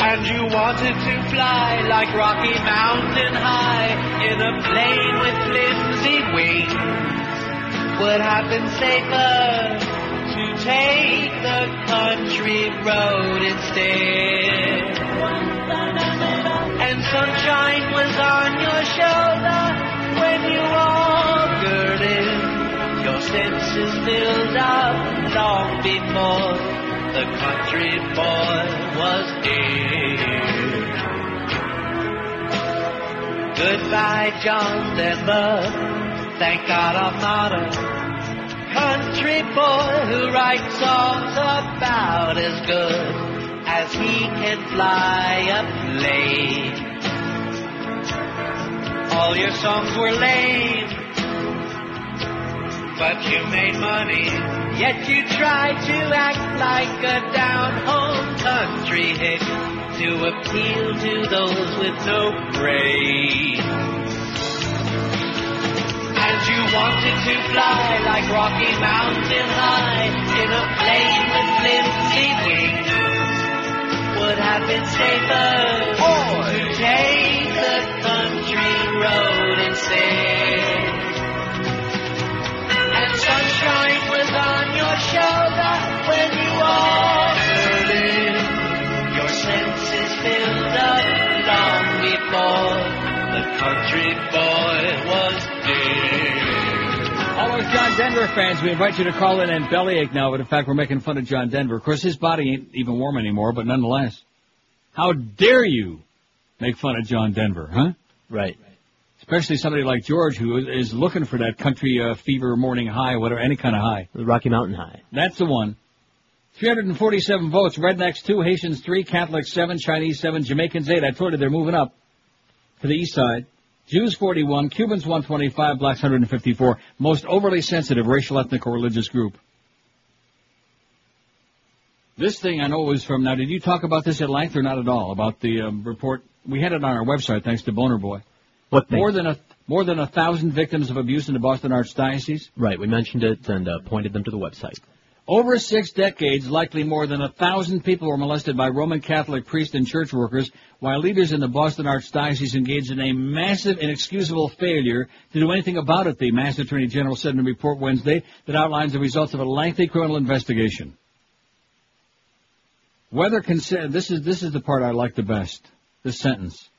And you wanted to fly like Rocky Mountain High in a plane with flimsy wings. Would have been safer to take the country road instead. Before the country boy was here. Goodbye, John Denver. Thank God I'm not a country boy who writes songs about as good as he can fly a plane. All your songs were lame, but you made money. Yet you try to act like a down-home country hick to appeal to those with no brains. And you wanted to fly like Rocky Mountain High in a plane with flimsy wings. Would have been safer to take the country road shoulder when you walked in. Your senses filled up long before the country boy was dead. All those John Denver fans, we invite you to call in and bellyache now, but in fact we're making fun of John Denver. Of course his body ain't even warm anymore, but nonetheless. How dare you make fun of John Denver, huh? Right. Especially somebody like George who is looking for that country uh, fever morning high, whatever, any kind of high. The Rocky Mountain High. That's the one. 347 votes, Rednecks 2, Haitians 3, Catholics 7, Chinese 7, Jamaicans 8. I told you they're moving up to the east side. Jews 41, Cubans 125, blacks 154. Most overly sensitive racial, ethnic, or religious group. This thing I know was from, now did you talk about this at length or not at all? About the um, report? We had it on our website thanks to Boner Boy. What? More than a, more than a thousand victims of abuse in the Boston Archdiocese? Right, we mentioned it and uh, pointed them to the website. Over six decades, likely more than a thousand people were molested by Roman Catholic priests and church workers, while leaders in the Boston Archdiocese engaged in a massive, inexcusable failure to do anything about it, the Mass Attorney General said in a report Wednesday that outlines the results of a lengthy criminal investigation. Whether consider, this is, this is the part I like the best, this sentence.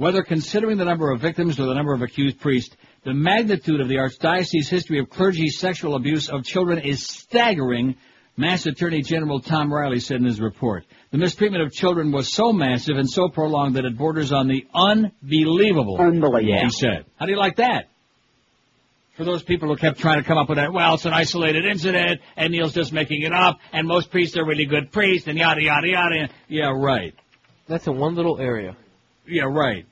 Whether considering the number of victims or the number of accused priests, the magnitude of the Archdiocese history of clergy sexual abuse of children is staggering, Mass Attorney General Tom Reilly said in his report. The mistreatment of children was so massive and so prolonged that it borders on the unbelievable. Unbelievable. He said. How do you like that? For those people who kept trying to come up with that, well, it's an isolated incident, and Neil's just making it up, and most priests are really good priests, and yada, yada, yada. Yeah, right. That's in one little area. Yeah, right.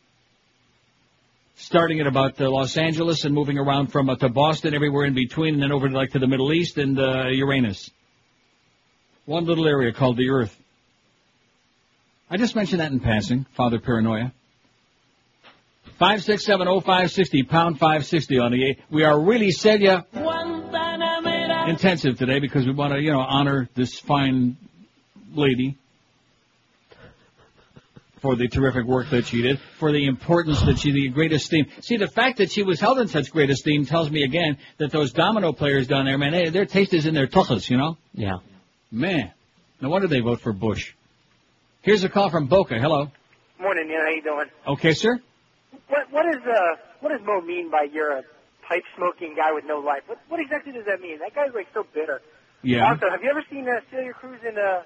Starting at about uh, Los Angeles and moving around from uh, to Boston, everywhere in between, and then over to, like to the Middle East and uh, Uranus. One little area called the Earth. I just mentioned that in passing, Father Paranoia. Five six seven oh five sixty pound five sixty on the eight. We are really Celia intensive today because we want to you know honor this fine lady for the terrific work that she did, for the importance that she, the great esteem. See, the fact that she was held in such great esteem tells me again that those domino players down there, man, they, their taste is in their tuchus, you know? Yeah. Man, no wonder they vote for Bush. Here's a call from Boca. Hello. Morning, Neil. How you doing? Okay, sir. What what is uh what does Mo mean by you're a pipe smoking guy with no life? What what exactly does that mean? That guy's like so bitter. Yeah. Also, have you ever seen uh, Celia Cruz in uh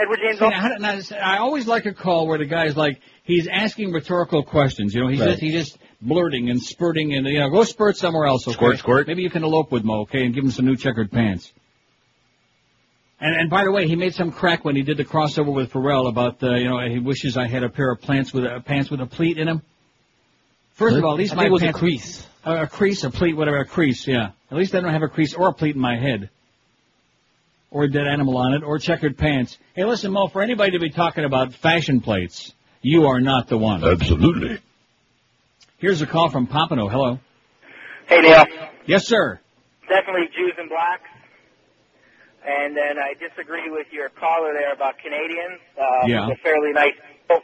Edward James? See, I, don't- now, I always like a call where the guy's like, he's asking rhetorical questions. You know, he's Right. just he's just blurting and spurting and you know, go spurt somewhere else. Okay? Squirt, squirt. Maybe you can elope with Mo, okay, and give him some new checkered pants. And and by the way, he made some crack when he did the crossover with Pharrell about uh, you know he wishes I had a pair of plants with a pants with a pleat in them. First of all, at least I my think it was a crease. a, a crease, a pleat, whatever, a crease. Yeah, at least I don't have a crease or a pleat in my head, or a dead animal on it, or checkered pants. Hey, listen, Mo, for anybody to be talking about fashion plates, you are not the one. Absolutely. Here's a call from Pompano. Hello. Hey, Neil. Yes, sir. Definitely Jews and blacks. And then I disagree with your caller there about Canadians. Uh, Yeah. They're fairly nice people,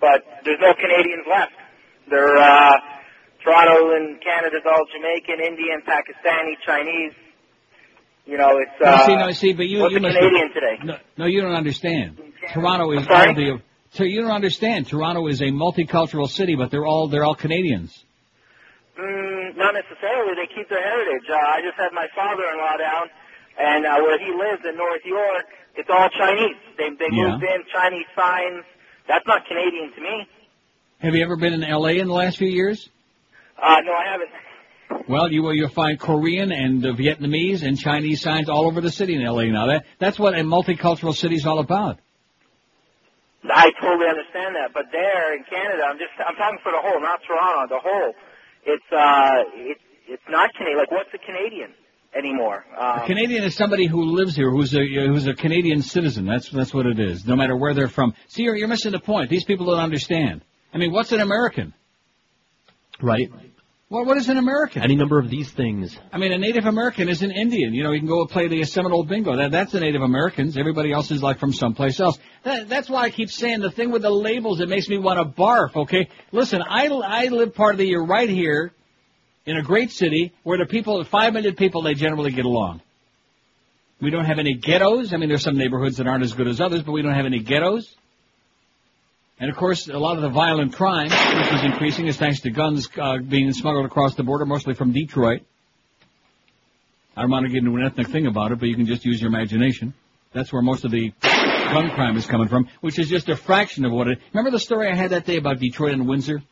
but there's no Canadians left. They're, uh, Toronto and Canada's all Jamaican, Indian, Pakistani, Chinese. You know, it's, No, uh, see, no, see, but you, what's you Canadian today? No, no, you don't understand. Toronto is all the. So you don't understand. Toronto is a multicultural city, but they're all they're all Canadians. Mm, not necessarily. They keep their heritage. Uh, I just had my father-in-law down, and uh, where he lives in North York, it's all Chinese. They they Yeah. moved in Chinese signs. That's not Canadian to me. Have you ever been in L.A. in the last few years? Uh, no, I haven't. Well, you will you'll find Korean and uh, Vietnamese and Chinese signs all over the city in L.A. Now that that's what a multicultural city is all about. I totally understand that, but there in Canada, I'm just I'm talking for the whole, not Toronto, the whole. It's uh, it's it's not Canadian. Like, what's a Canadian anymore? Um, A Canadian is somebody who lives here, who's a who's a Canadian citizen. That's that's what it is. No matter where they're from. See, you're, you're missing the point. These people don't understand. I mean, what's an American? Right. What what is an American? Any number of these things. I mean, a Native American is an Indian. You know, you can go play the Seminole Bingo. That that's the Native Americans. Everybody else is like from someplace else. That, that's why I keep saying the thing with the labels. It makes me want to barf. Okay, listen, I I live part of the year right here in a great city where the people, five million people, they generally get along. We don't have any ghettos. I mean, there's some neighborhoods that aren't as good as others, but we don't have any ghettos. And of course, a lot of the violent crime, which is increasing, is thanks to guns uh, being smuggled across the border, mostly from Detroit. I don't want to get into an ethnic thing about it, but you can just use your imagination. That's where most of the gun crime is coming from, which is just a fraction of what it. Remember the story I had that day about Detroit and Windsor?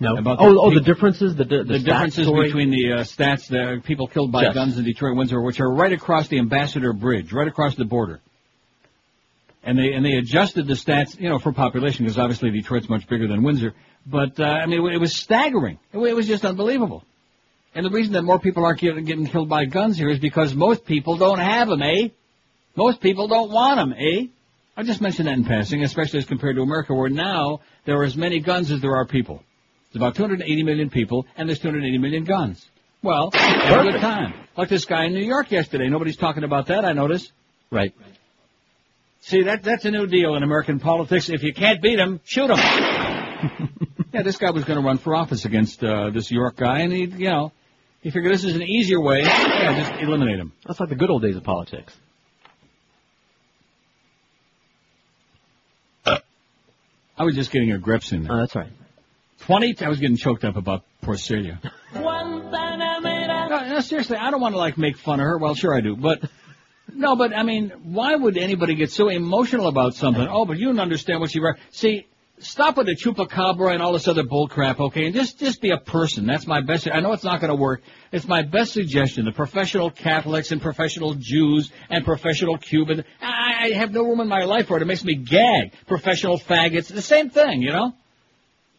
No. About oh, the oh, the differences, the the, the differences story? between the uh, stats, the people killed by Yes. guns in Detroit, and Windsor, which are right across the Ambassador Bridge, right across the border. And they and they adjusted the stats, you know, for population because obviously Detroit's much bigger than Windsor. But uh, I mean, it was staggering. It, it was just unbelievable. And the reason that more people aren't getting, getting killed by guns here is because most people don't have them, eh? Most people don't want them, eh? I just mentioned that in passing, especially as compared to America, where now there are as many guns as there are people. There's about 280 million people, and there's 280 million guns. Well, have a good time. Like this guy in New York yesterday. Nobody's talking about that, I notice. Right. See, that that's a new deal in American politics. If you can't beat him, shoot him. yeah, this guy was going to run for office against uh, this York guy, and he, you know, he figured this is an easier way. Yeah, just eliminate him. That's like the good old days of politics. I was just getting a grips in there. Oh, that's right. Twenty. I was getting choked up about poor Celia. No, no, seriously, I don't want to like make fun of her. Well, sure I do, but no, but I mean, why would anybody get so emotional about something? Oh, but you don't understand what she wrote. See, stop with the chupacabra and all this other bull crap, okay? And just just be a person. That's my best. I know it's not going to work. It's my best suggestion. The professional Catholics and professional Jews and professional Cuban. I, I have no room in my life for it. It makes me gag. Professional faggots. The same thing, you know.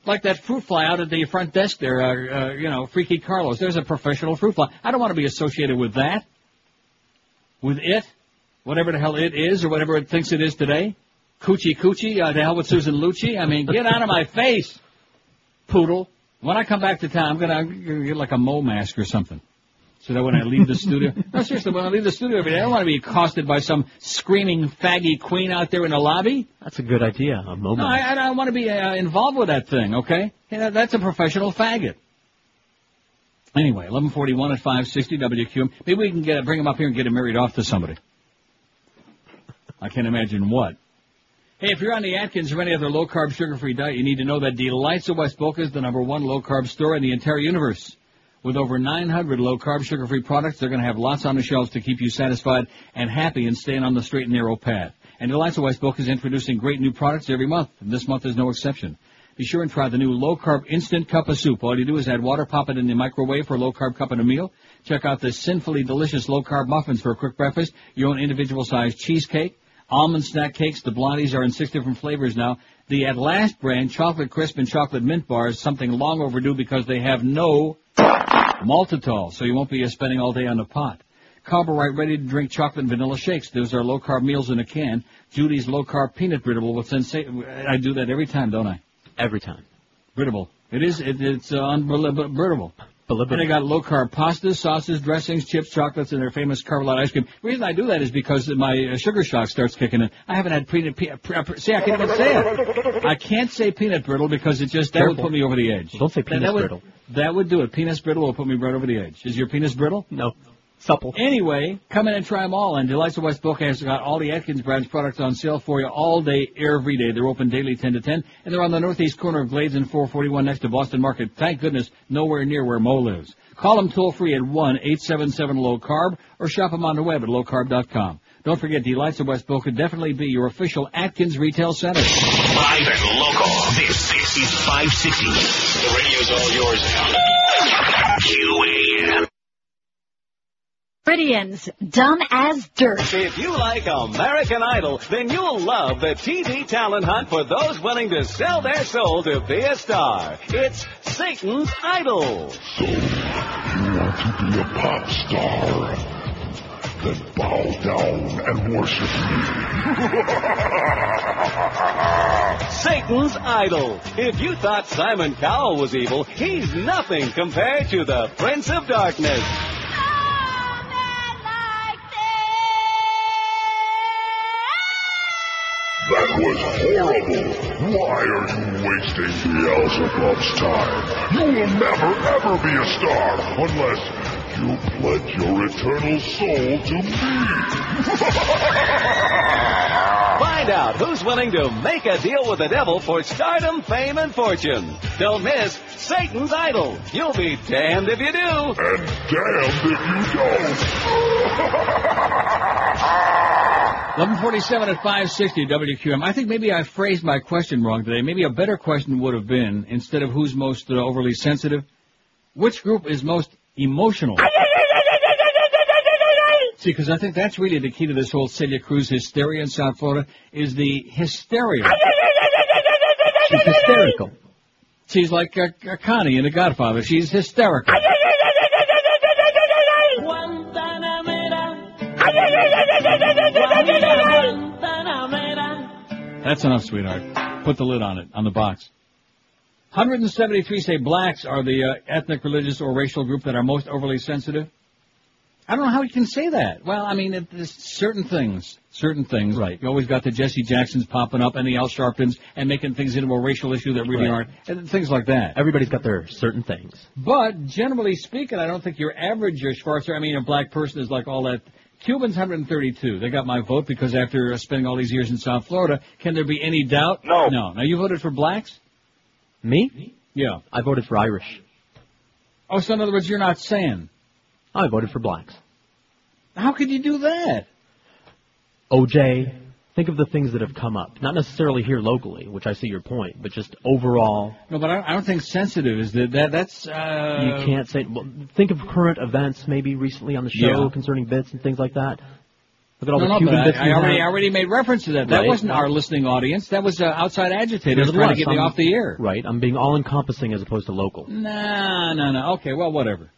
Like that fruit fly out at the front desk there, uh, uh, you know, Freaky Carlos. There's a professional fruit fly. I don't want to be associated with that. With it. Whatever the hell it is or whatever it thinks it is today. Coochie coochie, uh, to hell with Susan Lucci. I mean, get out of my face, poodle. When I come back to town, I'm gonna, I'm gonna get like a mole mask or something. So that when I leave the studio, no seriously, when I leave the studio every day, I don't want to be accosted by some screaming faggy queen out there in the lobby. That's a good idea. A No, moment. I, I don't want to be uh, involved with that thing, okay? Yeah, that's a professional faggot. Anyway, 1141 at 560 WQAM. Maybe we can get bring him up here and get him married off to somebody. I can't imagine what. Hey, if you're on the Atkins or any other low-carb, sugar-free diet, you need to know that Delights of West Boca is the number one low-carb store in the entire universe. With over 900 low-carb, sugar-free products, they're going to have lots on the shelves to keep you satisfied and happy and staying on the straight and narrow path. And Delights of West Boca is introducing great new products every month, and this month is no exception. Be sure and try the new low-carb instant cup of soup. All you do is add water, pop it in the microwave for a low-carb cup and a meal. Check out the sinfully delicious low-carb muffins for a quick breakfast, your own individual-sized cheesecake, almond snack cakes. The blondies are in six different flavors now. The At Last brand, chocolate crisp and chocolate mint bars, something long overdue because they have no maltitol, so you won't be spending all day on the pot. Carborite ready to drink chocolate and vanilla shakes. Those are low carb meals in a can. Judy's low carb peanut brittle with sensation. I do that every time, don't I? Every time. Brittle. It is. It, it's uh, unbelievable. Believable. And they got low carb pastas, sauces, dressings, chips, chocolates, and their famous Carbolite ice cream. The reason I do that is because my uh, sugar shock starts kicking in. I haven't had peanut. Pe- pre- pre- see, I can't even say it. I can't say peanut brittle because it just that would put me over the edge. Don't say That- penis that would, brittle. That would do it. Penis brittle will put me right over the edge. Is your penis brittle? No. Supple. Anyway, come in and try them all. And Delights of West Boca has got all the Atkins Brands products on sale for you all day, every day. They're open daily 10 to 10, and they're on the northeast corner of Glades and 441 next to Boston Market. Thank goodness, nowhere near where Mo lives. Call them toll free at 1-877-LOW-CARB or shop them on the web at lowcarb.com. Don't forget, Delights of West Boca definitely be your official Atkins retail center. Live and local. This is 560. The radio's all yours now. QAM. Floridians, dumb as dirt. If you like American Idol, then you'll love the TV talent hunt for those willing to sell their soul to be a star. It's Satan's Idol. So, you want to be a pop star? Then bow down and worship me. Satan's Idol. If you thought Simon Cowell was evil, he's nothing compared to the Prince of Darkness. Was horrible. Why are you wasting Beelzebub's time? You will never ever be a star unless you pledge your eternal soul to me. Find out who's willing to make a deal with the devil for stardom, fame, and fortune. Don't miss Satan's Idol. You'll be damned if you do. And damned if you don't. 1147 at 560 WQAM. I think maybe I phrased my question wrong today. Maybe a better question would have been, instead of who's most uh, overly sensitive, which group is most emotional? See, because I think that's really the key to this whole Celia Cruz hysteria in South Florida, is the hysteria. She's hysterical. She's like uh, uh, Connie in The Godfather. She's hysterical. That's enough, sweetheart. Put the lid on it, on the box. 173 say blacks are the uh, ethnic, religious, or racial group that are most overly sensitive. I don't know how you can say that. Well, I mean, it, there's certain things, certain things. Right. You always got the Jesse Jacksons popping up and the Al Sharptons and making things into a racial issue that really Right. aren't, and things like that. Everybody's got their certain things. But generally speaking, I don't think your average Schwarzer, I mean, a black person is like all that. Cubans 132. They got my vote because after uh, spending all these years in South Florida, can there be any doubt? No. No. Now you voted for blacks? Me? Yeah. I voted for Irish. Oh, so in other words, you're not saying. I voted for blacks. How could you do that? OJ, think of the things that have come up. Not necessarily here locally, which I see your point, but just overall. No, but I, don't think sensitive is that. that that's. Uh, you can't say. Well, think of current events, maybe recently on the show Yeah. concerning bits and things like that. Look at all no, the no, Cuban but bits. I, I already. I already made reference to that. That Right. wasn't our listening audience. That was uh, outside agitators trying to get me I'm- off the air. Right. I'm being all encompassing as opposed to local. No, no, no. Okay, well, whatever.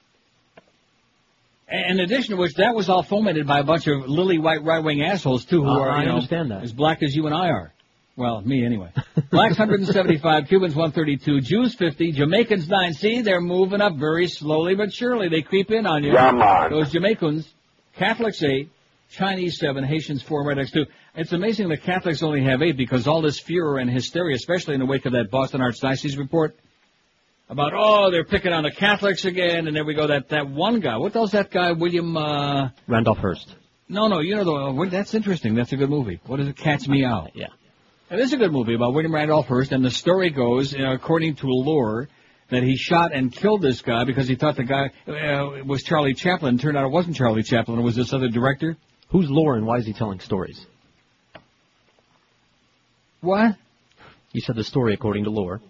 And In addition to which, that was all fomented by a bunch of lily white right wing assholes too, who Uh, are I you know, understand that. as black as you and I are. Well, me anyway. Blacks 175, Cubans 132, Jews 50, Jamaicans 9. See, they're moving up very slowly but surely. They creep in on you. Yeah, man. Those Jamaicans, Catholics 8, Chinese 7, Haitians 4, Rednecks 2. It's amazing the Catholics only have 8 because all this furor and hysteria, especially in the wake of that Boston Archdiocese report, about, oh, they're picking on the Catholics again, and there we go, that, that one guy. What hell's that guy, William, uh... Randolph Hearst. No, no, you know the, well, that's interesting. That's a good movie. What is it? Catch Me Out. Yeah. It is a good movie about William Randolph Hearst, and the story goes, uh, according to lore, that he shot and killed this guy because he thought the guy uh, was Charlie Chaplin. Turned out it wasn't Charlie Chaplin. It was this other director. Who's Lore and why is he telling stories? What? You said the story according to Lore.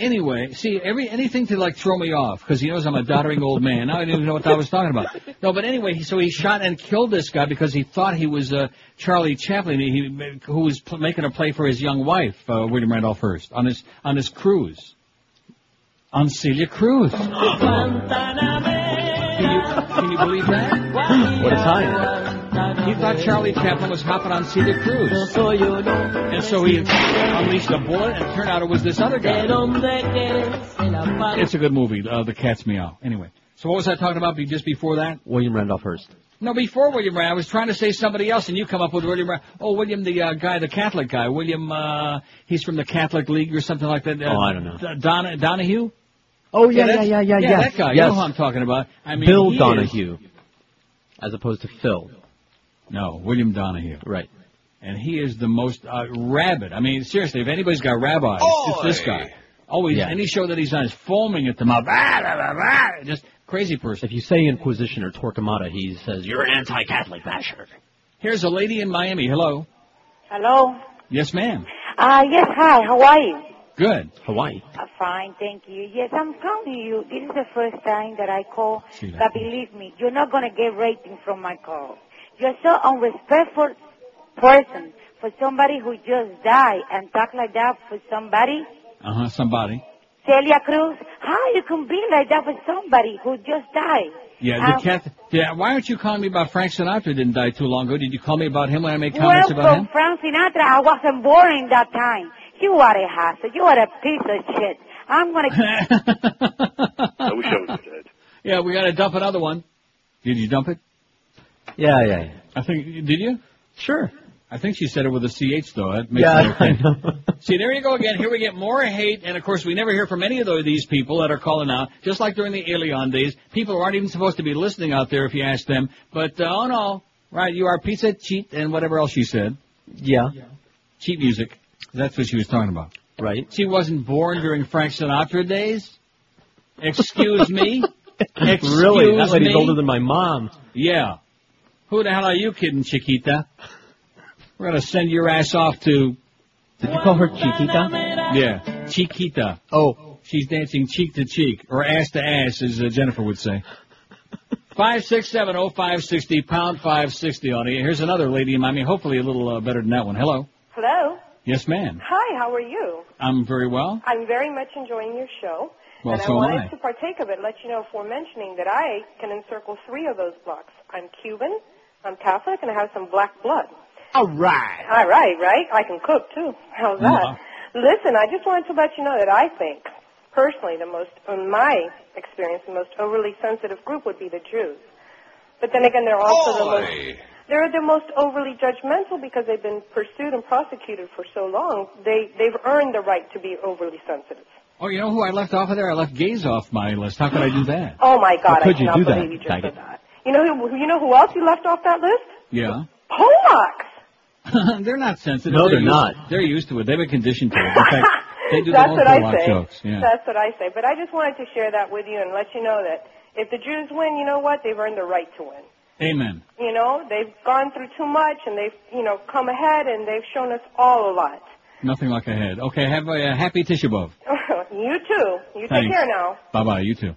Anyway, see, every anything to like throw me off because he knows I'm a doddering old man. Now I didn't even know what I was talking about. No, but anyway, so he shot and killed this guy because he thought he was uh, Charlie Chaplin, he, who was pl- making a play for his young wife, uh, William Randolph Hearst, on his on his cruise, on Celia Cruz. Can you, can you believe that? What a time. He thought Charlie Chaplin was hopping on Celia Cruz. And so he unleashed a bullet, and turned out it was this other guy. It's a good movie, uh, The Cat's Meow. Anyway, so what was I talking about be- just before that? William Randolph Hearst. No, before William Randolph, I was trying to say somebody else, and you come up with William Rand. Oh, William, the uh, guy, the Catholic guy. William, uh, he's from the Catholic League or something like that. Uh, Oh, I don't know. D- Don- Donohue? Oh, yeah, yeah, that's- yeah, yeah, yeah. yes, that guy. You know who I'm talking about. I mean, Bill he is- Donohue. As opposed to Phil. No, William Donohue. Right. And he is the most uh, rabid. I mean, seriously, if anybody's got rabbis, it's this guy. Always, Yeah. any show that he's on is foaming at the mouth. Ah, blah, blah, blah. Just crazy person. If you say Inquisition or Torquemada, he says, you're an anti-Catholic basher. Here's a lady in Miami. Hello. Hello. Yes, ma'am. Uh, yes, hi. How are you? Good. Hawaii. Uh, fine, thank you. Yes, I'm calling you. This is the first time that I call, that. but believe me, you're not going to get rating from my call. You're so unrespectful person for somebody who just died and talk like that for somebody. Uh huh. Somebody. Celia Cruz, how you can be like that for somebody who just died? Yeah. Um, The Cath- yeah. Why aren't you calling me about Frank Sinatra? Didn't die too long ago. Did you call me about him when I made comments well, about from him? Frank Sinatra, I wasn't born in that time. You are a hassle. You are a piece of shit. I'm gonna. I wish I was dead. Yeah, we got to dump another one. Did you dump it? Yeah, yeah, yeah. I think. Did you? Sure. I think she said it with a ch though. That makes Yeah, it okay. See, there you go again. Here we get more hate, and of course we never hear from any of these people that are calling out. Just like during the Elian days, people aren't even supposed to be listening out there if you ask them. But uh, oh no, right? You are pizza, cheat, and whatever else she said. Yeah. Cheap music. That's what she was talking about. Right. She wasn't born during Frank Sinatra days. Excuse me. Excuse really? That lady's me? older than my mom. Yeah. Who the hell are you kidding, Chiquita? We're gonna send your ass off to. Did you call her Chiquita? Yeah, Chiquita. Oh. She's dancing cheek to cheek, or ass to ass, as uh, Jennifer would say. Five six seven oh five sixty pound five sixty on it. Here's another lady in Miami. Hopefully a little uh, better than that one. Hello. Hello. Yes, ma'am. Hi, how are you? I'm very well. I'm very much enjoying your show. Well, and so I am wanted I. to partake of it, let you know for mentioning that I can encircle three of those blocks. I'm Cuban, I'm Catholic, and I have some black blood. All right. All right, right? I can cook too. How's mm-hmm. that? Listen, I just wanted to let you know that I think, personally, the most, in my experience, the most overly sensitive group would be the Jews. But then again, they're also the most, they're the most overly judgmental because they've been pursued and prosecuted for so long. They, they've earned the right to be overly sensitive. Oh, you know who I left off of there? I left gays off my list. How could I do that? Oh my God, How could I you do that, you just said that. You know who, you know who else you left off that list? Yeah. Polacks. they're not sensitive. No, they're used- not. They're used to it. They've been conditioned to it. In fact, they do That's their own what I say. jokes. Yeah. That's what I say. But I just wanted to share that with you and let you know that if the Jews win, you know what? They've earned the right to win. Amen. You know, they've gone through too much and they've, you know, come ahead and they've shown us all a lot. Nothing like a head. Okay, have a, uh happy Tisha B'Av. you too. You take care now. Bye bye. You too.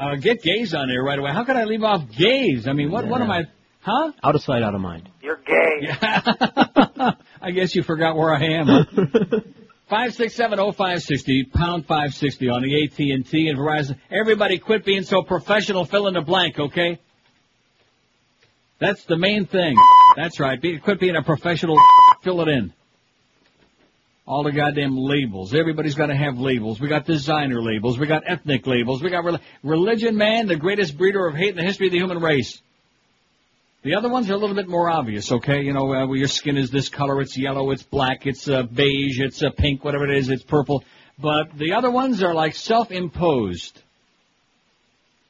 Uh, get gays on there right away. How could I leave off gays? I mean, what? What am I? Huh? Out of sight, out of mind. You're gay. I guess you forgot where I am. Huh? Five six seven oh five sixty pound five sixty on the AT and T and Verizon. Everybody, quit being so professional. Fill in the blank, okay? That's the main thing. That's That's right. Be, quit being a professional. Fill it in. All the goddamn labels. Everybody's got to have labels. We got designer labels. We got ethnic labels. We got rel- religion, man, the greatest breeder of hate in the history of the human race. The other ones are a little bit more obvious, okay? You know, uh, where your skin is this color, it's yellow, it's black, it's uh, beige, it's uh, pink, whatever it is, it's purple. But the other ones are like self-imposed.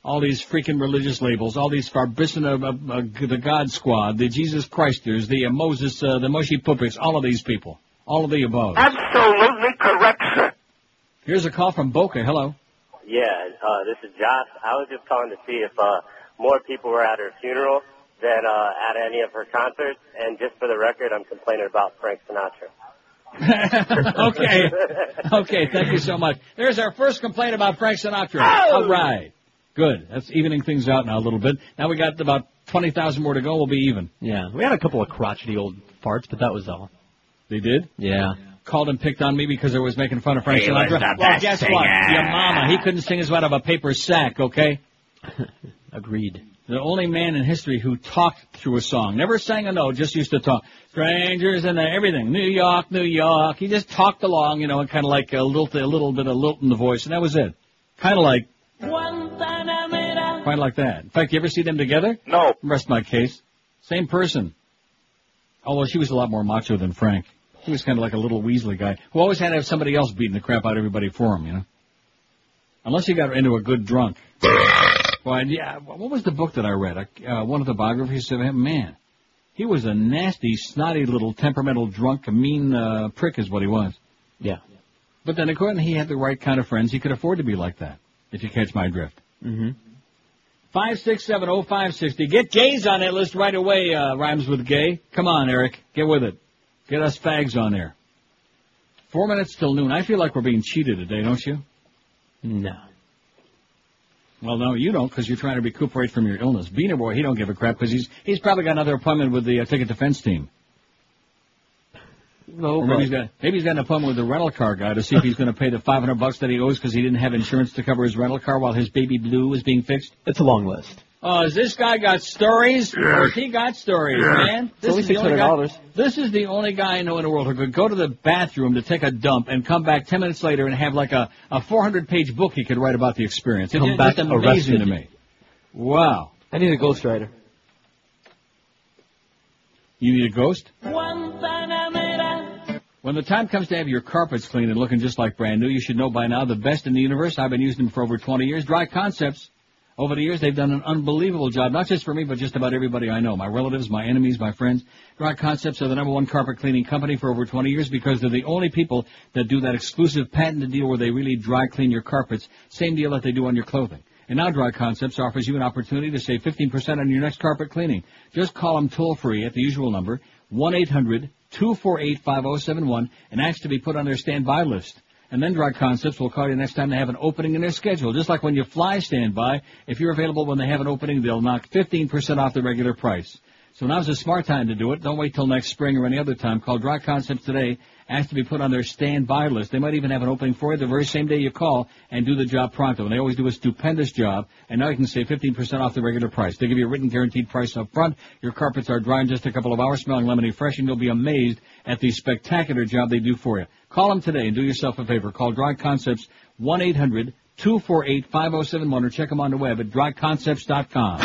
All these freaking religious labels, all these Farbissina, uh, uh, the God Squad, the Jesus Christers, the uh, Moses, uh, the Moshe Puppets, all of these people. All of the above. Absolutely correct, sir. Here's a call from Boca. Hello. Yeah, uh, this is Josh. I was just calling to see if uh, more people were at her funeral than uh, at any of her concerts. And just for the record, I'm complaining about Frank Sinatra. okay. Okay, thank you so much. There's our first complaint about Frank Sinatra. Oh! All right. Good. That's evening things out now a little bit. Now we got about 20,000 more to go. We'll be even. Yeah, we had a couple of crotchety old farts, but that was all. They did? Yeah. Called and picked on me because I was making fun of Frank He was Sinatra. the well, best guess singer. what? Your mama. He couldn't sing as out of a paper sack, okay? Agreed. The only man in history who talked through a song. Never sang a note, just used to talk. Strangers and everything. New York, New York. He just talked along, you know, and kind of like a little, a little bit of lilt in the voice, and that was it. Kind of like, quite like that. In fact, you ever see them together? No. Rest my case. Same person. Although she was a lot more macho than Frank. He was kind of like a little Weasley guy who always had to have somebody else beating the crap out of everybody for him, you know. Unless he got into a good drunk. Well, yeah, what was the book that I read? Uh, one of the biographies of him? Man, he was a nasty, snotty little temperamental drunk, a mean uh, prick is what he was. Yeah. But then again, he had the right kind of friends. He could afford to be like that, if you catch my drift. Mm-hmm. Five six seven oh five sixty. Get gays on that list right away. Uh, rhymes with gay. Come on, Eric, get with it. Get us fags on there. Four minutes till noon. I feel like we're being cheated today, don't you? No. Well, no, you don't, because you're trying to recuperate from your illness. Beaner Boy, he don't give a crap because he's he's probably got another appointment with the uh, ticket defense team. No, Or maybe he's got maybe he's got an appointment with the rental car guy to see if he's going to pay the 500 bucks that he owes because he didn't have insurance to cover his rental car while his baby blue was being fixed. It's a long list. Uh, oh, has this guy got stories? Yes. He got stories, Yes. man. It's only is the only guy- $600. This is the only guy I know in the world who could go to the bathroom to take a dump and come back 10 minutes later and have like a, a 400 page book he could write about the experience. It's Come just back amazing arrested. to me. Wow. I need a ghostwriter. You need a ghost? When the time comes to have your carpets cleaned and looking just like brand new, you should know by now the best in the universe. I've been using them for over 20 years. Dry Concepts. Over the years, they've done an unbelievable job, not just for me, but just about everybody I know. My relatives, my enemies, my friends. Dry Concepts are the number one carpet cleaning company for over 20 years because they're the only people that do that exclusive patented deal where they really dry clean your carpets. Same deal that they do on your clothing. And now Dry Concepts offers you an opportunity to save 15% on your next carpet cleaning. Just call them toll free at the usual number, 1-800-248-5071 and ask to be put on their standby list. And then Dry Concepts will call you next time they have an opening in their schedule. Just like when you fly standby, if you're available when they have an opening, they'll knock 15% off the regular price. So now's a smart time to do it. Don't wait till next spring or any other time. Call Dry Concepts today. Ask to be put on their standby list. They might even have an opening for you the very same day you call and do the job pronto. And they always do a stupendous job. And now you can save 15% off the regular price. They give you a written guaranteed price up front. Your carpets are dry in just a couple of hours, smelling lemony fresh, and you'll be amazed at the spectacular job they do for you. Call them today and do yourself a favor. Call Dry Concepts 1-800-248-5071 or check them on the web at dryconcepts.com.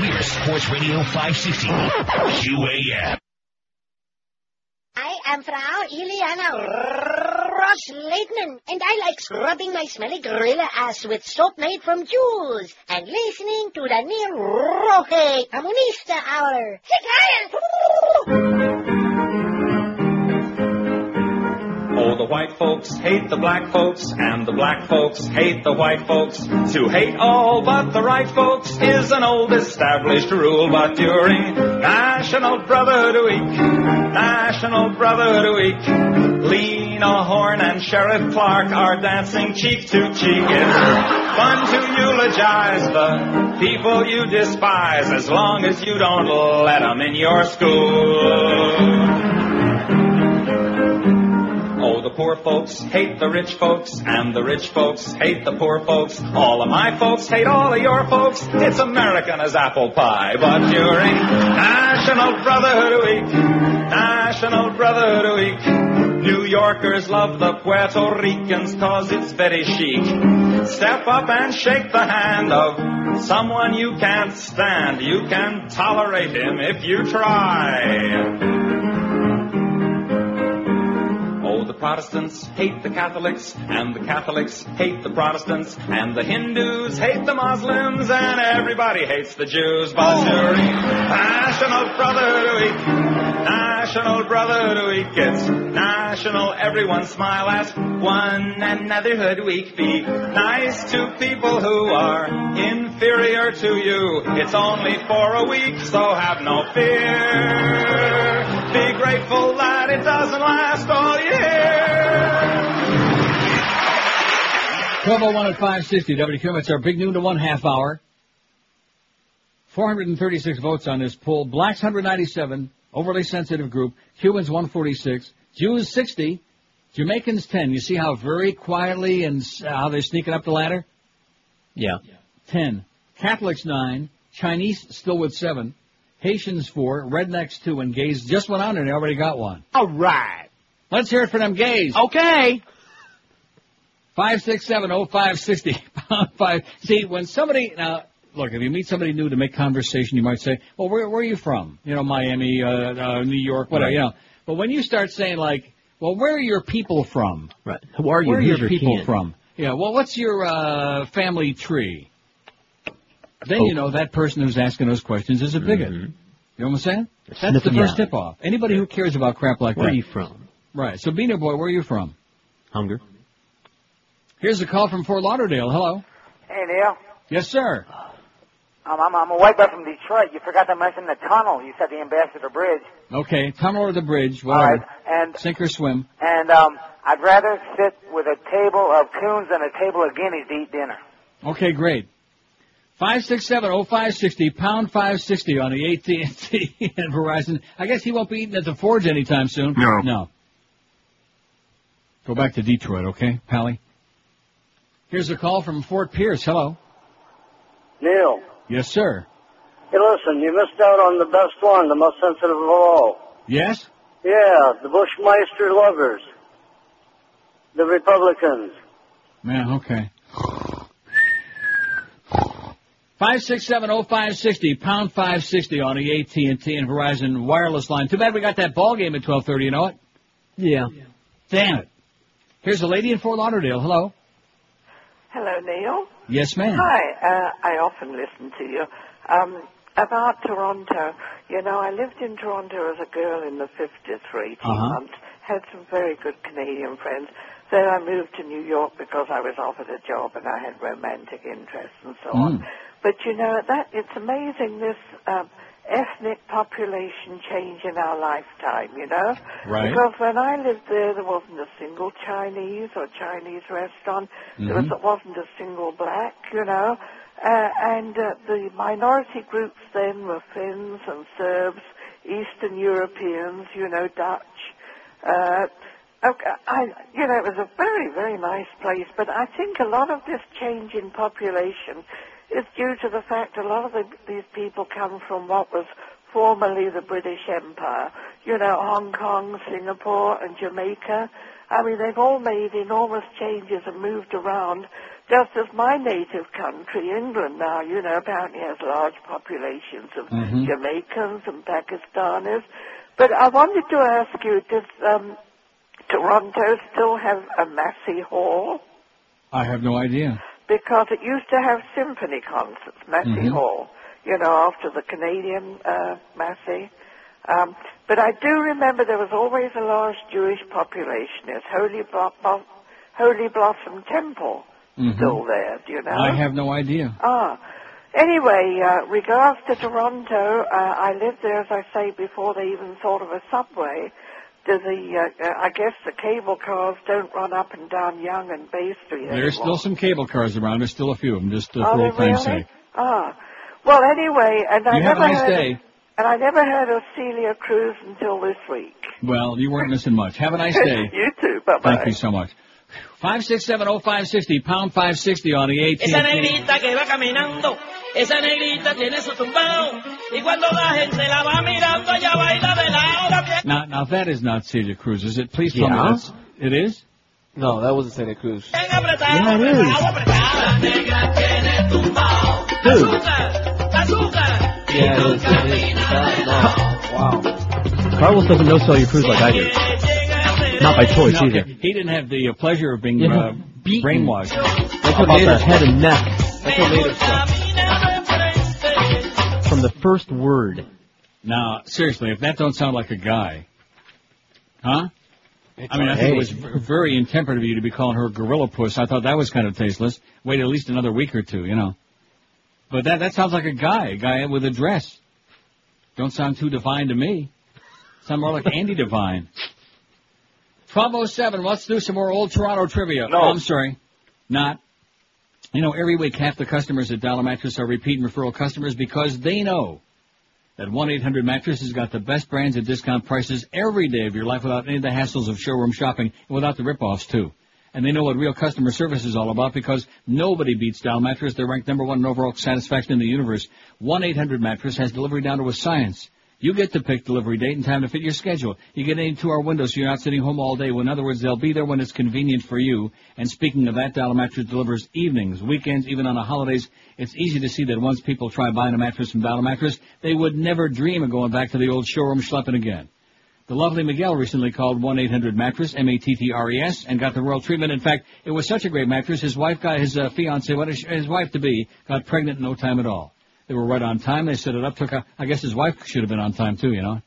We're Sports Radio 560. QAM. I am Frau Iliana Ross-Leitman, and I like scrubbing my smelly gorilla ass with soap made from Jews and listening to the Neil Rogers Comunista Hour. The white folks hate the black folks, and the black folks hate the white folks. To hate all but the right folks is an old established rule, but during National Brotherhood Week, National Brotherhood Week, Lena Horne and Sheriff Clark are dancing cheek to cheek. It's fun to eulogize the people you despise as long as you don't let them in your school. The poor folks hate the rich folks, and the rich folks hate the poor folks. All of my folks hate all of your folks. It's American as apple pie, but during National Brotherhood Week, National Brotherhood Week, New Yorkers love the Puerto Ricans cause it's very chic. Step up and shake the hand of someone you can't stand. You can tolerate him if you try. Protestants hate the Catholics, and the Catholics hate the Protestants, and the Hindus hate the Muslims, and everybody hates the Jews. During National Week, National Brotherhood Week, it's National Everyone Smile at one anotherhood week. Be nice to people who are inferior to you. It's only for a week, so have no fear. Be grateful that it doesn't last all year. 1201 at 560 WQAM. It's our big noon to one half hour. 436 votes on this poll. Blacks 197, overly sensitive group. Cubans 146, Jews 60, Jamaicans 10. You see how very quietly and s- how they're sneaking up the ladder? Yeah. 10. Catholics 9, Chinese still with 7, Haitians 4, Rednecks 2, and gays just went on and they already got one. All right. Let's hear it for them gays. Okay. Five six seven oh five sixty pound five. See, when somebody now look, if you meet somebody new to make conversation, you might say, "Well, where where are you from? You know, Miami, uh, uh, New York, whatever." Right. You know, but when you start saying like, "Well, where are your people from?" Right. Who are you? Where are your people kin? from? Yeah. Well, what's your uh, family tree? Then you Oh. know that person who's asking those questions is a bigot. You know what I'm saying? That's the first tip off. Anybody who cares about crap like Where that. are you from? Right. So, Beaner Boy, where are you from? Hunger. Here's a call from Fort Lauderdale. Hello. Hey, Neil. Yes, sir. Um, I'm, I'm a white guy from Detroit. You forgot to mention the tunnel. You said the Ambassador Bridge. Okay, tunnel or the bridge, whatever. right. And Sink or swim. and um, I'd rather sit with a table of coons than a table of guineas to eat dinner. Okay, great. Five six seven oh five sixty pound five sixty on the AT and T and Verizon. I guess he won't be eating at the Forge anytime soon. No. No. Go back to Detroit, okay, Pally? Here's a call from Fort Pierce. Hello. Neil, Yes, sir. hey, listen, you missed out on the best one, the most sensitive of all. Yes. Yeah, the Bushmeister lovers, the Republicans. Man, okay. Five six seven oh five sixty pound five sixty on the AT and T and Verizon wireless line. Too bad we got that ball game at twelve thirty. You know it? Yeah. Damn it. Here's a lady in Fort Lauderdale. Hello. Hello, Neil. Yes, ma'am. Hi. Uh, I often listen to you. Um, about Toronto, you know, I lived in Toronto as a girl in the 50s for 18 Uh-huh. months. Had some very good Canadian friends. Then I moved to New York because I was offered a job and I had romantic interests and so on. Mm. But you know, that it's amazing this um, ethnic population change in our lifetime. You know, Right. because when I lived there, there wasn't a single Chinese or Chinese restaurant. There was, Mhm. wasn't a single black. You know, uh, and uh, the minority groups then were Finns and Serbs, Eastern Europeans. You know, Dutch. Uh, Okay, I, you know, it was a very, very nice place, but I think a lot of this change in population is due to the fact a lot of the, these people come from what was formerly the British Empire. You know, Hong Kong, Singapore, and Jamaica. I mean, they've all made enormous changes and moved around, just as my native country, England, now, you know, apparently has large populations of Mhm. Jamaicans and Pakistanis. But I wanted to ask you, does um, Toronto still have a Massey Hall? I have no idea. Because it used to have symphony concerts, Massey Mhm. Hall, you know, after the Canadian uh, Massey. Um, but I do remember there was always a large Jewish population. There's Holy, Blo- Blo- Holy Blossom Temple Mhm. still there, do you know? I have no idea. Ah. Anyway, uh, regards to Toronto, uh, I lived there, as I say, before they even thought of a subway. Do the, uh, uh, I guess the cable cars don't run up and down Yonge and Bay Street There's anymore. still some cable cars around. There's still a few of them, just uh, Are for they old time's really? sake. Ah. Well, anyway, and I You have never a nice heard day. Of, And I never heard of Celia Cruz until this week. Well, you weren't missing much. Have a nice day. you too. Bye bye. Thank you so much. Five six seven oh five sixty pound five sixty on the AT&T. Esa negrita que va caminando, esa negrita tiene su tumbao. Y cuando la gente la va mirando, ella baila de lado. Now, now that is not Celia Cruz, is it? Please tell me Yeah. that's. It is. No, that wasn't Santa Cruz. Yeah, it is. Dude. Yeah, it is. It is. Wow. Carlos doesn't know Celia Cruz like I do. Not by choice No, either. He didn't have the uh, pleasure of being Yeah. uh, brainwashed. That's what made his head and neck. That's what made him. From the first word. Now, seriously, if that don't sound like a guy, huh? I mean, I think it was very intemperate of you to be calling her a gorilla puss. I thought that was kind of tasteless. Wait at least another week or two, you know. But that that sounds like a guy, a guy with a dress. Don't sound too divine to me. Sound more like Andy Devine. 1207, let's do some more old Toronto trivia. No. Oh, I'm sorry. Not. You know, every week half the customers at Dial-A-Mattress are repeat and referral customers because they know that 1-800 Mattress has got the best brands at discount prices every day of your life without any of the hassles of showroom shopping and without the rip-offs too. And they know what real customer service is all about because nobody beats Dial Mattress. They're ranked number one in overall satisfaction in the universe. 1-800 Mattress has delivery down to a science. You get to pick delivery date and time to fit your schedule. You get any two-hour window so you're not sitting home all day. Well, in other words, they'll be there when it's convenient for you. And speaking of that, Dial-A-Mattress delivers evenings, weekends, even on the holidays. It's easy to see that once people try buying a mattress from Dial-A-Mattress, they would never dream of going back to the old showroom schlepping again. The lovely Miguel recently called 1-800-MATTRESS, M-A-T-T-R-E-S, and got the royal treatment. In fact, it was such a great mattress, his wife got, his uh, fiance, what is, his wife to be, got pregnant in no time at all. They were right on time, they set it up, took a, I guess his wife should have been on time too, you know.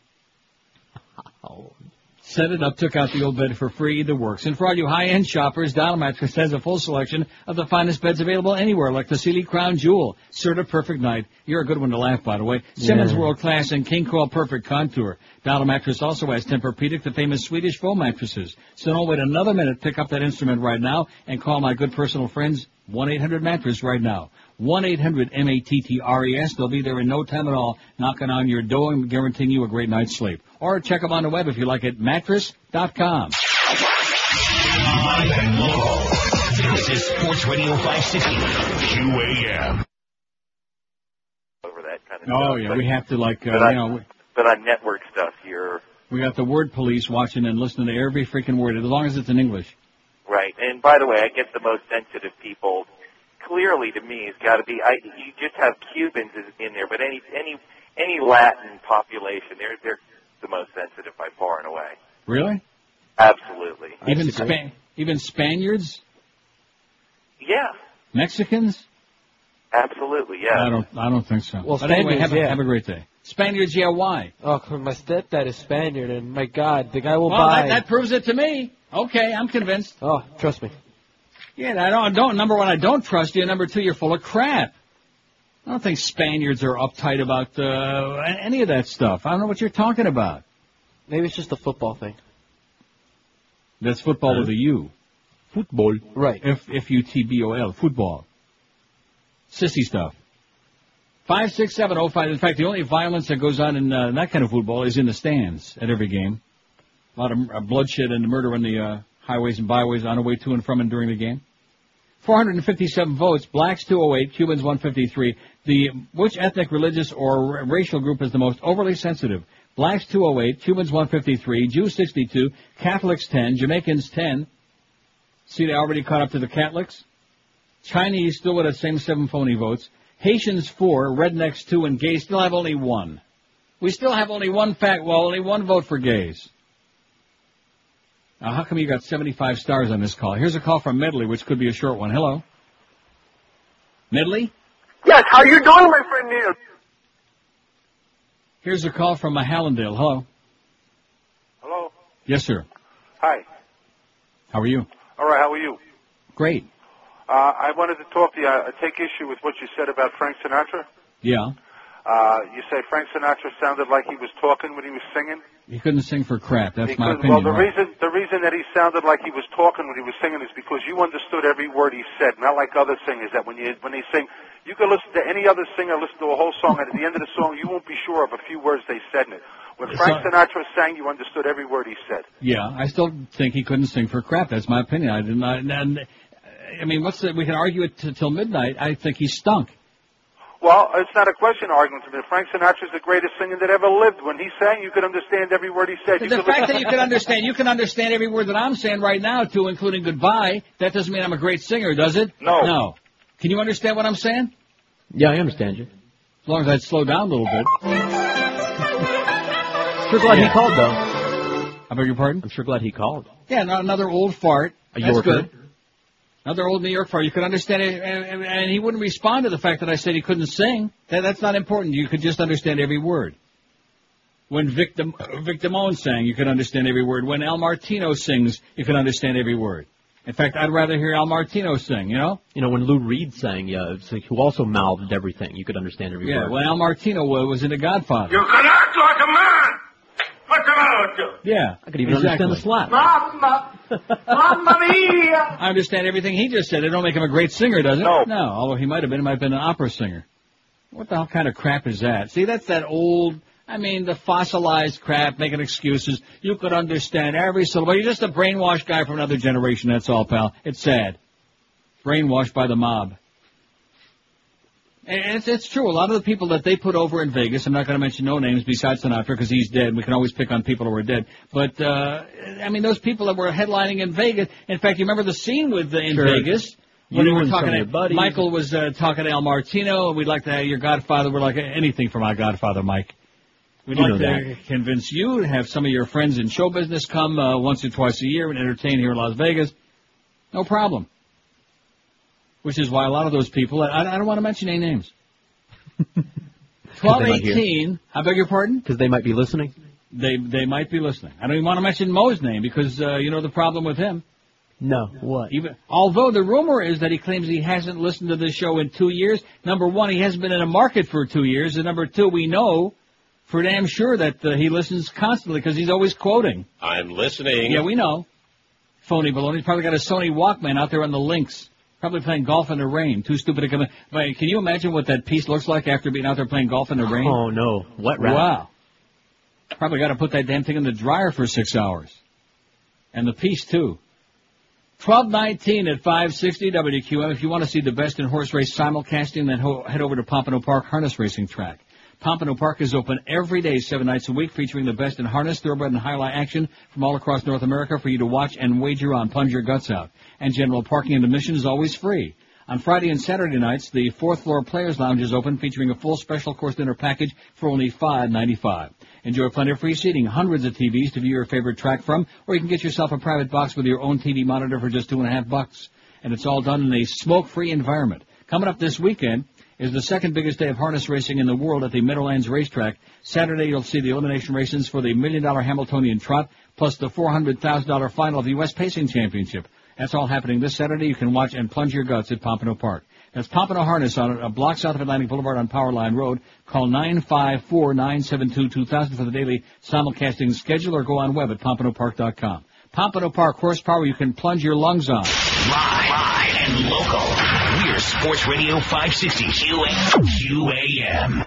Set it up, took out the old bed for free, the works. And for all you high-end shoppers, Mattress has a full selection of the finest beds available anywhere, like the Sealy Crown Jewel, Serta Perfect Night. You're a good one to laugh, by the way. Simmons Yeah. World Class and King Coil Perfect Contour. Dial Mattress also has Tempur-Pedic, the famous Swedish foam mattresses. So don't wait another minute. Pick up that instrument right now and call my good personal friends 1-800-Mattress right now. 1-800-M-A-T-T-R-E-S. They'll be there in no time at all, knocking on your door and guaranteeing you a great night's sleep. Or check them on the web if you like it, mattress.com. Live and local. This is Sports Radio 560 QAM. over that kind of Oh stuff. yeah, but, we have to like, uh, but, I, you know, but on network stuff, you're we got the word police watching and listening to every freaking word, as long as it's in English. right. And by the way, I get the most sensitive people, clearly to me, has got to be. I, you just have Cubans in there, but any any any Latin population, they're they're the most sensitive by far and away. Really? Absolutely. Even Span- even Spaniards, Yeah. Mexicans? Absolutely. Yeah. I don't, I don't think so. Well, but anyway, have a, yeah. have a great day. Spaniards, yeah, why? Oh, 'cause my stepdad is Spaniard, and my God, the guy will Well, buy. that, that proves it to me. Okay, I'm convinced. Oh, trust me. Yeah, I don't, I don't. Number one, I don't trust you. Number two, you're full of crap. I don't think Spaniards are uptight about uh, any of that stuff. I don't know what you're talking about. Maybe it's just the football thing. That's football with a U. Football. Right. F F U T B O L. Football. Sissy stuff. Five six seven oh five. In fact, the only violence that goes on in uh, that kind of football is in the stands at every game. A lot of uh, bloodshed and murder in the uh, highways and byways on the way to and from and during the game. 457 votes. Blacks 208. Cubans 153. The which ethnic, religious, or racial group is the most overly sensitive? Blacks 208. Cubans 153. Jews 62. Catholics 10. Jamaicans 10. See, they already caught up to the Catholics. Chinese still with the same seven phony votes. Haitians four, rednecks two, and gays still have only one. We still have only one fact, well, only one vote for gays. Now, how come you got 75 stars on this call? Here's a call from Medley, which could be a short one. Hello? Medley? Yes, how are you doing, my friend Neil? Here's a call from uh, Hallandale. Hello? Hello. Yes, sir. Hi. How are you? All right. How are you? Great. Uh, I wanted to talk to you. I take issue with what you said about Frank Sinatra. Yeah. Uh, you say Frank Sinatra sounded like he was talking when he was singing. He couldn't sing for crap. That's my opinion. well, the right? reason the reason that he sounded like he was talking when he was singing is because you understood every word he said, not like other singers that when you when they sing, you can listen to any other singer, listen to a whole song, and at the end of the song, you won't be sure of a few words they said in it. When Frank sir. Sinatra sang, you understood every word he said. Yeah, I still think he couldn't sing for crap. That's my opinion. I did not. And, I mean, what's the, we can argue it t- till midnight. I think he stunk. Well, it's not a question of argument to me. Frank Sinatra's the greatest singer that ever lived. When he sang, you could understand every word he said. You The fact listen- that you can understand, you can understand every word that I'm saying right now, too, including goodbye. That doesn't mean I'm a great singer, does it? No. No. Can you understand what I'm saying? Yeah, I understand you. As long as I'd slow down a little bit. Sure glad Yeah. he called though. I beg your pardon? I'm sure glad he called. Yeah, not another old fart. A That's Yorker. good. Another old New York fart. You could understand it, and, and- and he wouldn't respond to the fact that I said he couldn't sing. That, that's not important. You could just understand every word. When Vic, Dim- Vic Damone sang, you could understand every word. When Al Martino sings, you could understand every word. In fact, I'd rather hear Al Martino sing, you know? You know, when Lou Reed sang, yeah, it's like, who also mouthed everything, you could understand every word. Yeah, word. when Al Martino was in The Godfather. You can act like a man. What's the matter with you? Yeah. I could even exactly. understand the slap. Mamma, mamma mia. I understand everything he just said. It don't make him a great singer, does it? No. No, although he might have been. He might have been an opera singer. What the hell kind of crap is that? See, that's that old, I mean, the fossilized crap, making excuses. You could understand every syllable. You're just a brainwashed guy from another generation, that's all, pal. It's sad. Brainwashed by the mob. And it's, it's true. A lot of the people that they put over in Vegas, I'm not going to mention no names besides Sinatra because he's dead. We can always pick on people who are dead. But, uh, I mean, those people that were headlining in Vegas. In fact, you remember the scene with uh, in Sure. Vegas when You we were talking to buddies. Michael was uh, talking to Al Martino, and we'd like to have your Godfather. We're like anything for my Godfather, Mike. We'd You like to convince you to have some of your friends in show business come uh, once or twice a year and entertain here in Las Vegas. No problem. Which is why a lot of those people, I, I don't want to mention any names. Twelve They might hear. eighteen. I beg your pardon. Because they might be listening. They they might be listening. I don't even want to mention Mo's name because uh, you know the problem with him. No. What? Even although the rumor is that he claims he hasn't listened to this show in two years. Number one, he hasn't been in a market for two years, and number two, we know for damn sure that uh, he listens constantly because he's always quoting. I'm listening. Yeah, we know. Phony baloney. He's probably got a Sony Walkman out there on the links. Probably playing golf in the rain. Too stupid to come in. But can you imagine what that piece looks like after being out there playing golf in the rain? Oh no. Wet rat. Wow. Probably got to put that damn thing in the dryer for six hours. And the piece too. 1219 at 560 WQAM. If you want to see the best in horse race simulcasting, then ho- head over to Pompano Park Harness Racing Track. Pompano Park is open every day, seven nights a week, featuring the best in harness, thoroughbred, and highlight action from all across North America for you to watch and wager on. Plunge your guts out. And general parking and admission is always free. On Friday and Saturday nights, the fourth floor Players Lounge is open, featuring a full special course dinner package for only five ninety five. Enjoy plenty of free seating, hundreds of TVs to view your favorite track from, or you can get yourself a private box with your own TV monitor for just two and a half bucks. And it's all done in a smoke-free environment. Coming up this weekend is the second biggest day of harness racing in the world at the Meadowlands Racetrack. Saturday, you'll see the elimination races for the Million Dollar Hambletonian Trot, plus the $400,000 final of the U.S. Pacing Championship. That's all happening this Saturday. You can watch and plunge your guts at Pompano Park. That's Pompano Harness on a block south of Atlantic Boulevard on Powerline Road. Call 954-972-2000 for the daily simulcasting schedule or go on web at pompanopark.com. Pompano Park horsepower you can plunge your lungs on. Live and local. We're Sports Radio 560 QAM.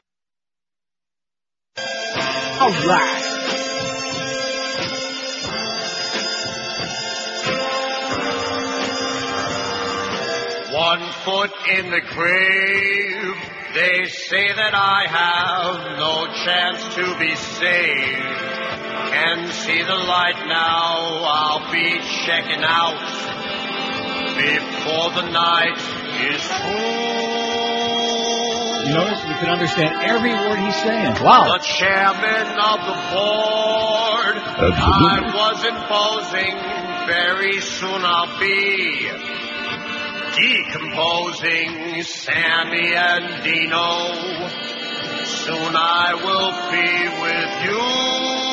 All right. One foot in the grave, they say that I have no chance to be saved. Can see the light now, I'll be checking out before the night is through. You notice you can understand every word he's saying. Wow. The chairman of the board. I was imposing. Very soon I'll be decomposing Sammy and Dino. Soon I will be with you.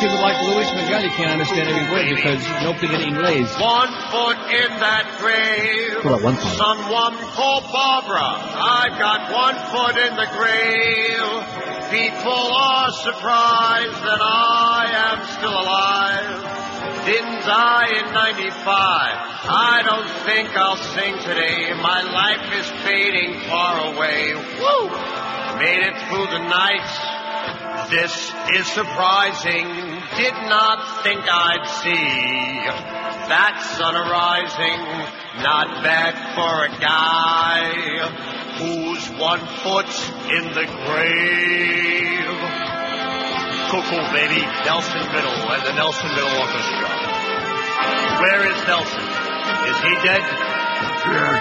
But like Luis Miguel, you can't understand every word because no pig in inglés. One foot in that grave. Well, at one time. Someone call Barbara. I've got one foot in the grave. People are surprised that I am still alive. Didn't die in 95. I don't think I'll sing today. My life is fading far away. Woo! Made it through the night. This is surprising. Did not think I'd see that sun arising. Not bad for a guy who's one foot in the grave. Cool, baby. Nelson Riddle and the Nelson Riddle Orchestra. Where is Nelson? Is he dead?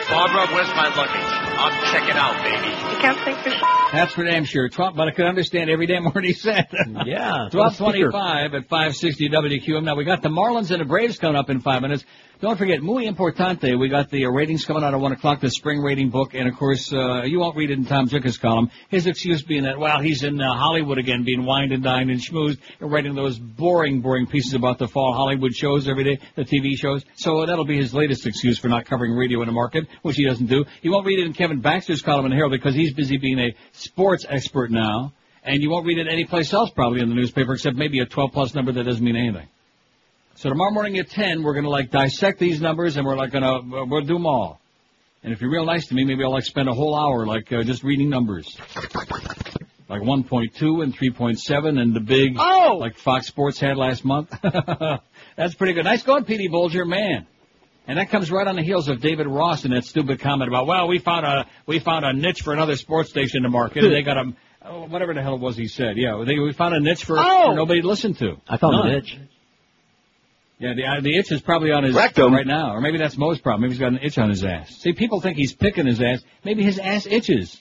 Barbara, where's my luggage? I'm checking out, baby. You can't think for sure. That's for damn sure. Trump, but I could understand every damn word he said. Yeah. Twelve twenty-five at five sixty WQAM. Now we got the Marlins and the Braves coming up in five minutes. Don't forget, muy importante. We got the uh, ratings coming out at one o'clock, the spring rating book, and of course, uh, you won't read it in Tom Zucker's column. His excuse being that, well, he's in uh, Hollywood again, being wined and dined and schmoozed, and writing those boring, boring pieces about the fall Hollywood shows every day, the TV shows. So uh, that'll be his latest excuse for not covering radio in the market, which he doesn't do. You won't read it in Kevin Baxter's column in the Herald because he's busy being a sports expert now, and you won't read it anyplace else probably in the newspaper except maybe a 12 plus number that doesn't mean anything. So tomorrow morning at 10, we're going to like dissect these numbers and we're like going to, we'll do them all. And if you're real nice to me, maybe I'll like spend a whole hour like uh, just reading numbers. Like 1.2 and 3.7 and the big, oh! like Fox Sports had last month. That's pretty good. Nice going, Petey Bolger, man. And that comes right on the heels of David Ross and that stupid comment about, well, we found a, we found a niche for another sports station to market and they got a, oh, whatever the hell it was he said. Yeah, they, we found a niche for, Oh! for nobody to listen to. I found None. an itch. Yeah, the uh, the itch is probably on his Rectum. right now, or maybe that's Mo's problem. Maybe he's got an itch on his ass. See, people think he's picking his ass. Maybe his ass itches.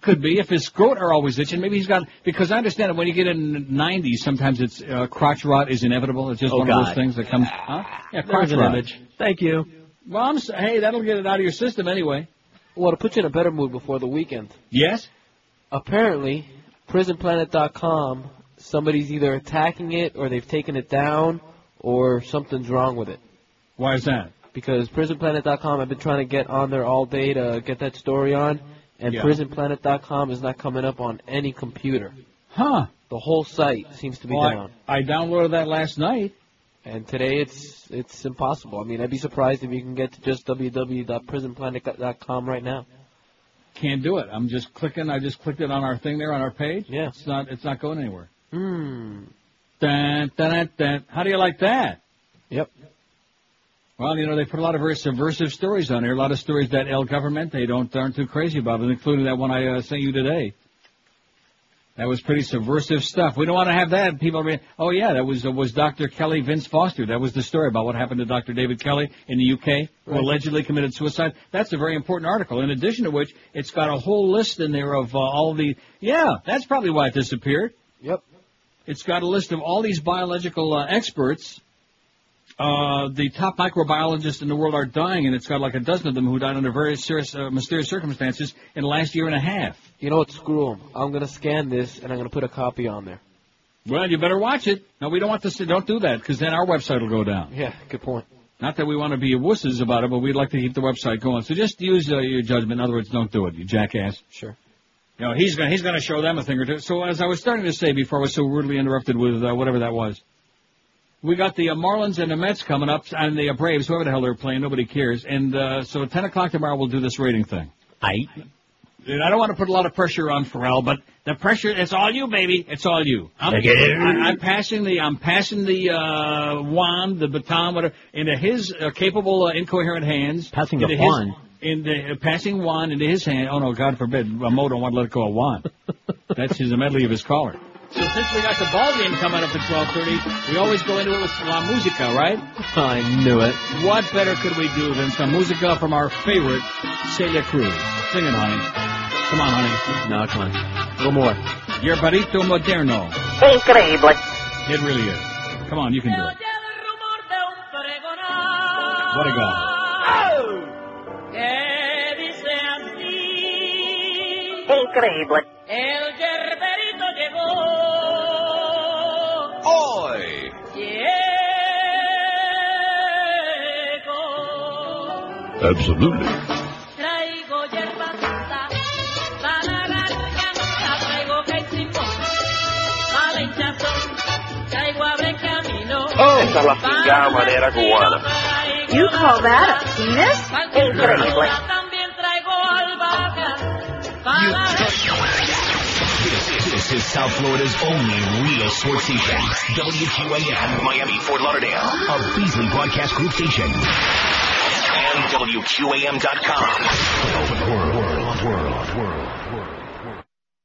Could be if his scrot are always itching. Maybe he's got because I understand that when you get in the 90s, sometimes it's uh, crotch rot is inevitable. It's just Oh, one of those things that comes. Huh? Yeah, There's crotch an rot. image. Thank you. Well, I'm, hey, that'll get it out of your system anyway. Well, to put you in a better mood before the weekend. Yes. Apparently, PrisonPlanet.com, somebody's either attacking it or they've taken it down or something's wrong with it. Why is that? Because PrisonPlanet.com, I've been trying to get on there all day to get that story on, and Yeah. PrisonPlanet.com is not coming up on any computer. Huh? The whole site seems to be Well, I- down. I downloaded that last night. And today it's it's impossible. I mean, I'd be surprised if you can get to just www.prisonplanet.com right now. Can't do it. I'm just clicking. I just clicked it on our thing there on our page. Yeah. It's not. It's not going anywhere. Hmm. Dun, dun, dun, dun. How do you like that? Yep. Well, you know, they put a lot of very subversive stories on there. A lot of stories that El Government they don't aren't too crazy about, it, including that one I uh, sent you today. That was pretty subversive stuff. We don't want to have that. People are, oh yeah, that was uh, was Dr. Kelly Vince Foster. That was the story about what happened to Dr. David Kelly in the UK, who allegedly committed suicide. That's a very important article. In addition to which, it's got a whole list in there of uh, all the. Yeah, that's probably why it disappeared. Yep. It's got a list of all these biological uh, experts. Uh, the top microbiologists in the world are dying, and it's got like a dozen of them who died under very serious, uh, mysterious circumstances in the last year and a half. You know what? Screw 'em. I'm gonna scan this and I'm gonna put a copy on there. Well, you better watch it. No, we don't want this. To, don't do that, because then our website will go down. Yeah, good point. Not that we want to be wusses about it, but we'd like to keep the website going. So just use uh, your judgment. In other words, don't do it, you jackass. Sure. You know, he's going he's going to show them a thing or two. So as I was starting to say before I was so rudely interrupted with uh, whatever that was, we got the uh, Marlins and the Mets coming up, and the uh, Braves, whoever the hell they're playing, nobody cares. And uh, so at 10 o'clock tomorrow, we'll do this rating thing. I. And I don't want to put a lot of pressure on Pharrell, but the pressure, it's all you, baby. It's all you. I'm, I, I'm passing the, I'm passing the, uh, wand, the baton, whatever, into his uh, capable, uh, incoherent hands. Passing the into his- wand? In the, uh, passing wand into his hand. Oh no, God forbid. Mo don't want to let it go a wand. That's his a medley of his caller. So since we got the ball game coming up at 12:30, we always go into it with La Musica, right? I knew it. What better could we do than some musica from our favorite Celia Cruz? Sing it, honey. Come on, honey. No, come on. A little more. Yerberito moderno. Increíble. It really is. Come on, you can do it. What a guy. Oh! Que dice así. Increíble. Hoy. Llegó. Absolutely. Traigo yerba santa. Para la garganta. Traigo caicimón. Para el hinchazón. Traigo abre camino. Oh. Esa es la cigarra madera cubana. You call that a penis? Increíble. También traigo albahaca. Para is South Florida's only real sports station. WQAM, Miami, Fort Lauderdale, a Beasley Broadcast Group station. And WQAM.com. World, world, world, world, world.